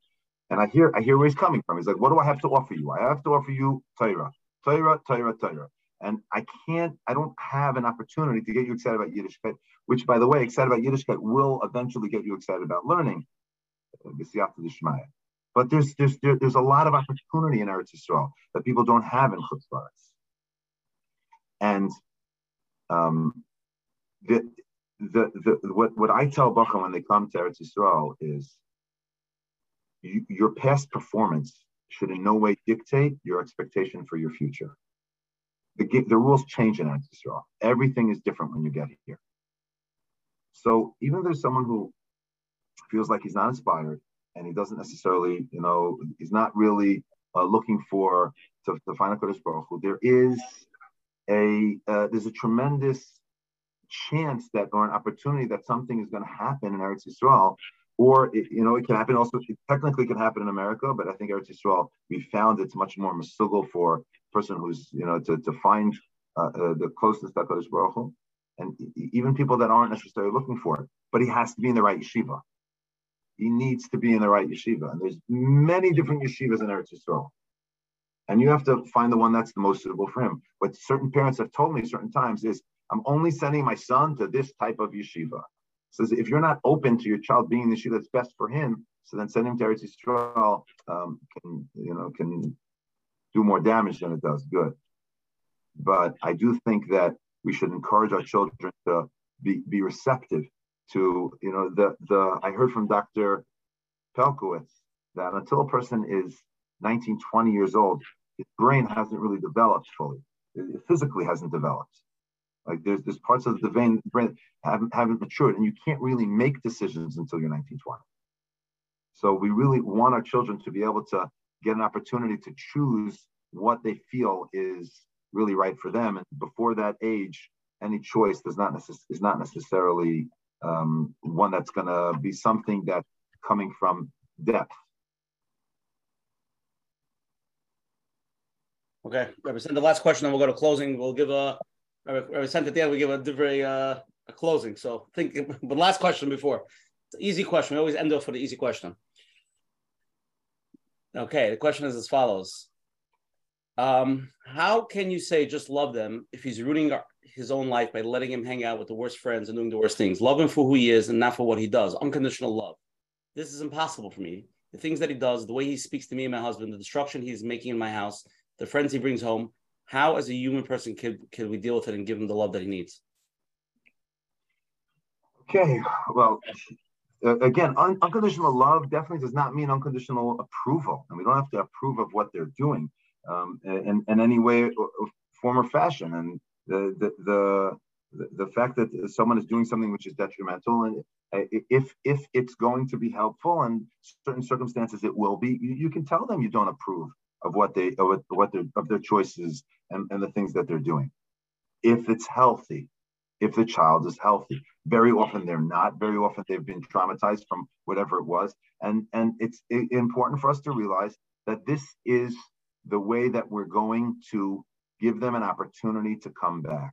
and I hear, I hear where he's coming from. He's like, "What do I have to offer you? I have to offer you Torah, Torah, Torah, Torah." And I can't, I don't have an opportunity to get you excited about Yiddishkeit, which, by the way, excited about Yiddishkeit will eventually get you excited about learning. But there's there's there, there's a lot of opportunity in Eretz Yisrael that people don't have in Chutz And um, the, the the what what I tell Bacham when they come to Eretz Yisrael is you, your past performance should in no way dictate your expectation for your future. The, the rules change in Eretz Yisrael. Everything is different when you get here. So even if there's someone who feels like he's not inspired and he doesn't necessarily, you know, he's not really uh, looking for to, to find Hakadosh Baruch Hu, there is a uh, there's a tremendous chance that or an opportunity that something is going to happen in Eretz Yisrael, or it, you know it can happen also. It technically can happen in America, but I think Eretz Yisrael we found it's much more masugal for a person who's you know to to find uh, uh, the closest to Kodesh Baruch Hu, and even people that aren't necessarily looking for it. But he has to be in the right yeshiva he needs to be in the right yeshiva. And there's many different yeshivas in Eretz Yisrael. And you have to find the one that's the most suitable for him. What certain parents have told me certain times is, I'm only sending my son to this type of yeshiva. Says if you're not open to your child being the yeshiva that's best for him, so then sending him to Eretz Yisrael um, can, you know, can do more damage than it does good. But I do think that we should encourage our children to be, be receptive to you know the the I heard from Dr. Pelcovitz that until a person is 19, 20 years old, his brain hasn't really developed fully. It physically hasn't developed. Like there's there's parts of the brain, brain haven't haven't matured, and you can't really make decisions until you're 19, 20. So we really want our children to be able to get an opportunity to choose what they feel is really right for them. And before that age, any choice does not necess- is not necessarily um, one that's going to be something that's coming from depth. Okay, represent the last question, then we'll go to closing. We'll give a represent at the end. We give a very uh, a closing. So think, but last question before easy question. We always end off with an easy question. Okay, the question is as follows: um, How can you say just love them if he's rooting his own life by letting him hang out with the worst friends and doing the worst things. Love him for who he is and not for what he does. Unconditional love. This is impossible for me. The things that he does, the way he speaks to me and my husband, the destruction he's making in my house, the friends he brings home. How, as a human person, can, can we deal with it and give him the love that he needs? Okay, well, uh, again, un- unconditional love definitely does not mean unconditional approval, and we don't have to approve of what they're doing um, in, in any way, or, form, or fashion. And the the the, the fact that someone is doing something which is detrimental and uh, if if it's going to be helpful and certain circumstances it will be you, you can tell them you don't approve of what they of what their of their choices and, and the things that they're doing. If it's healthy if the child is healthy very often they're not very often they've been traumatized from whatever it was and and it's important for us to realize that this is the way that we're going to give them an opportunity to come back.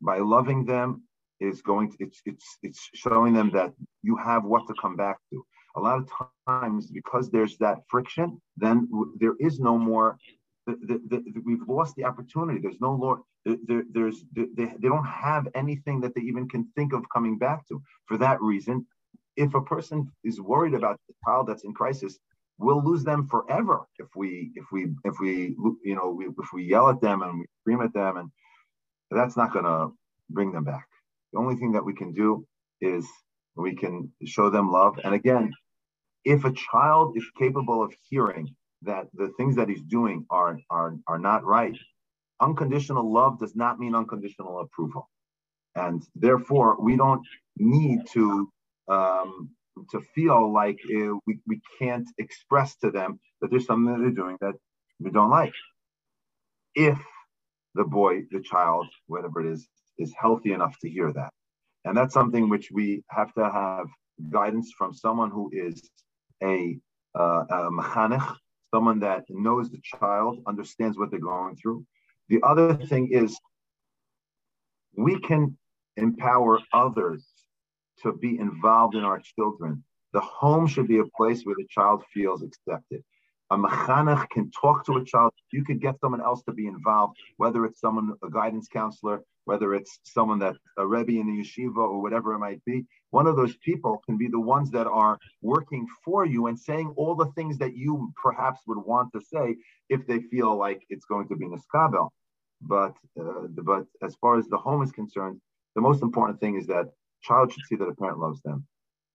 By loving them is going to, it's it's it's showing them that you have what to come back to. a lot of times because there's that friction, then there is no more. The, the, the, we've lost the opportunity. There's no Lord. There, there's they, they don't have anything that they even can think of coming back to. For that reason, if a person is worried about the child that's in crisis, we'll lose them forever if we if we if we you know we, if we yell at them and we scream at them and that's not going to bring them back. The only thing that we can do is we can show them love. And again, if a child is capable of hearing that the things that he's doing are, are, are not right, unconditional love does not mean unconditional approval. And therefore, we don't need to um, to feel like uh, we, we can't express to them that there's something that they're doing that we don't like. If the boy, the child, whatever it is, is healthy enough to hear that. And that's something which we have to have guidance from someone who is a, uh, a mechanech, someone that knows the child, understands what they're going through. The other thing is we can empower others to be involved in our children. The home should be a place where the child feels accepted a mechanech can talk to a child. You could get someone else to be involved, whether it's someone, a guidance counselor, whether it's someone that a rebbe in the yeshiva or whatever it might be. One of those people can be the ones that are working for you and saying all the things that you perhaps would want to say if they feel like it's going to be niskabel. But uh, but as far as the home is concerned, the most important thing is that child should see that a parent loves them.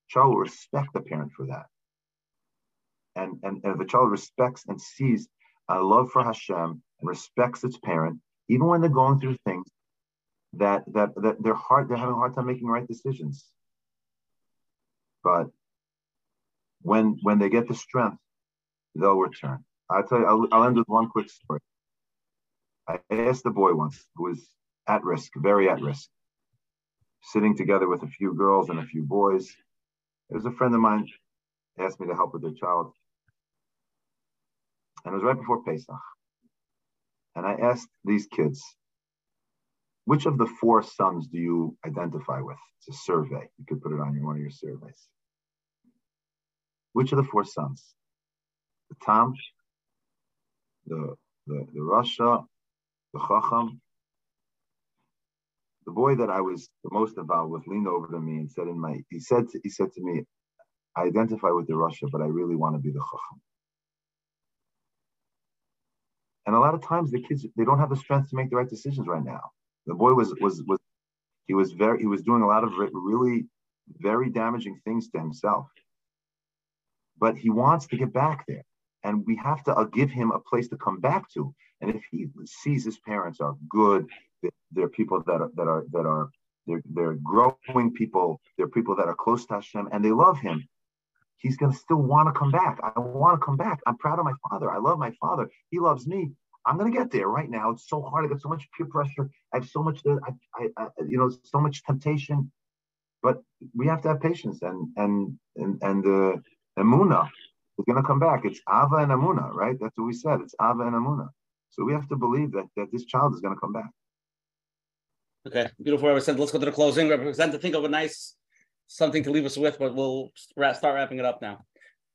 Child will respect the parent for that and, and, and if a child respects and sees a love for Hashem and respects its parent, even when they're going through things that that that they're hard, they're having a hard time making right decisions. But when when they get the strength, they'll return. I'll tell you, I'll, I'll end with one quick story. I asked the boy once who was at risk, very at risk, sitting together with a few girls and a few boys. It was a friend of mine asked me to help with their child. And it was right before Pesach. And I asked these kids, which of the four sons do you identify with? It's a survey. You could put it on one of your surveys. Which of the four sons? The Tam, the, the, the Rasha, the Chacham. The boy that I was the most involved with leaned over to me and said in my, he said, to, he said to me, I identify with the Rasha, but I really want to be the Chacham. And a lot of times the kids they don't have the strength to make the right decisions right now. The boy was was was he was very he was doing a lot of really very damaging things to himself. But he wants to get back there. And we have to uh, give him a place to come back to. And if he sees his parents are good, they're people that are that are that are they're, they're growing people, they're people that are close to Hashem and they love him he's going to still want to come back. I want to come back. I'm proud of my father. I love my father. He loves me. I'm going to get there right now. It's so hard. I got so much peer pressure. I have so much, I, I, I, you know, so much temptation. But we have to have patience and and and and the uh, emuna is going to come back. It's ava and emuna, right? That's what we said. It's ava and emuna. So we have to believe that that this child is going to come back. Okay, beautiful, Representative. Let's go to the closing. Representative, to think of a nice something to leave us with, but we'll start wrapping it up now.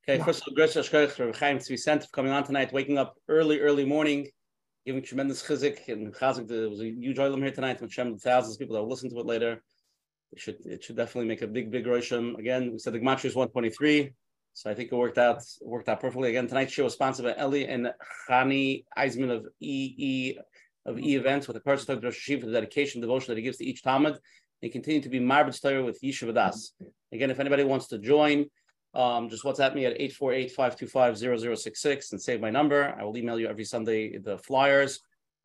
Okay, yeah. first of all, Grace Ashkoich for Chaim Tzvi for coming on tonight, waking up early, early morning, giving tremendous chizik and chazik. There was a huge oilam here tonight with Shem, thousands of people that will listen to it later. It should it should definitely make a big, big rosham. Again, we said the Gematria is 123, so I think it worked out worked out perfectly. Again, tonight's show is sponsored by Eli and Chani Eisman of EE of E events with a person talking to for the dedication devotion that he gives to each talmid and continue to be Marbet Torah with Yishuv Das. Again, if anybody wants to join, um, just WhatsApp me at 848-525-0066 and save my number. I will email you every Sunday the flyers.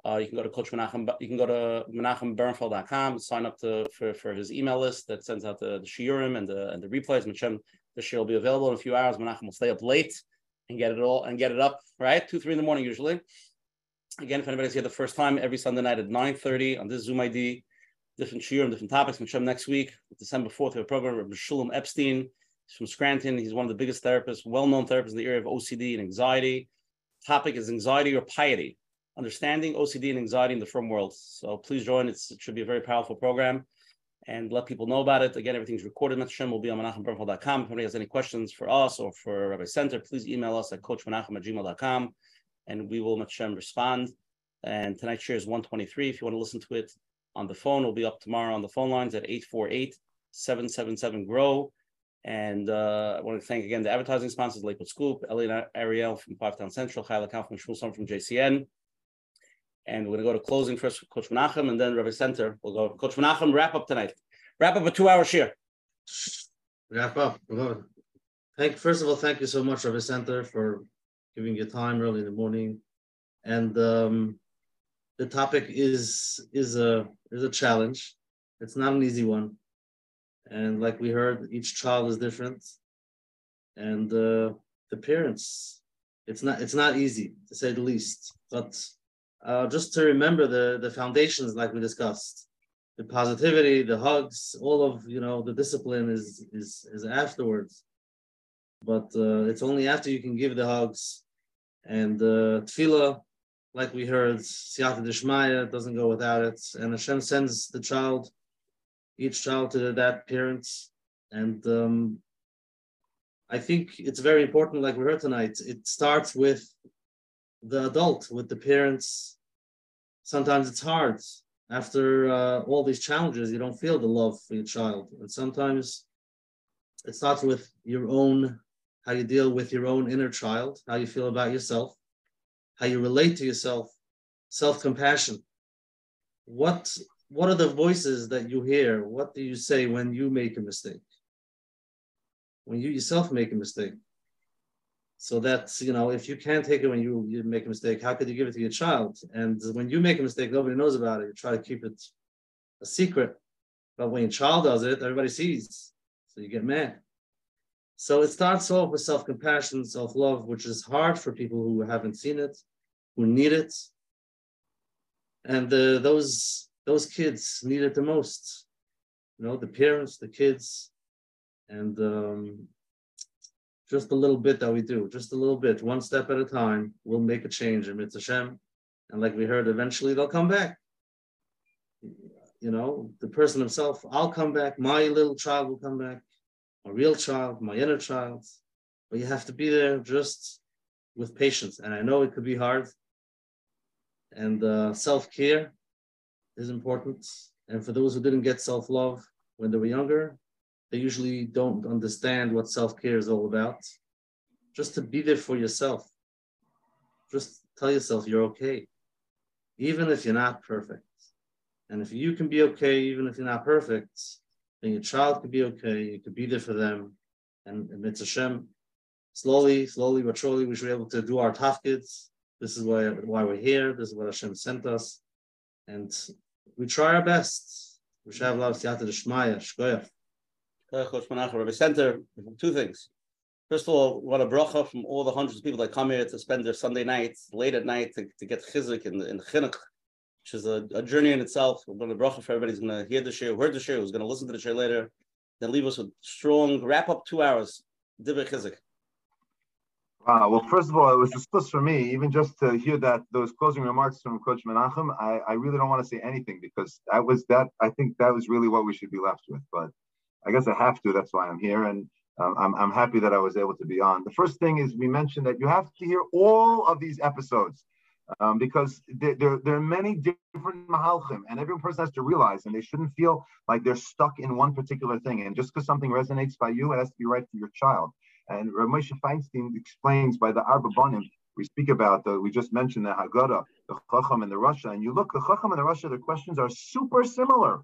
Uh, you can go to Coach Menachem, you can go to menachembernfeld.com, sign up to, for, for his email list that sends out the, the shiurim and the, and the replays. Machem, the shiur will be available in a few hours. Menachem will stay up late and get it all and get it up, right? Two, three in the morning usually. Again, if anybody's here the first time, every Sunday night at 9.30 on this Zoom ID, different shiur and different topics. Hashem next week, December 4th, we have a program with Shulam Epstein. He's from Scranton. He's one of the biggest therapists, well-known therapists in the area of OCD and anxiety. Topic is anxiety or piety, understanding OCD and anxiety in the frum world. So please join. It's, it should be a very powerful program. and let people know about it. Again, everything's recorded. Hashem will be on menachembernfeld.com. If anybody has any questions for us or for Rabbi Sender, please email us at coachmenachem at gmail.com and we will Hashem respond. And tonight's shiur is 123. If you want to listen to it on the phone, we'll be up tomorrow on the phone lines at 848 777 GROW. And uh, I want to thank again the advertising sponsors, Lakewood Scoop, Elliot Ariel from Five Town Central, Chayla Kaufman, Shmuel from JCN. And we're going to go to closing first with Coach Menachem and then Rabbi Sender. We'll go. Coach Menachem, wrap up tonight. Wrap up a two hour shiur. Wrap up. Thank First of all, thank you so much, Rabbi Sender, for giving your time early in the morning. And um, the topic is is a is a challenge. It's not an easy one. And like we heard, each child is different. And uh, the parents, it's not it's not easy to say the least. But uh, just to remember the the foundations like we discussed the positivity the hugs all of you know the discipline is is is afterwards but uh, it's only after you can give the hugs and uh, tefillah like we heard siyata dishmaya doesn't go without it and Hashem sends the child each child to that parents and um, I think it's very important like we heard tonight it starts with the adult, with the parents. Sometimes it's hard. After uh, all these challenges, you don't feel the love for your child. And sometimes it starts with your own, how you deal with your own inner child, how you feel about yourself, how you relate to yourself, self compassion. What, what are the voices that you hear? What do you say when you make a mistake? When you yourself make a mistake? So that's, you know, if you can't take it when you, you make a mistake, how could you give it to your child? And when you make a mistake, nobody knows about it. You try to keep it a secret. But when your child does it, everybody sees. So you get mad. So it starts off with self compassion, self love, which is hard for people who haven't seen it, who need it. And uh, those those kids need it the most. You know, the parents, the kids, and um, just a little bit that we do, just a little bit, one step at a time, we'll make a change in Mitzvah Hashem. And like we heard, eventually they'll come back. You know, the person himself, I'll come back, my little child will come back, my real child, my inner child. But you have to be there just with patience. And I know it could be hard. And uh, self care is important. And for those who didn't get self love when they were younger, they usually don't understand what self-care is all about. Just to be there for yourself. Just tell yourself you're okay, even if you're not perfect. And if you can be okay, even if you're not perfect, then your child could be okay. You could be there for them. And, and it's Hashem. Slowly, slowly but surely, we should be able to do our tafkids. This is why, why we're here. This is what Hashem sent us. And we try our best. We should have a lot of siyata d'shmaya. Rabbi Sender, two things. First of all, what a bracha from all the hundreds of people that come here to spend their Sunday nights late at night to, to get chizik in, in chinuch, which is a, a journey in itself. We're going to bracha for everybody who's going to hear the shiur, heard the shiur, who's going to listen to the shiur later, then leave us with strong wrap up two hours. Wow. Well, first of all, it was a plus for me, even just to hear that those closing remarks from Coach Menachem. I, I really don't want to say anything because that was that. I think that was really what we should be left with. But I guess I have to. That's why I'm here, and um, I'm I'm happy that I was able to be on. The first thing is we mentioned that you have to hear all of these episodes. Um, because there, there, there, are many different mahalchim, and every person has to realize, and they shouldn't feel like they're stuck in one particular thing. And just because something resonates by you, it has to be right for your child. And Rav Moshe Feinstein explains by the Arba Banim, we speak about, the, we just mentioned the Haggadah, the Chacham and the Rasha, and you look, the Chacham and the Rasha, the questions are super similar.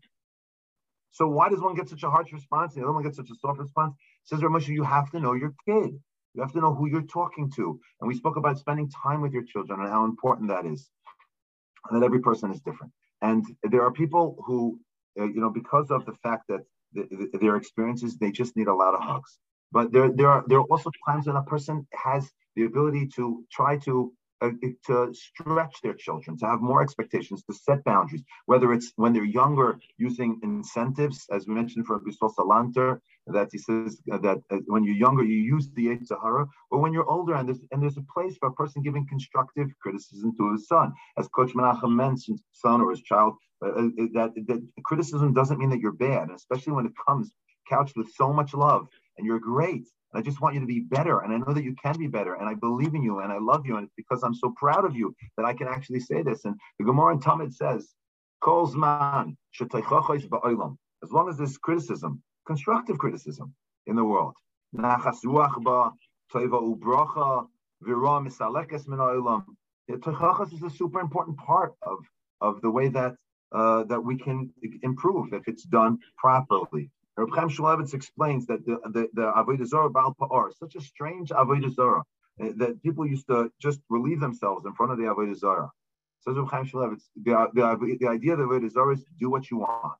So why does one get such a harsh response and the other one gets such a soft response? Says Ramesh, you have to know your kid. You have to know who you're talking to. And we spoke about spending time with your children and how important that is. And that every person is different. And there are people who, uh, you know, because of the fact that the, the, their experiences, they just need a lot of hugs. But there, there are there are also times when a person has the ability to try to uh, to stretch their children, to have more expectations, to set boundaries, whether it's when they're younger using incentives, as we mentioned from Gustavo Salanter, that he says that uh, when you're younger, you use the Sahara, or when you're older, and there's, and there's a place for a person giving constructive criticism to his son. As Coach Menachem mentioned, son or his child, Uh, uh that, that criticism doesn't mean that you're bad, especially when it comes couched with so much love and you're great. I just want you to be better. And I know that you can be better. And I believe in you and I love you. And it's because I'm so proud of you that I can actually say this. And the Gemara in Tamid says, as long as there's criticism, constructive criticism in the world. Tochachas is a super important part of, of the way that uh, that we can improve if it's done properly. Reb Chaim Shmulevitz explains that the the, the Avodah Zarah Baal Pa'or such a strange Avodah Zarah eh, that people used to just relieve themselves in front of the Avodah Zarah. Says Reb Chaim Shmulevitz, the, the, the idea of the Avodah Zarah is do what you want.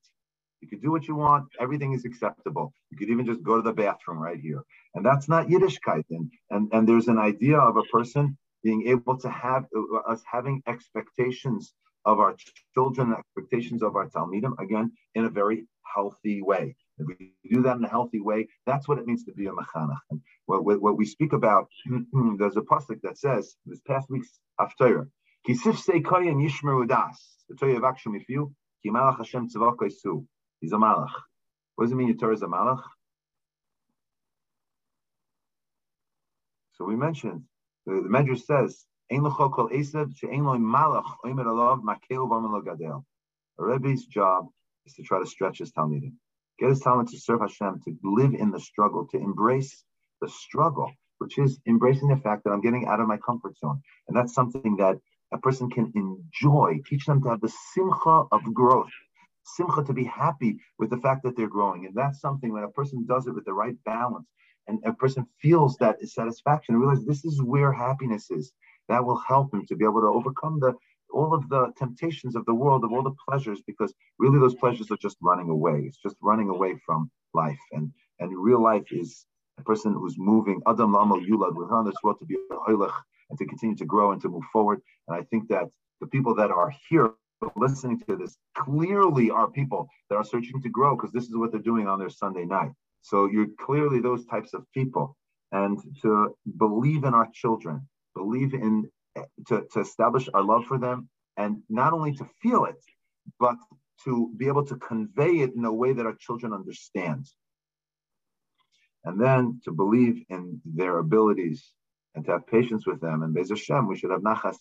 You could do what you want. Everything is acceptable. You could even just go to the bathroom right here. And that's not Yiddishkeit. And, and, and there's an idea of a person being able to have uh, us having expectations of our children, expectations of our Talmidim, again, in a very healthy way. If we do that in a healthy way, that's what it means to be a mechanech. What, what, what we speak about, there's a pasuk that says this past week's after, Kisif seikoyim yishmeru das. The Torah of Akshem Ifiu, Ki malach. He's a malach. What does it mean your Torah is a malach? So we mentioned the, the Medrash says, Ein kol malach alav. A Rebbe's job is to try to stretch his Talmidim, get his talent to serve Hashem, to live in the struggle, to embrace the struggle, which is embracing the fact that I'm getting out of my comfort zone. And that's something that a person can enjoy, teach them to have the simcha of growth, simcha to be happy with the fact that they're growing. And that's something when a person does it with the right balance, and a person feels that satisfaction, realize this is where happiness is. That will help them to be able to overcome the all of the temptations of the world, of all the pleasures, because really those pleasures are just running away. It's just running away from life. And and real life is a person who's moving, Adam Lamal Yulad, we're on this world to be a and to continue to grow and to move forward. And I think that the people that are here listening to this clearly are people that are searching to grow because this is what they're doing on their Sunday night. So you're clearly those types of people. And to believe in our children, believe in, to, to establish our love for them, and not only to feel it, but to be able to convey it in a way that our children understand. And then to believe in their abilities and to have patience with them. And Bez Hashem, we should have nachas,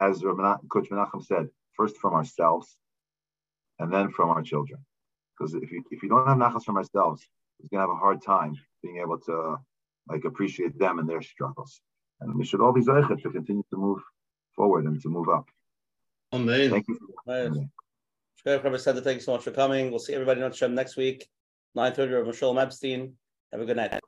as Coach Menachem said, first from ourselves and then from our children. Because if you, if you don't have nachas from ourselves, is going to have a hard time being able to like appreciate them and their struggles. And we should all be zeichet to continue to move forward and to move up. Amen. Thank you. Amen. said thank you so much for coming. We'll see everybody on Hashem next week, 9.30 of Michelle Epstein. Have a good night.